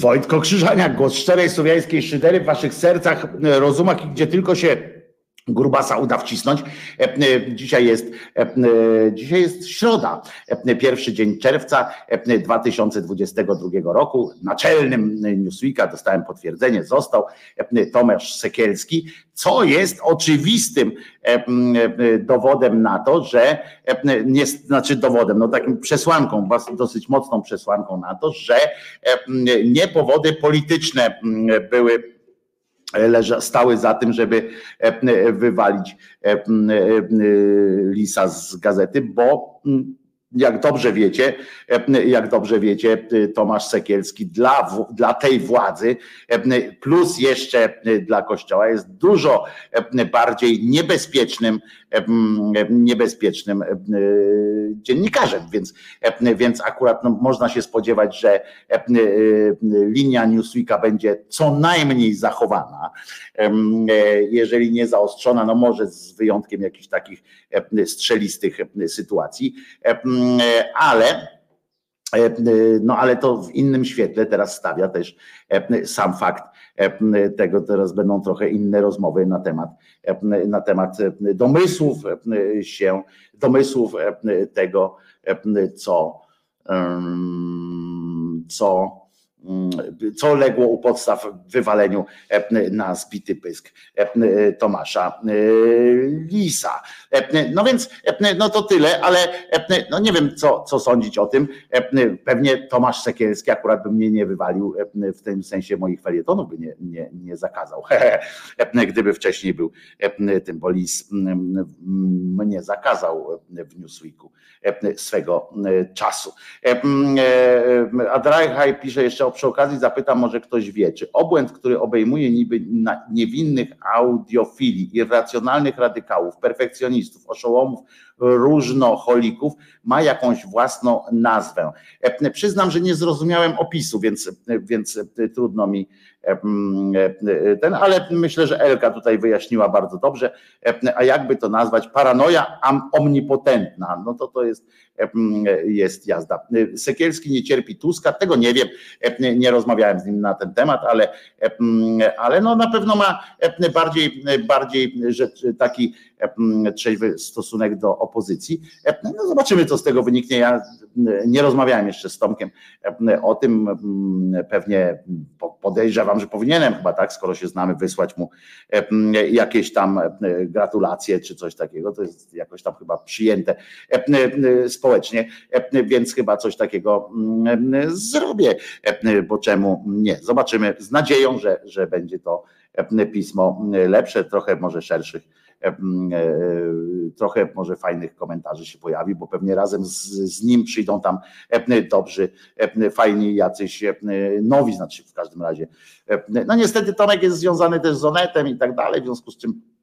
Wojtko Krzyżaniak, głos szczerej słowiańskiej szydery w waszych sercach, e, rozumach i gdzie tylko się grubasa uda wcisnąć. E, e, Dzisiaj jest, e, dzisiaj jest środa, pierwszy dzień czerwca e, 2022 roku. Naczelnym Newsweeka dostałem potwierdzenie, został Tomasz Sekielski, co jest oczywistym dowodem na to, że nie, znaczy dowodem, no takim przesłanką, dosyć mocną przesłanką na to, że nie powody polityczne były leża, stały za tym, żeby e, wywalić e, e, Lisa z gazety, bo jak dobrze wiecie, e, jak dobrze wiecie, e, Tomasz Sekielski dla, dla tej władzy, e, plus jeszcze e, dla Kościoła jest dużo e, bardziej niebezpiecznym, e, niebezpiecznym e, dziennikarzem, więc, e, więc akurat no, można się spodziewać, że e, e, linia Newsweeka będzie co najmniej zachowana, e, jeżeli nie zaostrzona, no może z wyjątkiem jakichś takich e, strzelistych e, sytuacji, E, e, ale E, No ale to w innym świetle teraz stawia też e, sam fakt e, tego, teraz będą trochę inne rozmowy na temat, e, na temat e, domysłów e, się, domysłów e, tego, e, co, co, co legło u podstaw wywaleniu e, na zbity pysk e, Tomasza e, Lisa. E, No więc no to tyle, ale no nie wiem co, co sądzić o tym. Pewnie Tomasz Sekielski akurat by mnie nie wywalił w tym sensie moich felietonów by nie, nie, nie zakazał. Gdyby wcześniej był tym, bo Lis mm, mnie zakazał w Newsweeku swego czasu. Mm, A Drajhaj pisze jeszcze przy okazji zapytam, może ktoś wie, czy obłęd, który obejmuje niby niewinnych audiofili, irracjonalnych radykałów, perfekcjonistów, oszołomów, różnocholików, ma jakąś własną nazwę. E, Przyznam, że nie zrozumiałem opisu, więc, więc trudno mi ten, ale myślę, że Elka tutaj wyjaśniła bardzo dobrze, a jakby to nazwać, paranoja omnipotentna, no to to jest, jest jazda. Sekielski nie cierpi Tuska, tego nie wiem, nie rozmawiałem z nim na ten temat, ale, ale no na pewno ma bardziej, bardziej taki trzeźwy stosunek do opozycji. No zobaczymy, co z tego wyniknie. Ja nie rozmawiałem jeszcze z Tomkiem o tym, pewnie podejrzewam, że powinienem chyba tak, skoro się znamy, wysłać mu jakieś tam gratulacje czy coś takiego. To jest jakoś tam chyba przyjęte społecznie, więc chyba coś takiego zrobię, bo czemu nie? Zobaczymy z nadzieją, że, że będzie to pismo lepsze, trochę może szerszych E, e, trochę może fajnych komentarzy się pojawi, bo pewnie razem z, z nim przyjdą tam e, dobrzy, fajni jacyś nowi, znaczy w każdym razie. No niestety Tomek jest związany też z Onetem i tak dalej, w związku z czym E,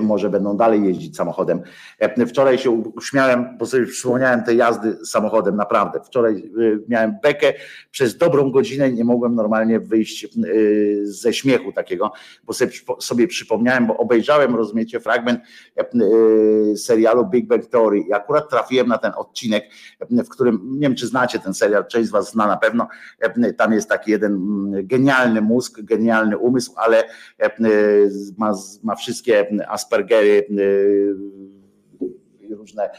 może będą dalej jeździć samochodem. E, wczoraj się uśmiałem, bo sobie przypomniałem te jazdy samochodem, naprawdę. Wczoraj e, miałem bekę, przez dobrą godzinę nie mogłem normalnie wyjść ze śmiechu takiego, bo sobie, sobie przypomniałem, bo obejrzałem, rozumiecie, fragment serialu Big Bang Theory i akurat trafiłem na ten odcinek, w którym, nie wiem czy znacie ten serial, część z was zna na pewno, tam jest taki jeden mm, genialny mózg, genialny umysł, ale ma, ma wszystkie Aspergery, y, różne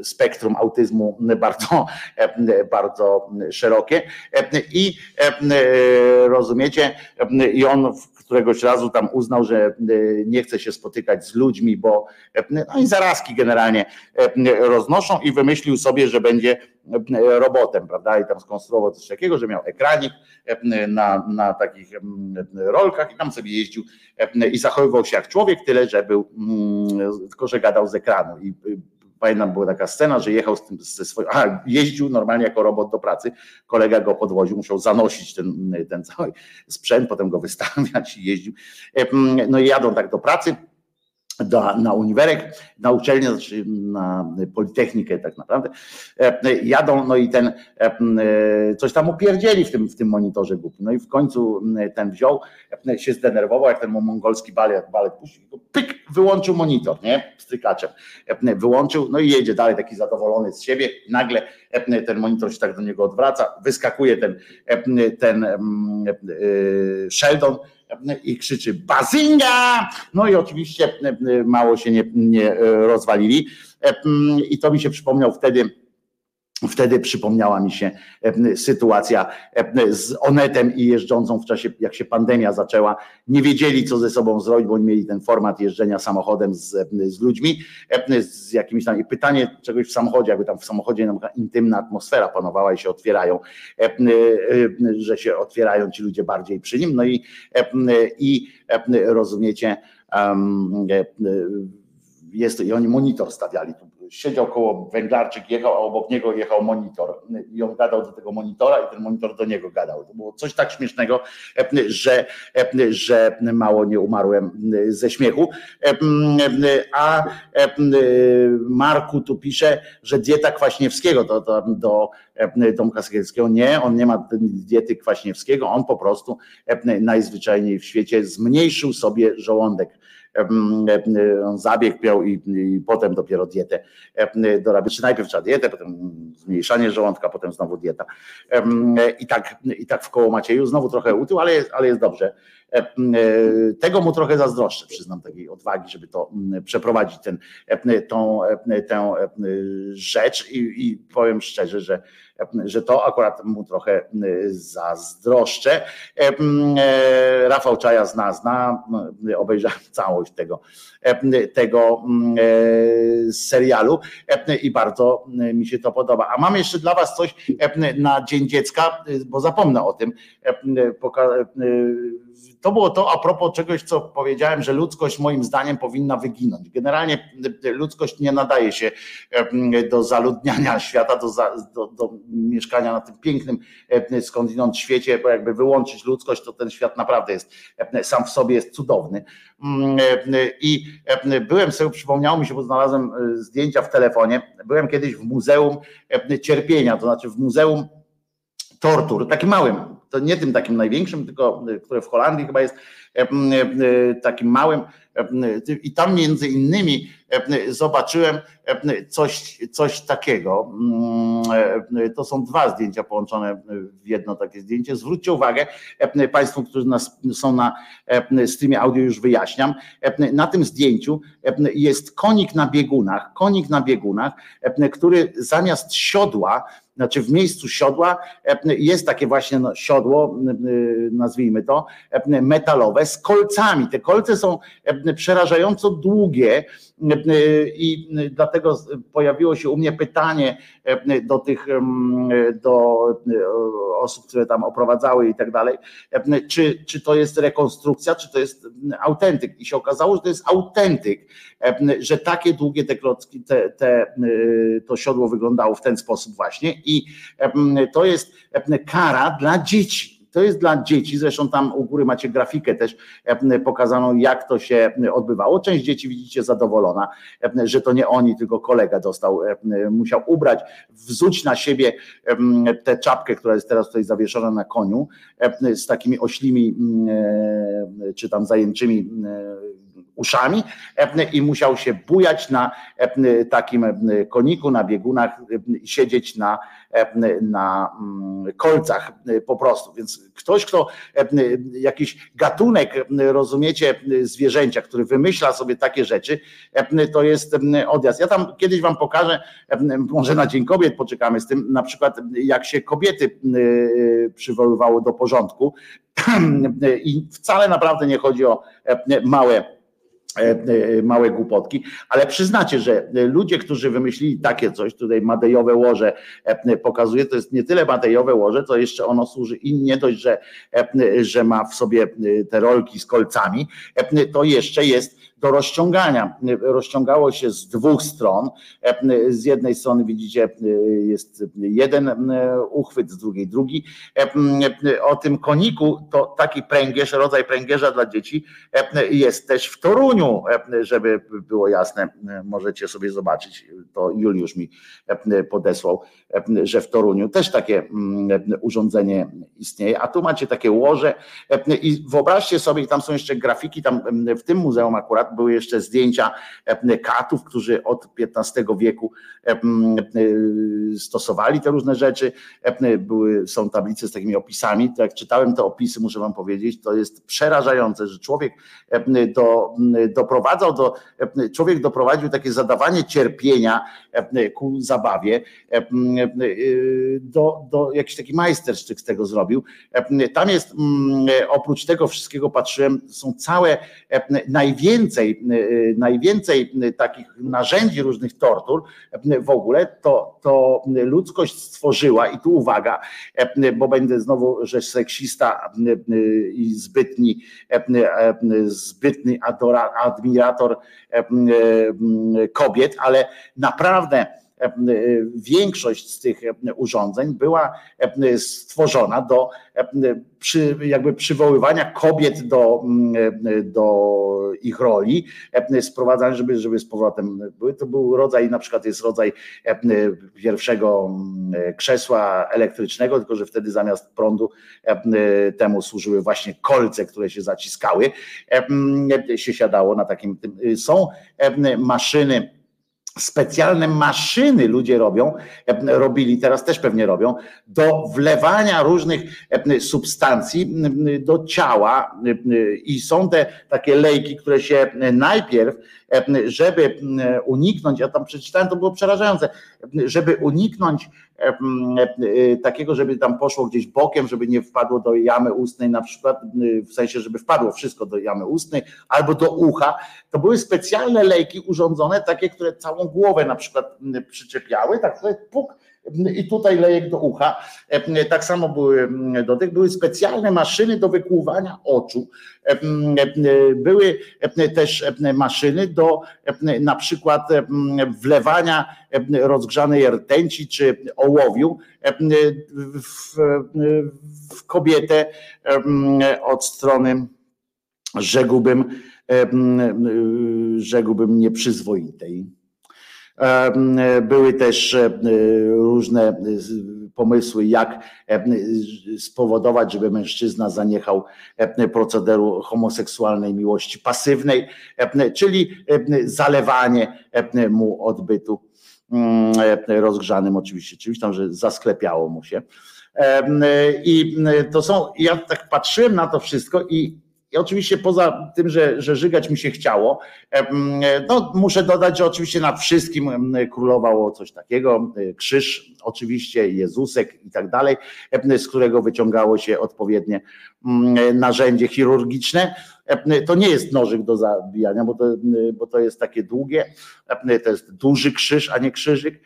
y, spektrum autyzmu bardzo, bardzo szerokie. I y, rozumiecie, i on któregoś razu tam uznał, że nie chce się spotykać z ludźmi, bo no i zarazki generalnie roznoszą i wymyślił sobie, że będzie robotem, prawda? I tam skonstruował coś takiego, że miał ekranik na, na takich rolkach i tam sobie jeździł i zachowywał się jak człowiek, tyle, że był, mm, tylko że gadał z ekranu. I pamiętam, była taka scena, że jechał z tym, ze swoim, aha, jeździł normalnie jako robot do pracy, kolega go podwoził, musiał zanosić ten, ten cały sprzęt, potem go wystawiać i jeździł. No i jadą tak do pracy do, na uniwerek, na uczelnię, znaczy na Politechnikę tak naprawdę, e, jadą, no i ten e, coś tam upierdzieli w tym, w tym monitorze głupi. No i w końcu ten wziął, e, się zdenerwował, jak ten mongolski balet, balet puścił, pyk, wyłączył monitor, nie, strykaczem. Wyłączył, no i jedzie dalej taki zadowolony z siebie, nagle ten monitor się tak do niego odwraca, wyskakuje ten, ten Sheldon, i krzyczy bazinga! No i oczywiście mało się nie, nie rozwalili. I to mi się przypomniał wtedy Wtedy przypomniała mi się e, sytuacja e, z Onetem i jeżdżącą w czasie, jak się pandemia zaczęła. Nie wiedzieli, co ze sobą zrobić, bo oni mieli ten format jeżdżenia samochodem z, z ludźmi, e, z jakimiś tam. I pytanie czegoś w samochodzie, jakby tam w samochodzie intymna atmosfera panowała i się otwierają, że się otwierają ci ludzie bardziej przy nim. No i, i rozumiecie, jest, i oni monitor stawiali tu siedział koło węglarczyk, jechał, a obok niego jechał monitor i on gadał do tego monitora i ten monitor do niego gadał. To było coś tak śmiesznego, że, że mało nie umarłem ze śmiechu. A Marku tu pisze, że dieta Kwaśniewskiego do, do, do Tomka Sekielskiego. Nie, on nie ma diety Kwaśniewskiego, on po prostu najzwyczajniej w świecie zmniejszył sobie żołądek zabieg miał i, i potem dopiero dietę dorabiał. Czy najpierw trzeba dietę, potem zmniejszanie żołądka, potem znowu dieta. I tak, i tak w koło Macieju, znowu trochę utył, ale jest, ale jest dobrze. Tego mu trochę zazdroszczę, przyznam takiej odwagi, żeby to przeprowadzić ten, tą, tę rzecz i, i powiem szczerze, że że to akurat mu trochę zazdroszczę. Rafał Czaja zna, zna, obejrzałem całość tego, tego serialu i bardzo mi się to podoba. A mam jeszcze dla Was coś na Dzień Dziecka, bo zapomnę o tym to było to a propos czegoś, co powiedziałem, że ludzkość moim zdaniem powinna wyginąć. Generalnie ludzkość nie nadaje się do zaludniania świata, do, do, do mieszkania na tym pięknym skądinąd świecie, bo jakby wyłączyć ludzkość, to ten świat naprawdę jest, sam w sobie jest cudowny. Mm, I byłem sobie, przypomniało mi się, bo znalazłem zdjęcia w telefonie, byłem kiedyś w Muzeum Cierpienia, to znaczy w Muzeum tortur, takim małym, to nie tym takim największym, tylko które w Holandii chyba jest takim małym, i tam między innymi zobaczyłem coś, coś takiego. Mm, to są dwa zdjęcia połączone w jedno takie zdjęcie. Zwróćcie uwagę, Państwo, którzy nas są na streamie audio, już wyjaśniam. Na tym zdjęciu jest konik na biegunach, konik na biegunach, który zamiast siodła znaczy w miejscu siodła jest takie właśnie no, siodło, nazwijmy to, metalowe z kolcami. Te kolce są przerażająco długie i dlatego pojawiło się u mnie pytanie do tych, do osób, które tam oprowadzały i tak dalej, czy, czy to jest rekonstrukcja, czy to jest autentyk. I się okazało, że to jest autentyk, że takie długie te klocki, te, te, to siodło wyglądało w ten sposób właśnie i to jest kara dla dzieci to jest dla dzieci, zresztą tam u góry macie grafikę też e, pokazaną, jak to się odbywało. Część dzieci widzicie zadowolona, e, że to nie oni, tylko kolega dostał, e, musiał ubrać, wzuć na siebie tę czapkę, która jest teraz tutaj zawieszona na koniu, z takimi oślimi czy tam zajęczymi uszami i musiał się bujać na takim koniku, na biegunach, siedzieć na, na mm, kolcach po prostu. Więc ktoś, kto jakiś gatunek, rozumiecie, zwierzęcia, który wymyśla sobie takie rzeczy, to jest odjazd. Ja tam kiedyś wam pokażę, może na Dzień Kobiet poczekamy z tym, na przykład jak się kobiety przywoływało do porządku i wcale naprawdę nie chodzi o małe małe głupotki, ale przyznacie, że ludzie, którzy wymyślili takie coś, tutaj Madejowe łoże e, pokazuje, to jest nie tyle Madejowe łoże, to jeszcze ono służy i nie dość, że, że ma w sobie te rolki z kolcami, to jeszcze jest do rozciągania. Rozciągało się z dwóch stron. Z jednej strony widzicie, jest jeden uchwyt, z drugiej drugi. O tym koniku, to taki pręgierz, rodzaj pręgierza dla dzieci jest też w Toruniu, żeby było jasne, możecie sobie zobaczyć. To Juliusz mi podesłał, że w Toruniu też takie urządzenie istnieje. A tu macie takie łoże i wyobraźcie sobie, tam są jeszcze grafiki, tam w tym muzeum akurat były jeszcze zdjęcia e, katów, którzy od XV wieku e, e, stosowali te różne rzeczy. Były, są tablice z takimi opisami. To jak czytałem te opisy, muszę wam powiedzieć, to jest przerażające, że człowiek do, doprowadzał do, człowiek doprowadził takie zadawanie cierpienia ku zabawie, do, do jakiś taki majstersztyk z tego zrobił. Tam jest oprócz tego wszystkiego patrzyłem, są całe najwięcej najwięcej, y, najwięcej takich narzędzi różnych tortur w ogóle, to, to ludzkość stworzyła i tu uwaga, bo będę znowu, że seksista y, i zbytni, zbytni admirator kobiet, ale naprawdę większość z tych urządzeń była stworzona do przy, jakby przywoływania kobiet do, do ich roli, sprowadzania, żeby, żeby z powrotem były. To był rodzaj, na przykład jest rodzaj pierwszego krzesła elektrycznego, tylko że wtedy zamiast prądu temu służyły właśnie kolce, które się zaciskały, się siadało na takim. Są maszyny, specjalne maszyny ludzie robią, e, robili, teraz też pewnie robią, do wlewania różnych e, substancji do ciała i są te takie lejki, które się najpierw, e, żeby uniknąć, ja tam przeczytałem, to było przerażające, żeby uniknąć takiego, żeby tam poszło gdzieś bokiem, żeby nie wpadło do jamy ustnej na przykład, w sensie, żeby wpadło wszystko do jamy ustnej albo do ucha, to były specjalne lejki urządzone, takie, które całą głowę na przykład przyczepiały, tak tutaj puk, i tutaj lejek do ucha. Tak samo były do tych, były specjalne maszyny do wykłuwania oczu. Były też maszyny do na przykład wlewania rozgrzanej rtęci czy ołowiu w, w kobietę od strony rzekłbym, rzekłbym nieprzyzwoitej. Były też różne pomysły, jak spowodować, żeby mężczyzna zaniechał procederu homoseksualnej miłości pasywnej, czyli zalewanie mu odbytu mm, rozgrzanym oczywiście, czymś tam, że zasklepiało mu się. I to są, ja tak patrzyłem na to wszystko i i oczywiście poza tym, że, że żygać mi się chciało, no muszę dodać, że oczywiście nad wszystkim królowało coś takiego, e, krzyż oczywiście, Jezusek i tak dalej, z którego wyciągało się odpowiednie narzędzie chirurgiczne. To nie jest nożyk do zabijania, bo to, bo to jest takie długie, to jest duży krzyż, a nie krzyżyk.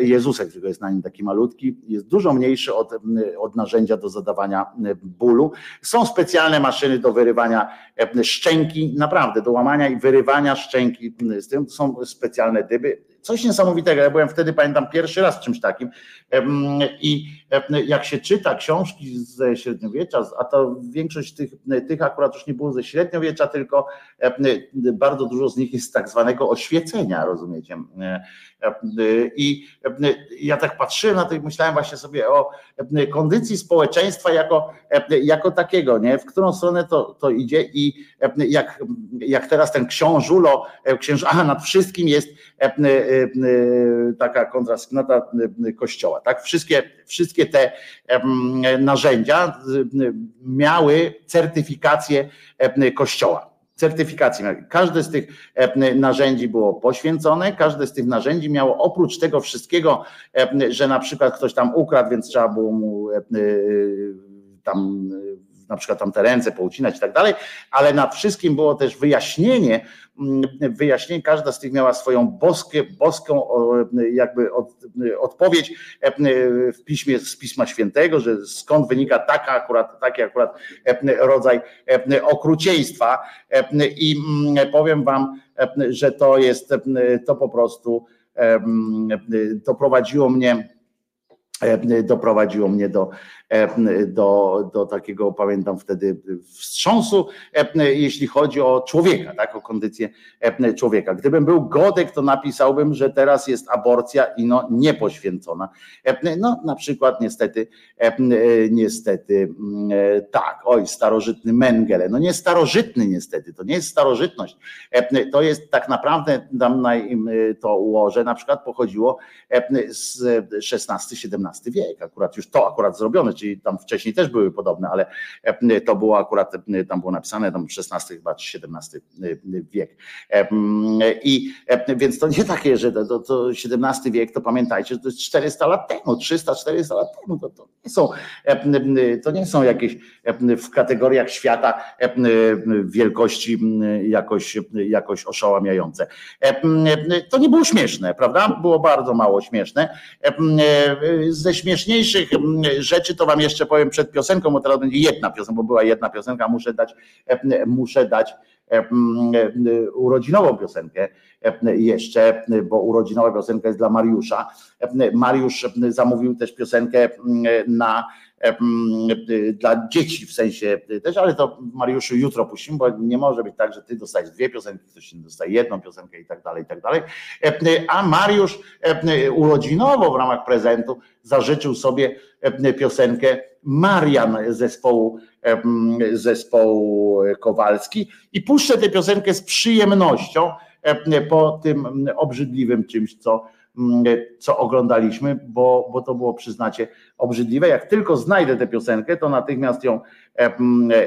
Jezusek, tylko jest na nim taki malutki, jest dużo mniejszy od, od narzędzia do zadawania bólu. Są specjalne maszyny do wyrywania szczęki, naprawdę do łamania i wyrywania szczęki. Z tym są specjalne dyby Coś niesamowitego. Ja byłem wtedy, pamiętam, pierwszy raz czymś takim. I jak się czyta książki ze średniowiecza, a to większość tych, tych akurat już nie było ze średniowiecza, tylko bardzo dużo z nich jest tak zwanego oświecenia, rozumiecie? I ja tak patrzyłem na to i myślałem właśnie sobie o kondycji społeczeństwa jako, jako takiego, nie? w którą stronę to, to idzie i jak, jak teraz ten książulo, księż, aha, nad wszystkim jest taka kontrasygnata kościoła. Tak? Wszystkie, wszystkie te narzędzia miały certyfikację kościoła certyfikację. Każde z tych narzędzi było poświęcone, każde z tych narzędzi miało oprócz tego wszystkiego, że na przykład ktoś tam ukradł, więc trzeba było mu tam na przykład tam te ręce poucinać i tak dalej, ale nad wszystkim było też wyjaśnienie, mm, wyjaśnienie, każda z tych miała swoją boskie, boską jakby od, odpowiedź e, w piśmie z Pisma Świętego, że skąd wynika taka akurat, taki akurat e, rodzaj e, okrucieństwa. I mm, powiem wam, że to jest, to po prostu doprowadziło mnie doprowadziło mnie do E, do, do takiego, pamiętam wtedy, wstrząsu, e, jeśli chodzi o człowieka, tak, o kondycję e, człowieka. Gdybym był Godek, to napisałbym, że teraz jest aborcja i no niepoświęcona. No na przykład niestety, niestety tak, oj, starożytny Mengele, no nie starożytny niestety, to nie jest starożytność, to jest tak naprawdę, tam na to ułożę, na przykład pochodziło z XVI-XVII wiek, akurat już to akurat zrobione, czyli tam wcześniej też były podobne, ale e, to było akurat, e, tam było napisane, tam XVI chyba XVII e, wiek. I więc to nie takie, że to, to XVII wiek, to pamiętajcie, że to jest 400 lat temu, 300-400 lat temu, to, to, nie są, to nie są jakieś w kategoriach świata wielkości jakoś, jakoś oszałamiające. To nie było śmieszne, prawda? Było bardzo mało śmieszne. Ze śmieszniejszych rzeczy to wam jeszcze powiem przed piosenką, bo teraz będzie jedna piosenka, bo była jedna piosenka, muszę dać, muszę dać urodzinową piosenkę jeszcze, bo urodzinowa piosenka jest dla Mariusza. Mariusz zamówił też piosenkę na dla dzieci w sensie też, ale to Mariuszu jutro puścimy, bo nie może być tak, że ty dostajesz dwie piosenki, ktoś inny dostaje jedną piosenkę i tak dalej, i tak dalej. A Mariusz urodzinowo w ramach prezentu zażyczył sobie piosenkę Marian zespołu, zespołu Kowalski i puszczę tę piosenkę z przyjemnością po tym obrzydliwym czymś, co co oglądaliśmy, bo, bo to było, przyznacie, obrzydliwe. Jak tylko znajdę tę piosenkę, to natychmiast ją,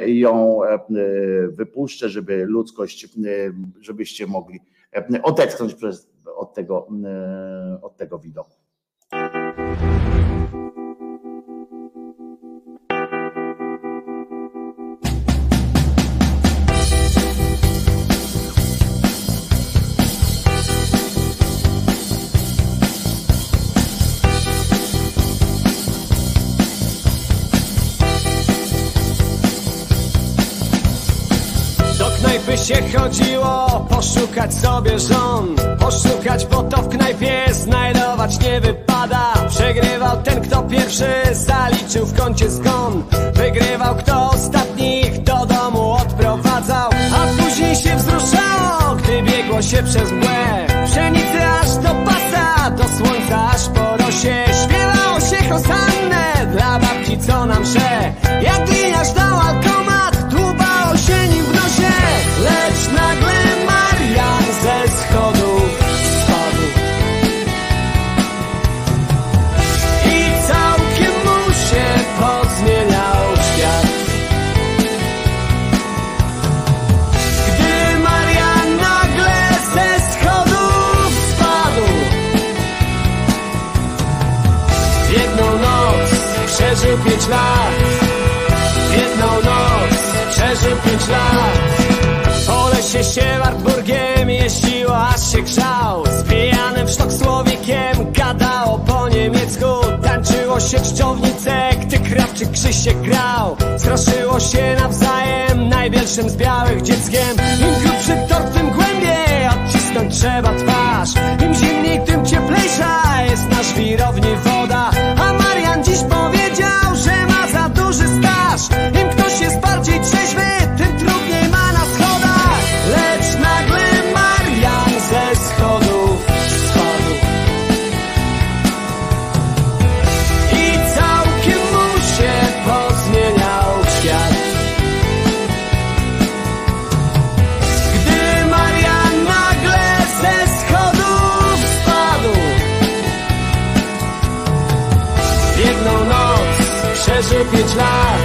ją wypuszczę, żeby ludzkość, żebyście mogli odetchnąć przez, od, tego, od tego widoku. Się chodziło poszukać sobie żon. Poszukać, bo to w knajpie znajdować nie wypada. Przegrywał ten, kto pierwszy zaliczył w kącie zgon. Wygrywał, kto ostatnich do domu odprowadzał. A później się wzruszało, gdy biegło się przez mgłę. Pszenicy aż do pasa, do słońca aż po rosie. Śpiewało się hosami lat. W jedną noc przeżył pięć lat. Po lesie się Wartburgiem jeździło, aż się grzał. Z pijanym w sztok słowikiem gadało po niemiecku Tańczyło się czciownice, gdy krawczyk Krzysiek grał Straszyło się nawzajem największym z białych dzieckiem. Im grubszy tort, tym głębiej odcisnąć trzeba twarz. Im zimniej, tym cieplejsza jest na żwirowni woda lat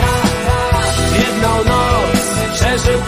jedną noc przeżył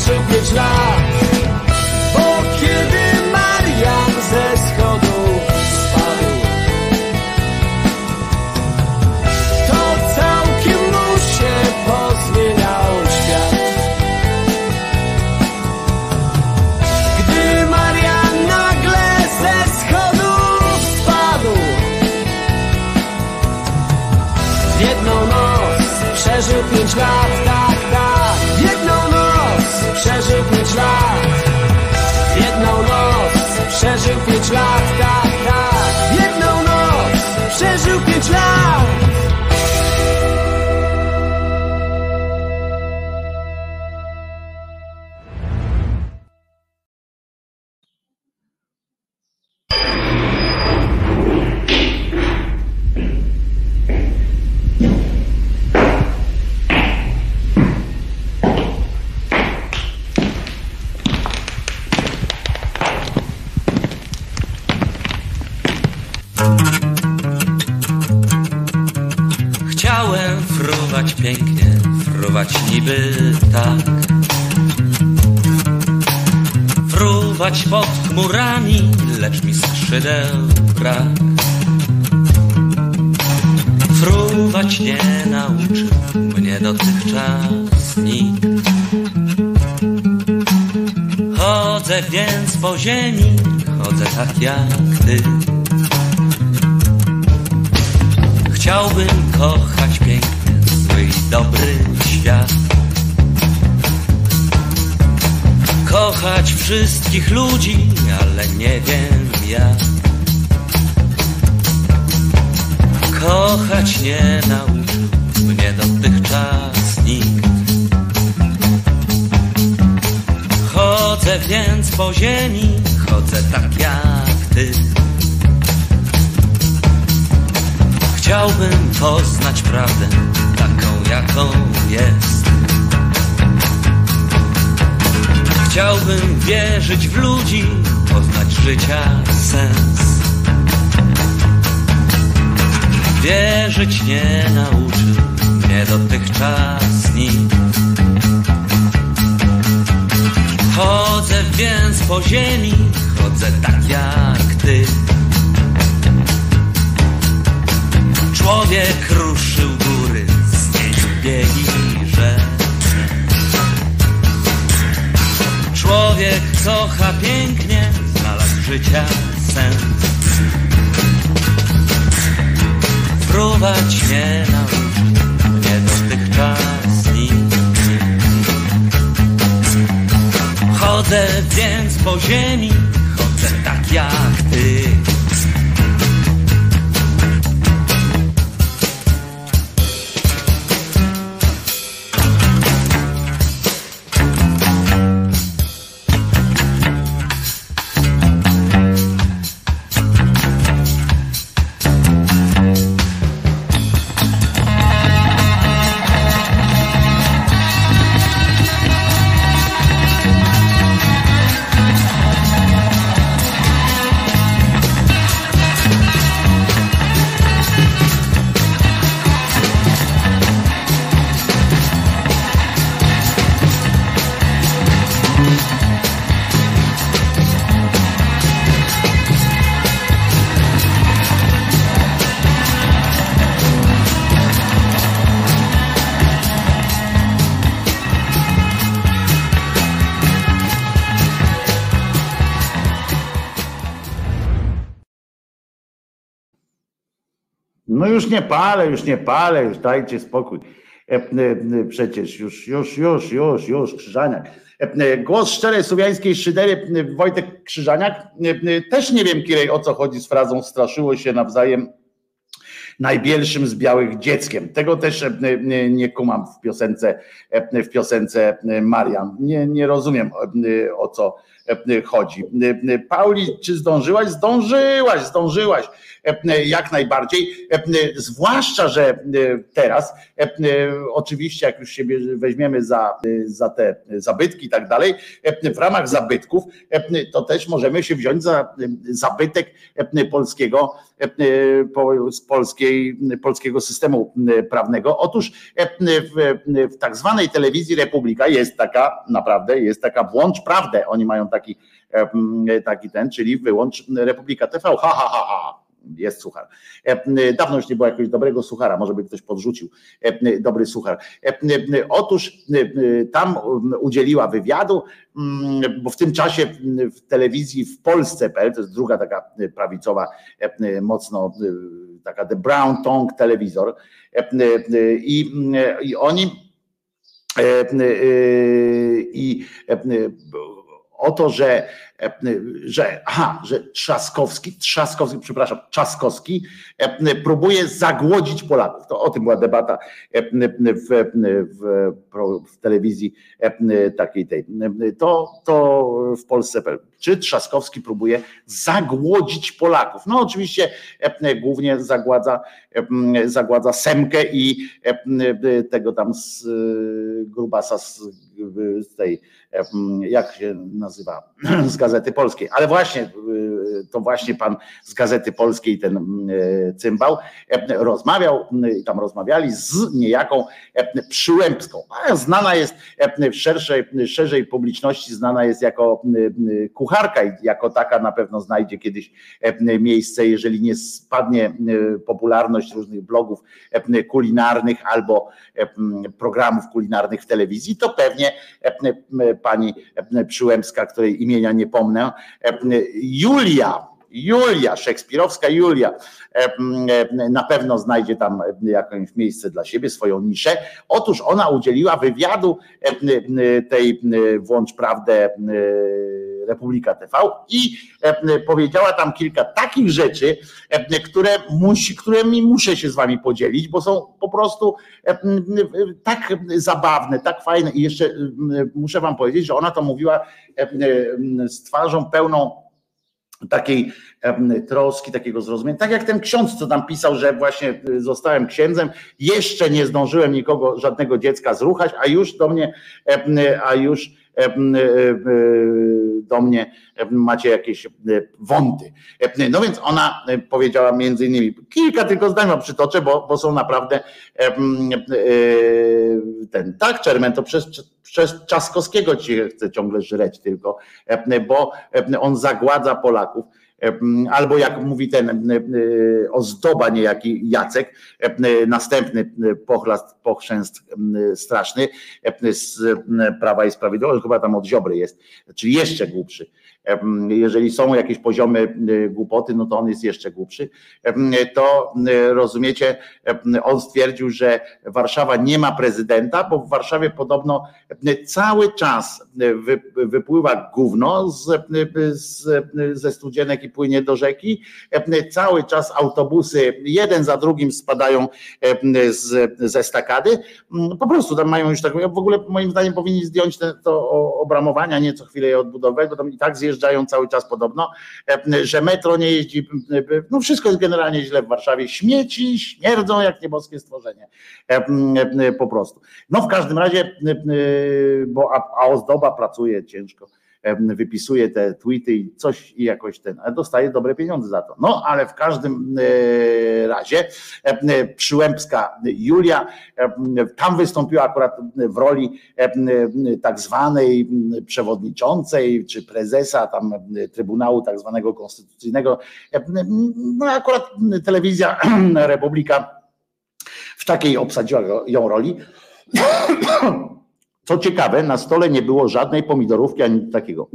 przeżył pięć brak. Fruwać nie nauczył mnie dotychczas nikt. Chodzę więc po ziemi, chodzę tak jak ty. Chciałbym kochać pięknie zły i dobry świat. Kochać wszystkich ludzi, ale nie wiem jak. Kochać nie nauczył mnie dotychczas nikt. Chodzę więc po ziemi, chodzę tak jak ty. Chciałbym poznać prawdę taką jaką jest. Chciałbym wierzyć w ludzi, poznać życia sens. Wierzyć nie nauczył mnie dotychczas nikt. Chodzę więc po ziemi, chodzę tak jak ty. Człowiek ruszył góry, zmienił biegi rzek. Człowiek kocha pięknie, znalazł życia sens. Fruwać mnie nauczył, mnie dotychczas. Chodzę więc po ziemi, chodzę tak jak ty. Już nie palę, już nie palę, już dajcie spokój. E, e, e, Przecież już, już, już, już, już, Krzyżaniak. Głos szczerej słowiańskiej szydery, Wojtek Krzyżaniak. Też nie wiem, Kirej, o co chodzi z frazą straszyło się nawzajem najbielszym z białych dzieckiem. Tego też nie kumam w piosence, w piosence Marian. Nie, nie rozumiem o co chodzi. Pauli, czy zdążyłaś? Zdążyłaś, zdążyłaś jak najbardziej. Zwłaszcza, że teraz, oczywiście, jak już siebie weźmiemy za, za te zabytki i tak dalej, w ramach zabytków, to też możemy się wziąć za zabytek polskiego, polskiej, polskiego systemu prawnego. Otóż w, w tak zwanej telewizji Republika jest taka, naprawdę jest taka włącz prawdę. Oni mają taki, taki ten, czyli wyłącz Republika TV. Ha, ha, ha, ha jest suchar. Dawno już nie było jakiegoś dobrego suchara, może by ktoś podrzucił dobry suchar. Otóż tam udzieliła wywiadu, bo w tym czasie w telewizji w Polsce.pl, to jest druga taka prawicowa, mocno taka The Brown Tongue telewizor i, i oni i o to, że, że, aha, że Trzaskowski, Trzaskowski, przepraszam, Trzaskowski próbuje zagłodzić Polaków. To o tym była debata w, w, w telewizji takiej tej. To, to w Polsce. Czy Trzaskowski próbuje zagłodzić Polaków? No oczywiście głównie zagładza, zagładza Semkę i tego tam z Grubasa z, z tej, jak się nazywa, z Gazety Polskiej. Ale właśnie, to właśnie pan z Gazety Polskiej, ten cymbał, rozmawiał, tam rozmawiali z niejaką Przyłębską. Znana jest w szerszej, szerszej publiczności, znana jest jako kucharka i jako taka na pewno znajdzie kiedyś miejsce, jeżeli nie spadnie popularność różnych blogów kulinarnych albo programów kulinarnych w telewizji, to pewnie pani Przyłębska, której imienia nie pomnę, Julia, Julia, szekspirowska Julia na pewno znajdzie tam jakieś miejsce dla siebie, swoją niszę. Otóż ona udzieliła wywiadu tej Włącz Prawdę Republika TV i powiedziała tam kilka takich rzeczy, które, musi, którymi muszę się z wami podzielić, bo są po prostu tak zabawne, tak fajne i jeszcze muszę wam powiedzieć, że ona to mówiła z twarzą pełną takiej troski, takiego zrozumienia. Tak jak ten ksiądz, co tam pisał, że właśnie y, zostałem księdzem, jeszcze nie zdążyłem nikogo, żadnego dziecka zruchać, a już do mnie, em, a już y, y, do mnie macie jakieś e, wąty. No więc ona e, powiedziała między innymi, kilka tylko zdań wam przytoczę, bo, bo są naprawdę e, ten, tak, Czermen, to przez, przez Czaskowskiego ci chce ciągle żreć tylko, bo on zagładza Polaków. Albo jak mówi ten em, ozdoba niejaki Jacek, em, następny pochlast, pochrzęst straszny z Prawa i Sprawiedliwości, chyba tam od Ziobry jest, czyli jeszcze głupszy. Jeżeli są jakieś poziomy em, głupoty, no to on jest jeszcze głupszy. To em, rozumiecie, on stwierdził, że Warszawa nie ma prezydenta, bo w Warszawie podobno cały czas wy- wypływa gówno z, z, ze studzienek i płynie do rzeki. Cały czas autobusy jeden za drugim spadają z, ze stakady. Mm, Po prostu tam mają już tak, w ogóle moim zdaniem powinni zdjąć te, to obramowania, nie co chwilę je odbudować, bo tam i tak zjeżdżają cały czas podobno, em, że metro nie jeździ, em, no wszystko jest generalnie źle w Warszawie. Śmieci śmierdzą jak nieboskie stworzenie. Po prostu. No w każdym razie, bo a, a ozdoba pracuje ciężko wypisuje te tweety i coś i jakoś ten, ale dostaje dobre pieniądze za to. No ale w każdym e, razie em, Przyłębska Julia tam wystąpiła akurat w roli tak zwanej przewodniczącej czy prezesa tam Trybunału tak zwanego konstytucyjnego. No akurat telewizja Republika w takiej obsadziła ją roli. Co ciekawe, na stole nie było żadnej pomidorówki ani takiego.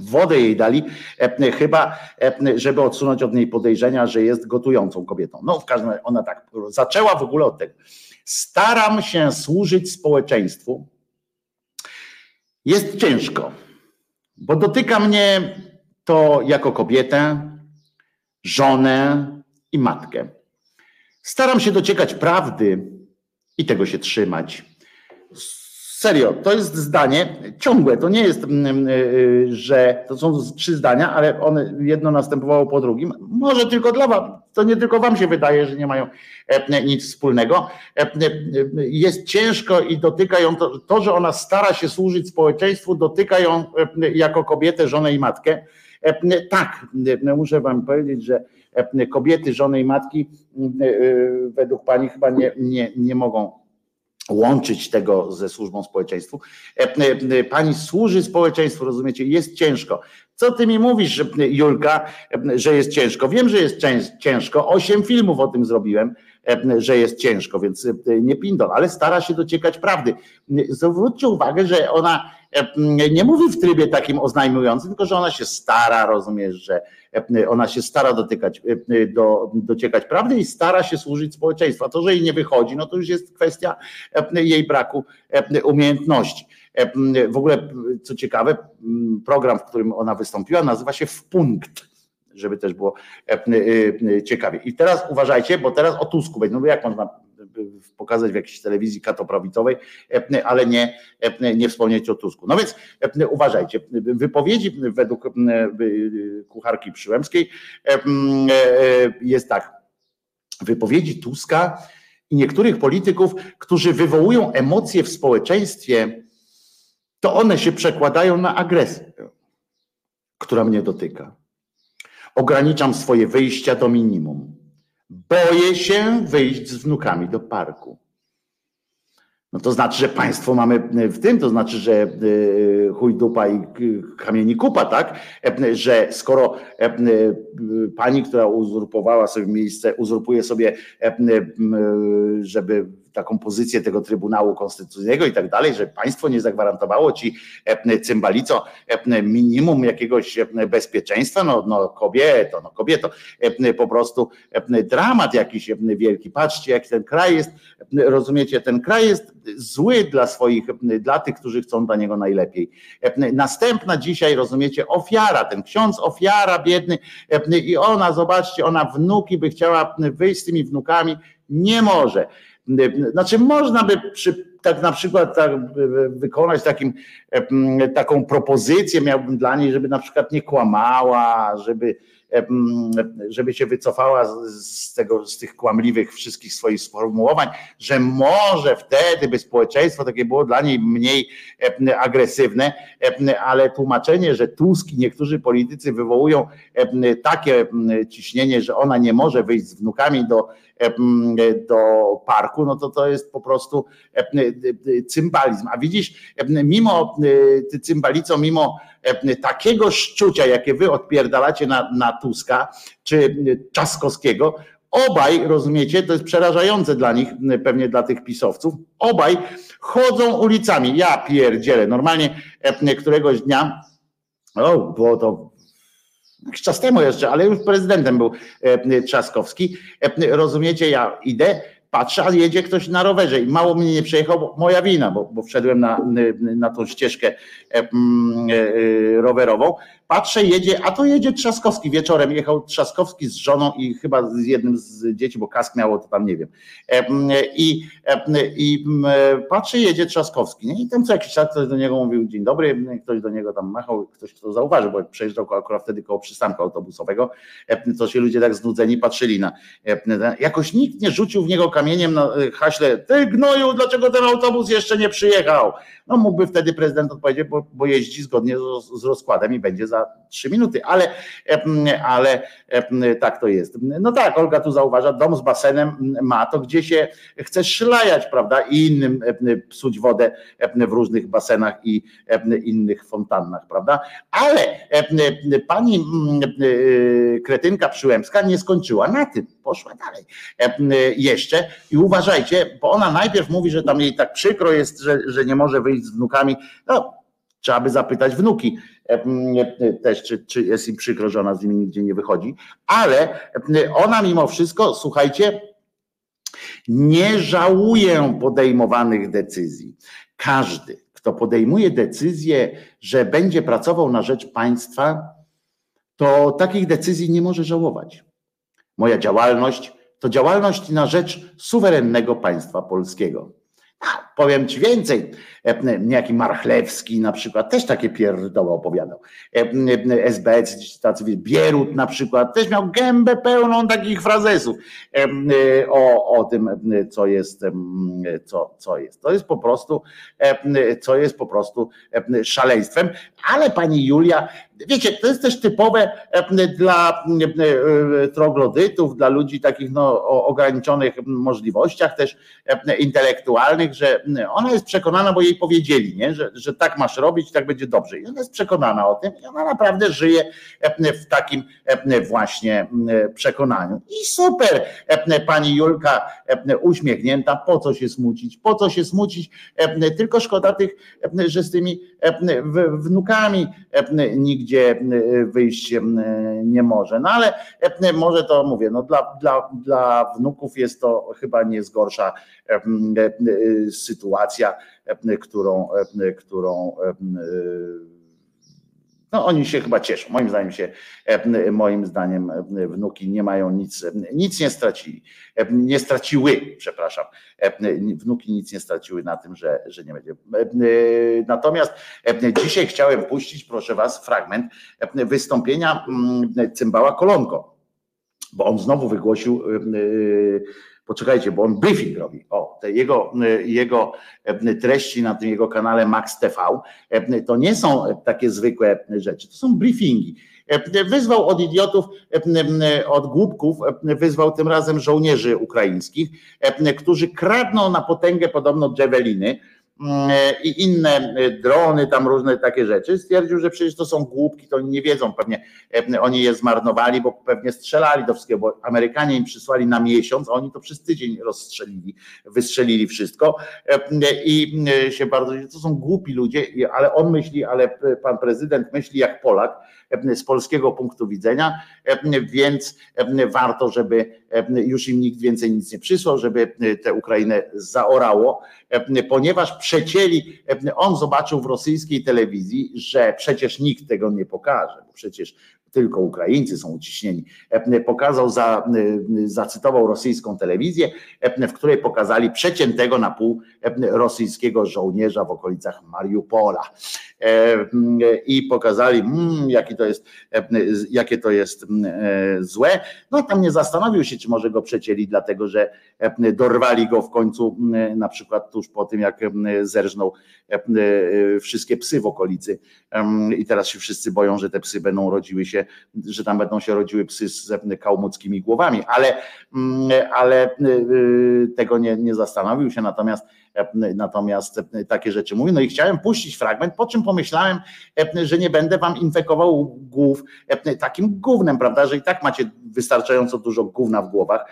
Wodę jej dali, e, chyba, e, żeby odsunąć od niej podejrzenia, że jest gotującą kobietą. No, w każdym razie ona tak zaczęła w ogóle od tego. Staram się służyć społeczeństwu. Jest ciężko, bo dotyka mnie to jako kobietę, żonę i matkę. Staram się dociekać prawdy i tego się trzymać. Serio, to jest zdanie ciągłe. To nie jest, mm, y, że to są trzy zdania, ale one jedno następowało po drugim. Może tylko dla was, to nie tylko wam się wydaje, że nie mają e, nic wspólnego. E, e, Jest ciężko i dotyka ją to, to, że ona stara się służyć społeczeństwu, dotyka ją jako kobietę, żonę i matkę. Tak, muszę wam powiedzieć, że kobiety, żony i matki według pani chyba nie, nie, nie mogą łączyć tego ze służbą społeczeństwu. E, e, Pani służy społeczeństwu, rozumiecie? Jest ciężko. Co ty mi mówisz, Julka, e, że jest ciężko? Wiem, że jest cięż- ciężko. Osiem filmów o tym zrobiłem, e, że jest ciężko, więc e, nie pindol, ale stara się dociekać prawdy. Zwróćcie uwagę, że ona e, nie mówi w trybie takim oznajmującym, tylko że ona się stara, rozumiesz, że e, ona się stara dotykać, e, do, dociekać prawdy i stara się służyć społeczeństwu. A to, że jej nie wychodzi, no to już jest kwestia e, jej braku e, umiejętności. E, W ogóle, co ciekawe, program, w którym ona wystąpiła, nazywa się W punkt, żeby też było e, e, ciekawie. I teraz uważajcie, bo teraz o Tusku będzie, no bo jak można pokazać w jakiejś telewizji katoprawicowej, e, ale nie, e, nie wspomnieć o Tusku. No więc e, uważajcie, wypowiedzi według kucharki Przyłębskiej jest tak, wypowiedzi Tuska i niektórych polityków, którzy wywołują emocje w społeczeństwie, to one się przekładają na agresję, która mnie dotyka. Ograniczam swoje wyjścia do minimum. Boję się wyjść z wnukami do parku. No to znaczy, że państwo mamy w tym, to znaczy, że e, chuj dupa i kamieni kupa, tak? E, Że skoro e, pani, która uzurpowała sobie miejsce, uzurpuje sobie, żeby taką pozycję tego Trybunału Konstytucyjnego i tak dalej, że państwo nie zagwarantowało ci cymbalico minimum jakiegoś bezpieczeństwa, no, no kobieto, no kobieto, po prostu dramat jakiś wielki. Patrzcie, jak ten kraj jest, rozumiecie, ten kraj jest zły dla swoich, dla tych, którzy chcą dla niego najlepiej. Następna dzisiaj, rozumiecie, ofiara, ten ksiądz ofiara biedny i ona, zobaczcie, ona wnuki by chciała wyjść z tymi wnukami, nie może. Znaczy można by przy tak na przykład tak, wykonać takim, taką propozycję miałbym dla niej, żeby na przykład nie kłamała, żeby żeby się wycofała z, tego, z tych kłamliwych wszystkich swoich sformułowań, że może wtedy by społeczeństwo takie było dla niej mniej agresywne, ale tłumaczenie, że Tusk i niektórzy politycy wywołują takie ciśnienie, że ona nie może wyjść z wnukami do, do parku, no to to jest po prostu cymbalizm. A widzisz, mimo ty cymbalico, mimo takiego szczucia, jakie wy odpierdalacie na, na Tuska czy Czaskowskiego, obaj, rozumiecie, to jest przerażające dla nich, pewnie dla tych pisowców, obaj chodzą ulicami. Ja pierdzielę, normalnie któregoś dnia, o, było to jakiś czas temu jeszcze, ale już prezydentem był Trzaskowski. Rozumiecie, ja idę, patrzę, a jedzie ktoś na rowerze i mało mnie nie przejechał, bo moja wina, bo, bo wszedłem na, na tą ścieżkę e, e, rowerową. Patrzę, jedzie, a to jedzie Trzaskowski. Wieczorem jechał Trzaskowski z żoną i chyba z jednym z dzieci, bo kask miało, to tam nie wiem. E, I, i patrzę, jedzie Trzaskowski. Nie? I tam co jakiś czas ktoś do niego mówił dzień dobry, ktoś do niego tam machał, ktoś to zauważył, bo przejeżdżał akurat wtedy koło przystanku autobusowego, to się ludzie tak znudzeni patrzyli na. Jakoś nikt nie rzucił w niego kamieniem na haśle, ty gnoju, dlaczego ten autobus jeszcze nie przyjechał? No mógłby wtedy prezydent odpowiedzieć, bo, bo jeździ zgodnie z, z rozkładem i będzie za trzy minuty, ale, ale tak to jest. No tak, Olga tu zauważa, dom z basenem ma to, gdzie się chce szlajać, prawda, i innym psuć wodę w różnych basenach i innych fontannach, prawda, ale pani kretynka Przyłębska nie skończyła na tym, poszła dalej jeszcze. I uważajcie, bo ona najpierw mówi, że tam jej tak przykro jest, że, że nie może wyjść z wnukami, no trzeba by zapytać wnuki też, czy, czy jest im przykro, że ona z nimi nigdzie nie wychodzi, ale ona mimo wszystko, słuchajcie, nie żałuje podejmowanych decyzji. Każdy, kto podejmuje decyzję, że będzie pracował na rzecz państwa, to takich decyzji nie może żałować. Moja działalność to działalność na rzecz suwerennego państwa polskiego. Powiem ci więcej, niejaki Marchlewski na przykład też takie pierdoły opowiadał. SBC, tacy Bierut na przykład też miał gębę pełną takich frazesów o, o tym, co jest, co, co jest. To jest po prostu, co jest po prostu szaleństwem, ale pani Julia, wiecie, to jest też typowe dla troglodytów, dla ludzi takich no, o ograniczonych możliwościach też intelektualnych, że ona jest przekonana, bo jej powiedzieli, nie? Że, że tak masz robić, tak będzie dobrze. I ona jest przekonana o tym i ona naprawdę żyje w takim właśnie przekonaniu. I super, pani Julka uśmiechnięta, po co się smucić, po co się smucić, tylko szkoda tych, że z tymi wnukami nigdzie wyjść nie może. No ale może to mówię, no dla, dla, dla wnuków jest to chyba nie zgorsza sytuacja, którą, którą no oni się chyba cieszą. Moim zdaniem się, moim zdaniem wnuki nie mają nic, nic nie stracili. Nie straciły, przepraszam. Wnuki nic nie straciły na tym, że, że nie będzie. Natomiast dzisiaj chciałem puścić, proszę was, fragment wystąpienia Cymbała Kolonko, bo on znowu wygłosił poczekajcie, bo on briefing robi. O, jego, jego treści na tym jego kanale Max TV to nie są takie zwykłe rzeczy, to są briefingi. Wyzwał od idiotów, od głupków, wyzwał tym razem żołnierzy ukraińskich, którzy kradną na potęgę podobno Javeliny i inne drony, tam różne takie rzeczy. Stwierdził, że przecież to są głupki, to oni nie wiedzą, pewnie oni je zmarnowali, bo pewnie strzelali do wszystkiego, bo Amerykanie im przysłali na miesiąc, a oni to przez tydzień rozstrzelili, wystrzelili wszystko i się bardzo, to są głupi ludzie, ale on myśli, ale pan prezydent myśli jak Polak, z polskiego punktu widzenia, więc warto, żeby już im nikt więcej nic nie przysłał, żeby tę Ukrainę zaorało, ponieważ przecięli, on zobaczył w rosyjskiej telewizji, że przecież nikt tego nie pokaże, bo przecież tylko Ukraińcy są uciśnieni, pokazał, za, zacytował rosyjską telewizję, w której pokazali przeciętego na pół rosyjskiego żołnierza w okolicach Mariupola. I pokazali, mm, jaki to jest, jakie to jest złe. No tam nie zastanowił się, czy może go przecięli, dlatego że dorwali go w końcu, na przykład tuż po tym, jak zerżnął wszystkie psy w okolicy. I teraz się wszyscy boją, że te psy będą rodziły się, że tam będą się rodziły psy z kałmuckimi głowami, ale, ale tego nie, nie zastanowił się, natomiast natomiast takie rzeczy mówi. No i chciałem puścić fragment, po czym pomyślałem, że nie będę wam infekował głów takim gównem, prawda, że i tak macie wystarczająco dużo gówna w głowach.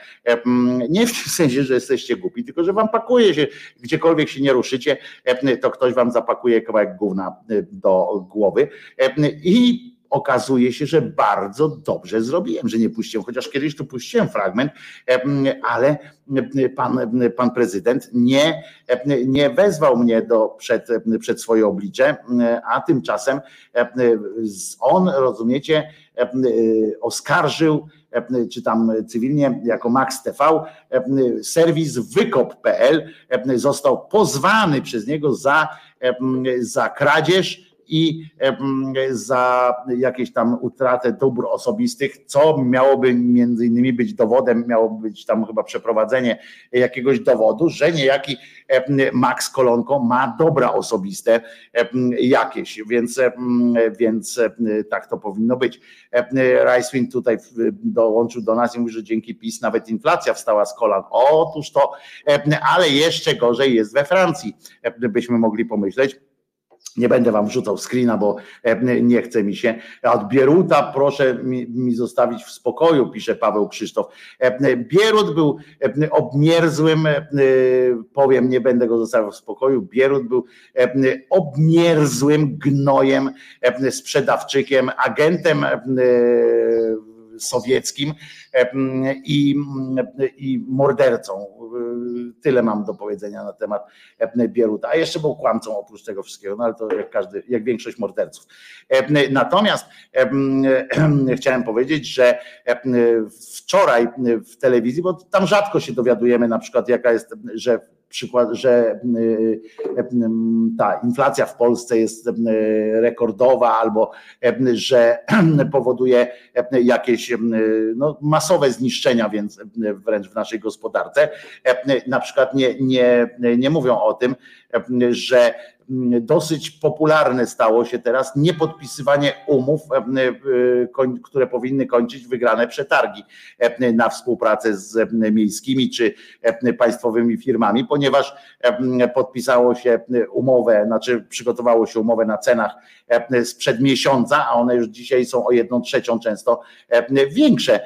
Nie w tym sensie, że jesteście głupi, tylko że wam pakuje się, gdziekolwiek się nie ruszycie, to ktoś wam zapakuje kawałek gówna do głowy. I okazuje się, że bardzo dobrze zrobiłem, że nie puściłem, chociaż kiedyś tu puściłem fragment, ale pan, pan prezydent nie, nie wezwał mnie do, przed, przed swoje oblicze, a tymczasem on, rozumiecie, oskarżył czy tam cywilnie jako Max TV, serwis wykop.pl został pozwany przez niego za, za kradzież i za jakieś tam utratę dóbr osobistych, co miałoby między innymi być dowodem, miałoby być tam chyba przeprowadzenie jakiegoś dowodu, że niejaki Max Kolonko ma dobra osobiste jakieś, więc, więc tak to powinno być. Rajswin tutaj dołączył do nas i mówi, że dzięki PiS nawet inflacja wstała z kolan. Otóż to, ale jeszcze gorzej jest we Francji, byśmy mogli pomyśleć nie będę wam wrzucał screena, bo e, nie chce mi się. Od Bieruta proszę mi, mi, zostawić w spokoju, pisze Paweł Krzysztof. E, Bierut był e, obmierzłym, powiem, nie będę go zostawiał w spokoju. Bierut był obmierzłym gnojem, sprzedawczykiem, agentem sowieckim i, i mordercą. Tyle mam do powiedzenia na temat Bieruta. A jeszcze był kłamcą oprócz tego wszystkiego, no ale to jak każdy, jak większość morderców. Natomiast chciałem powiedzieć, że wczoraj w telewizji, bo tam rzadko się dowiadujemy na przykład jaka jest, że przykład, że y, ta inflacja w Polsce jest rekordowa albo że powoduje jakieś no, masowe zniszczenia, więc wręcz w naszej gospodarce. Na przykład nie, nie, nie mówią o tym, że dosyć popularne stało się teraz niepodpisywanie umów, e, e, które powinny kończyć wygrane przetargi e, na współpracę z miejskimi czy państwowymi firmami, ponieważ podpisało się umowę, znaczy przygotowało się umowę na cenach sprzed miesiąca, a one już dzisiaj są o jedną trzecią często większe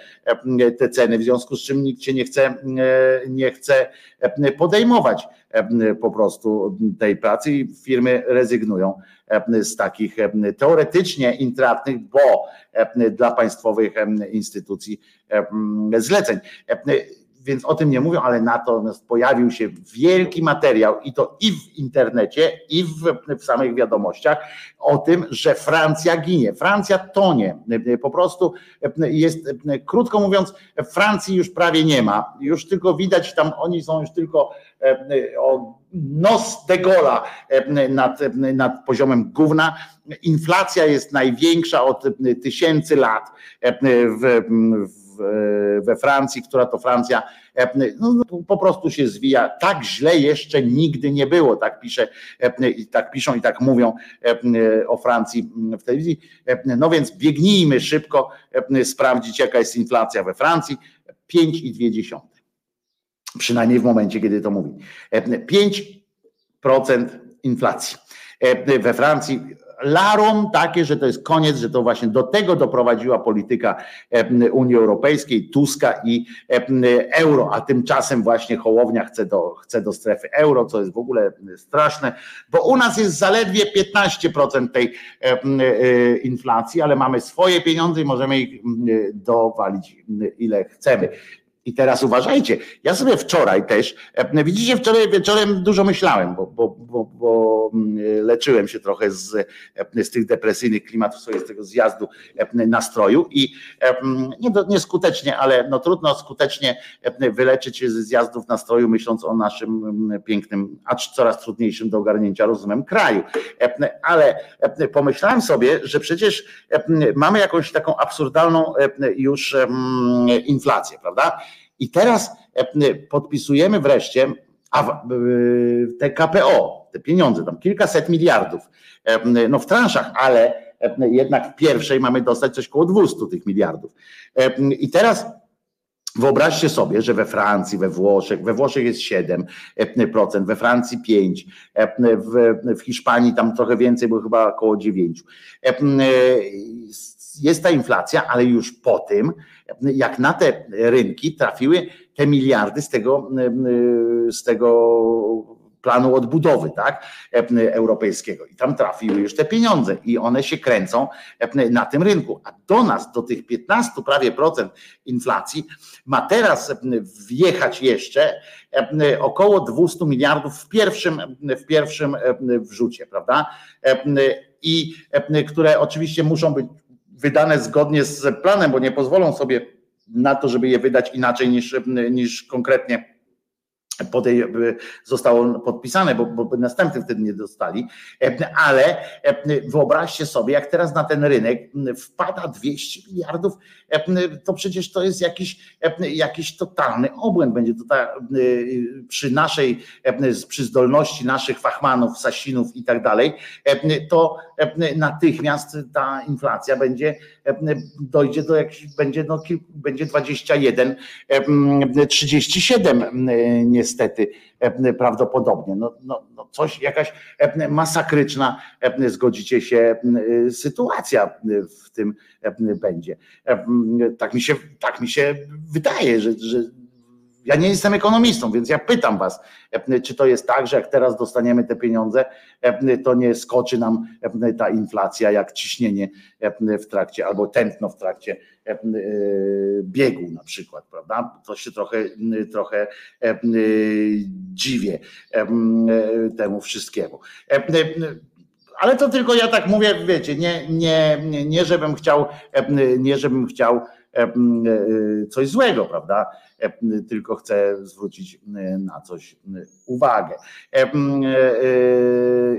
te ceny, w związku z czym nikt się nie chce, nie chce podejmować po prostu tej pracy i firmy rezygnują z takich teoretycznie intratnych, bo dla państwowych instytucji zleceń więc o tym nie mówią, ale natomiast pojawił się wielki materiał i to i w internecie, i w, w samych wiadomościach o tym, że Francja ginie. Francja tonie. Po prostu jest, krótko mówiąc, Francji już prawie nie ma. Już tylko widać tam, oni są już tylko o nos de gola nad, nad poziomem gówna. Inflacja jest największa od tysięcy lat w, w we Francji, która to Francja e, no, no, po prostu się zwija. Tak źle jeszcze nigdy nie było, tak pisze, e, i tak piszą i tak mówią e, o Francji w telewizji. No więc biegnijmy szybko sprawdzić, jaka jest inflacja we Francji. 5,2. Przynajmniej w momencie, kiedy to mówi. 5% inflacji. We Francji larum takie, że to jest koniec, że to właśnie do tego doprowadziła polityka Unii Europejskiej, Tuska i euro, a tymczasem właśnie Hołownia chce do, chce do strefy euro, co jest w ogóle straszne, bo u nas jest zaledwie 15% tej e, inflacji, ale mamy swoje pieniądze i możemy ich dowalić ile chcemy. I teraz uważajcie, ja sobie wczoraj też, widzicie, wczoraj wieczorem dużo myślałem, bo, bo, bo, bo mm, leczyłem się trochę z, z tych depresyjnych klimatów z tego zjazdu nastroju i nie, nieskutecznie, ale no trudno skutecznie wyleczyć się ze zjazdów nastroju, myśląc o naszym mm, pięknym, acz coraz trudniejszym do ogarnięcia rozumem kraju. Ale pomyślałem sobie, że przecież mamy jakąś taką absurdalną już inflację, prawda? I teraz podpisujemy wreszcie te KPO, te pieniądze, tam kilkaset miliardów, no w transzach, ale jednak w pierwszej mamy dostać coś około 200 tych miliardów. I teraz Wyobraźcie sobie, że we Francji, we Włoszech, we Włoszech jest 7%, we Francji 5%, w, w Hiszpanii tam trochę więcej, bo chyba około 9%. Jest ta inflacja, ale już po tym, jak na te rynki trafiły te miliardy z tego, z tego planu odbudowy, tak, europejskiego. I tam trafiły już te pieniądze i one się kręcą na tym rynku. A do nas, do tych 15 prawie procent inflacji, ma teraz wjechać jeszcze około 200 miliardów w pierwszym, w pierwszym wrzucie, prawda? I które oczywiście muszą być wydane zgodnie z planem, bo nie pozwolą sobie na to, żeby je wydać inaczej niż, niż konkretnie podej, zostało podpisane, bo, bo następny wtedy nie dostali, ale wyobraźcie sobie, jak teraz na ten rynek wpada 200 miliardów, to przecież to jest jakiś, jakiś totalny obłęd. Będzie to ta, przy naszej, przy zdolności naszych fachmanów, sasinów i tak dalej, to natychmiast ta inflacja będzie, dojdzie do jakichś, będzie, no, będzie 21, 37 niestety prawdopodobnie. No, no, no coś, jakaś masakryczna, zgodzicie się, sytuacja w tym będzie. Tak mi się, tak mi się wydaje, że, że ja nie jestem ekonomistą, więc ja pytam Was, czy to jest tak, że jak teraz dostaniemy te pieniądze, to nie skoczy nam ta inflacja jak ciśnienie w trakcie, albo tętno w trakcie biegu na przykład, prawda? To się trochę, trochę dziwię temu wszystkiemu. Ale to tylko ja tak mówię, wiecie, nie, nie, nie, nie żebym chciał, nie żebym chciał coś złego, prawda? Tylko chcę zwrócić na coś uwagę.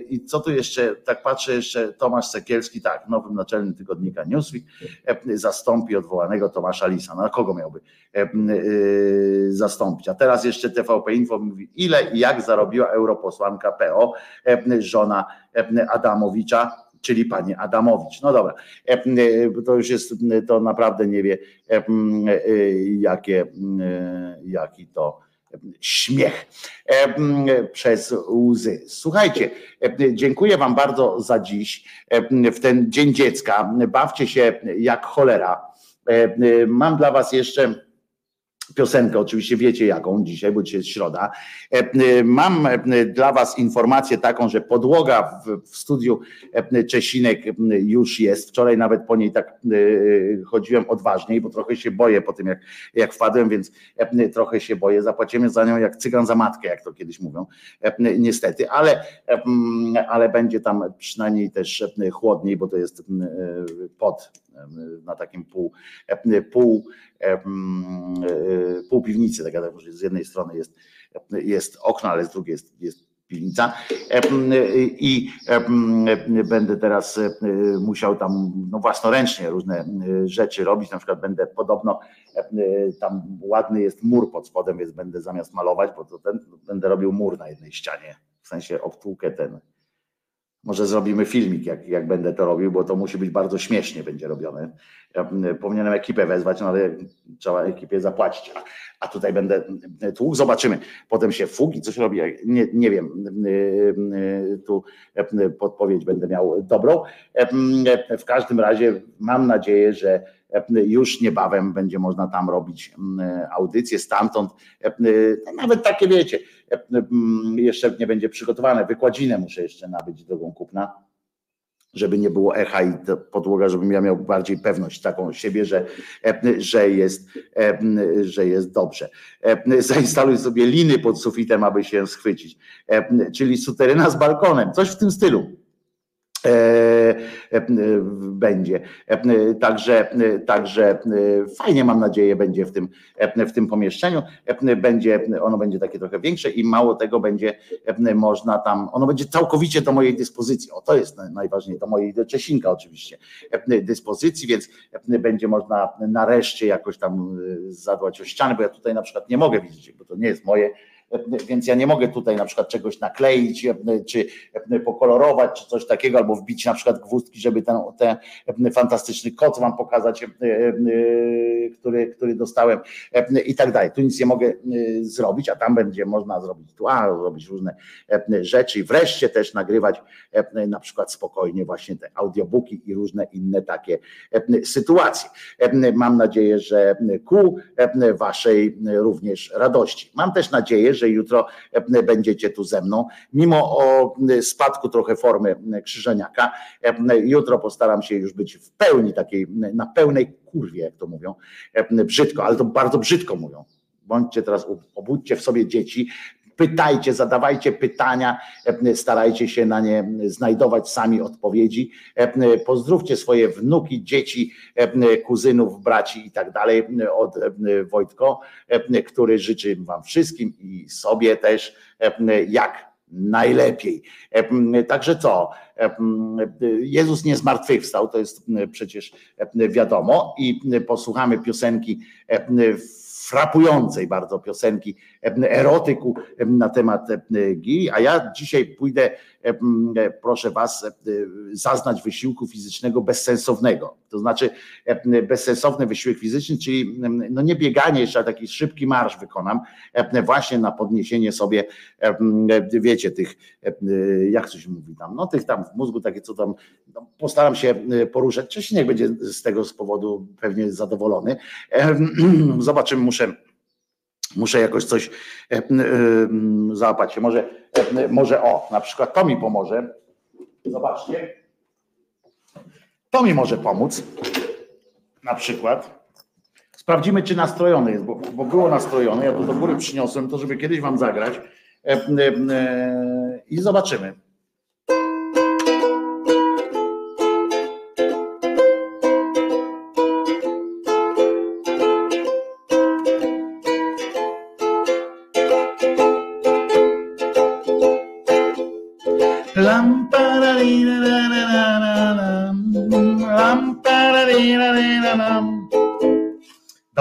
I co tu jeszcze, tak patrzę jeszcze, Tomasz Sekielski, tak, nowym naczelnym tygodnika Newsweek zastąpi odwołanego Tomasza Lisa. Na kogo miałby zastąpić? A teraz jeszcze TVP Info mówi, ile i jak zarobiła europosłanka PO, żona Adamowicza, czyli pani Adamowicz. No dobra, to już jest, to naprawdę nie wie, jakie, jaki to śmiech przez łzy. Słuchajcie, dziękuję Wam bardzo za dziś, w ten Dzień Dziecka. Bawcie się jak cholera. Mam dla Was jeszcze piosenkę, oczywiście wiecie jaką dzisiaj, bo dzisiaj jest środa. Mam dla Was informację taką, że podłoga w, studiu Czesinek już jest. Wczoraj nawet po niej tak chodziłem odważniej, bo trochę się boję po tym, jak, jak wpadłem, więc trochę się boję. Zapłacimy za nią jak cygan za matkę, jak to kiedyś mówią, niestety, ale, ale będzie tam przynajmniej też chłodniej, bo to jest pod na takim pół, pół, pół piwnicy, tak że z jednej strony jest, jest okno, ale z drugiej jest, jest piwnica. I będę teraz musiał tam no własnoręcznie różne rzeczy robić, na przykład będę podobno tam ładny jest mur pod spodem, więc będę zamiast malować, bo to ten, będę robił mur na jednej ścianie, w sensie obtłukę ten może zrobimy filmik, jak, jak będę to robił, bo to musi być bardzo śmiesznie będzie robione. Ja powinienem ekipę wezwać, no ale trzeba ekipie zapłacić. A, a tutaj będę tłuk, zobaczymy. Potem się fugi, coś robi, nie, nie wiem. Tu podpowiedź będę miał dobrą. W każdym razie mam nadzieję, że już niebawem będzie można tam robić audycje stamtąd. Nawet takie wiecie, jeszcze nie będzie przygotowane. Wykładzinę muszę jeszcze nabyć drogą kupna żeby nie było echa i podłoga, żebym ja miał bardziej pewność taką siebie, że, że, jest, że jest dobrze. Zainstaluj sobie liny pod sufitem, aby się schwycić. Czyli suteryna z balkonem, coś w tym stylu. E, e, będzie. E, także, także fajnie mam nadzieję będzie w tym, w tym pomieszczeniu. Będzie, ono będzie takie trochę większe i mało tego będzie można tam, ono będzie całkowicie do mojej dyspozycji. O to jest najważniejsze, do mojej do Czesinka oczywiście dyspozycji, więc będzie można nareszcie jakoś tam zadłać o ścianę, bo ja tutaj na przykład nie mogę widzieć, bo to nie jest moje więc ja nie mogę tutaj na przykład czegoś nakleić, czy pokolorować, czy coś takiego, albo wbić na przykład gwózdki, żeby ten, ten fantastyczny kot wam pokazać, e, e, który, który dostałem i tak dalej. Tu nic nie mogę e, zrobić, a tam będzie można zrobić tu, a robić różne rzeczy i wreszcie też nagrywać na przykład spokojnie właśnie te audiobooki i różne inne takie sytuacje. Mam nadzieję, że ku waszej również radości. Mam też nadzieję, że jutro e, będziecie tu ze mną. Mimo o spadku trochę formy krzyżeniaka, e, jutro postaram się już być w pełni takiej, na pełnej kurwie, jak to mówią, e, brzydko, ale to bardzo brzydko mówią. Bądźcie teraz, obudźcie w sobie dzieci, pytajcie, zadawajcie pytania, starajcie się na nie znajdować sami odpowiedzi. Pozdrówcie swoje wnuki, dzieci, kuzynów, braci i tak dalej od Wojtko, który życzy Wam wszystkim i sobie też jak najlepiej. Także co? Jezus nie zmartwychwstał, to jest przecież wiadomo, i posłuchamy piosenki frapującej bardzo piosenki erotyku na temat gi, a ja dzisiaj pójdę, proszę Was, zaznać wysiłku fizycznego bezsensownego. To znaczy bezsensowny wysiłek fizyczny, czyli no nie bieganie jeszcze, ale taki szybki marsz wykonam, właśnie na podniesienie sobie, wiecie, tych, jak coś mówi tam, no tych tam w mózgu, takie co tam, no, postaram się poruszać. Czesinek będzie z tego z powodu pewnie zadowolony. Zobaczymy, muszę muszę jakoś coś e, e, załapać się. Może, e, może o, na przykład to mi pomoże. Zobaczcie. To mi może pomóc. Na przykład. Sprawdzimy, czy nastrojony jest, bo, bo było nastrojone. Ja to do góry przyniosłem, to żeby kiedyś wam zagrać. I zobaczymy.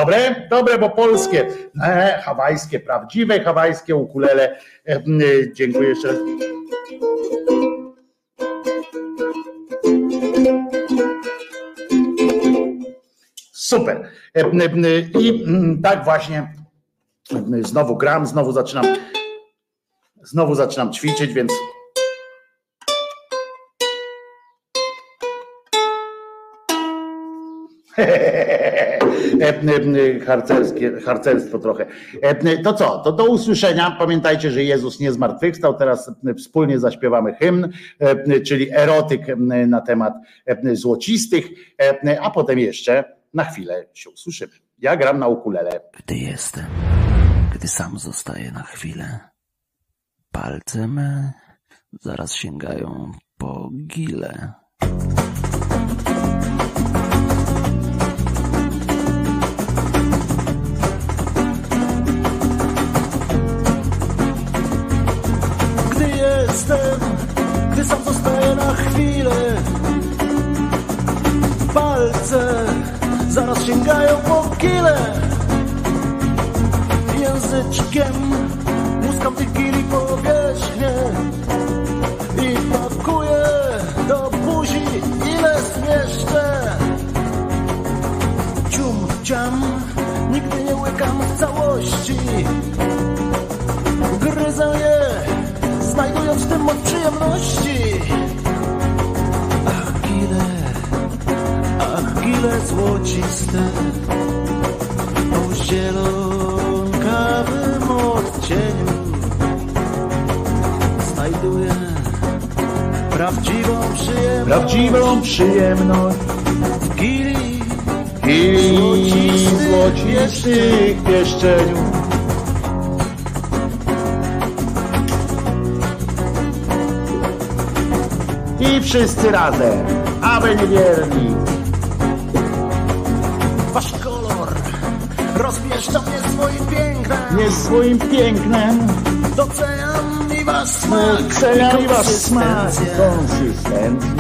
Dobre? Dobre, bo polskie, e, hawajskie, prawdziwe hawajskie ukulele. E, dziękuję jeszcze. Super. E, I tak właśnie znowu gram, znowu zaczynam znowu zaczynam ćwiczyć, więc harcerskie, harcerstwo trochę. To co? To do usłyszenia. Pamiętajcie, że Jezus nie zmartwychwstał. Teraz wspólnie zaśpiewamy hymn, czyli erotyk na temat złocistych, a potem jeszcze na chwilę się usłyszymy. Ja gram na ukulele. Gdy jestem, gdy sam zostaję na chwilę, palce me zaraz sięgają po gile. Gdy sam zostaję na chwilę. Palce zaraz sięgają po kile. Języczkiem muskam tych gili powierzchnię i pakuję do buzi ile zmieszczę. Cium, ciam, nigdy nie łykam w całości. Gryzę moc przyjemności. Ach, gile, ach, gile złociste, o zielonkawym odcieniu znajduję prawdziwą przyjemność. Prawdziwą przyjemność W gili i Złocistych złocistych pieszczeniu. I wszyscy razem, aby niewierni. wasz kolor rozpieszcza mnie swoim pięknem. Nie swoim pięknem, Doceniam i wasz smak. cenia i was smak, konsystencję.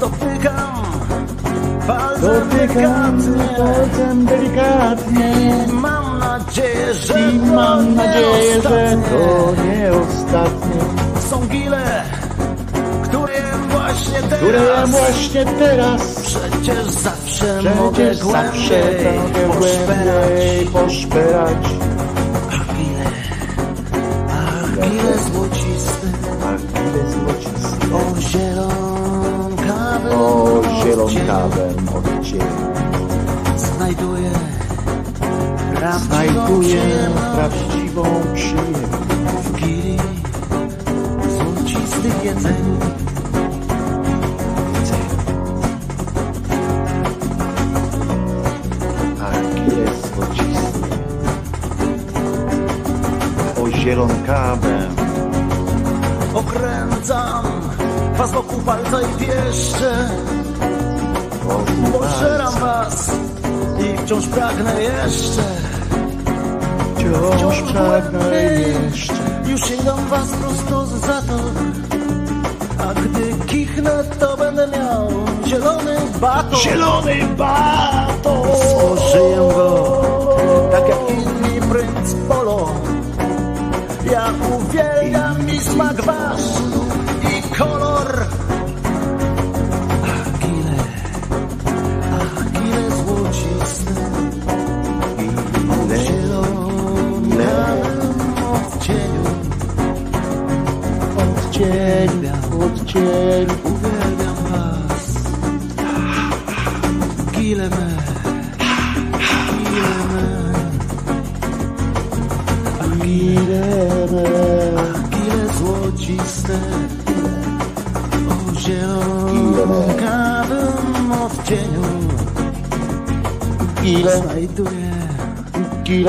Dotykam palcem delikatnie. palcem delikatnie Mam nadzieję, że i mam nadzieję, że to nie ostatnie, Są gile, właśnie teraz. które właśnie teraz Przecież zawsze mogę Przecież zawsze głębiej mogę poszperać. głębiej poszperać. Achille, Achille złocisty, Achille złocisty, o zielonkawym o zielonkawym odcieniu. Znajduję Znajduję prawdziwą przyjemność. w gili złocistych jedzeniu. Okręcam was wokół palca i pieszcze. Pożeram was i wciąż pragnę jeszcze. Wciąż pragnę jeszcze. Już sięgam was prosto za to. A gdy kichnę, to będę miał zielony baton. Zielony baton! Spożyję go, Ja uwielbiam i smak wasz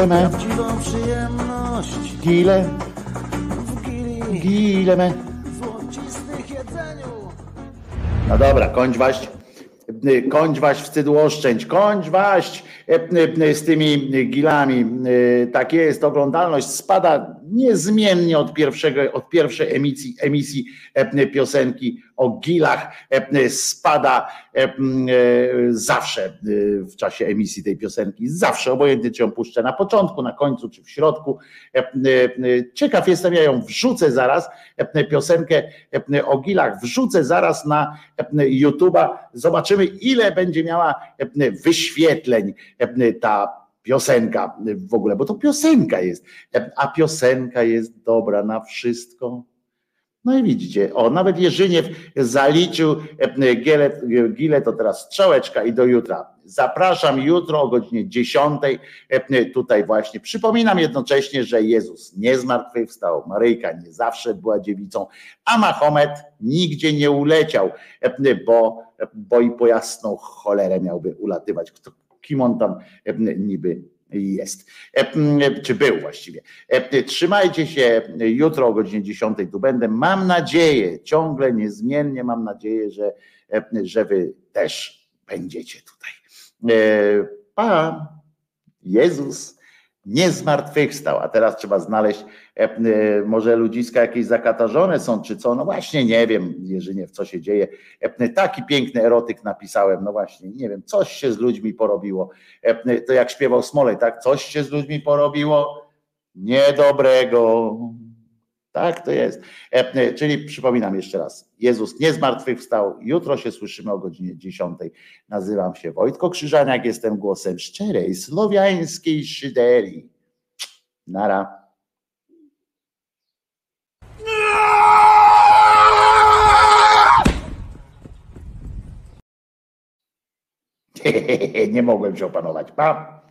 gile me, prawdziwą przyjemność gile, W gili gile me. złocistych jedzeniu No dobra, kończ waść. Kończ waść wstyd oszczędź, kończ waść e, e, z tymi gilami. Tak jest, oglądalność spada niezmiennie od, pierwszego, od pierwszej emisji, emisji e, piosenki o gilach. e, Spada e, m, e, zawsze w czasie emisji tej piosenki. Zawsze, obojętnie czy ją puszczę na początku, na końcu czy w środku. Ciekaw jestem, ja ją wrzucę zaraz, piosenkę o gilach, wrzucę zaraz na YouTube'a. Zobaczymy, ile będzie miała wyświetleń ta piosenka w ogóle, bo to piosenka jest, a piosenka jest dobra na wszystko. No i widzicie, o, nawet Jerzyniew zaliczył e, Gile, Gile, to teraz strzałeczka i do jutra. Zapraszam jutro o godzinie 10 e, tutaj właśnie. Przypominam jednocześnie, że Jezus nie zmartwychwstał, Maryjka nie zawsze była dziewicą, a Mahomet nigdzie nie uleciał, e, bo, bo i po jasną cholerę miałby ulatywać. Kim on tam niby jest, E, czy był właściwie. E, Trzymajcie się, jutro o godzinie 10 tu będę. Mam nadzieję, ciągle niezmiennie mam nadzieję, że, e, że wy też będziecie tutaj. E, Pa, Jezus nie zmartwychwstał, a teraz trzeba znaleźć, e, e, może ludziska jakieś zakatarzone są, czy co, no właśnie nie wiem, Jerzyniew, co się dzieje. E, Taki piękny erotyk napisałem, no właśnie, nie wiem, coś się z ludźmi porobiło. E, To jak śpiewał Smolej, tak, coś się z ludźmi porobiło niedobrego. Tak to jest. E, Czyli przypominam jeszcze raz, Jezus nie zmartwychwstał. Jutro się słyszymy o godzinie 10. Nazywam się Wojtko Krzyżaniak, jestem głosem szczerej, słowiańskiej szyderii. Nara. Nie mogłem się opanować. Pa.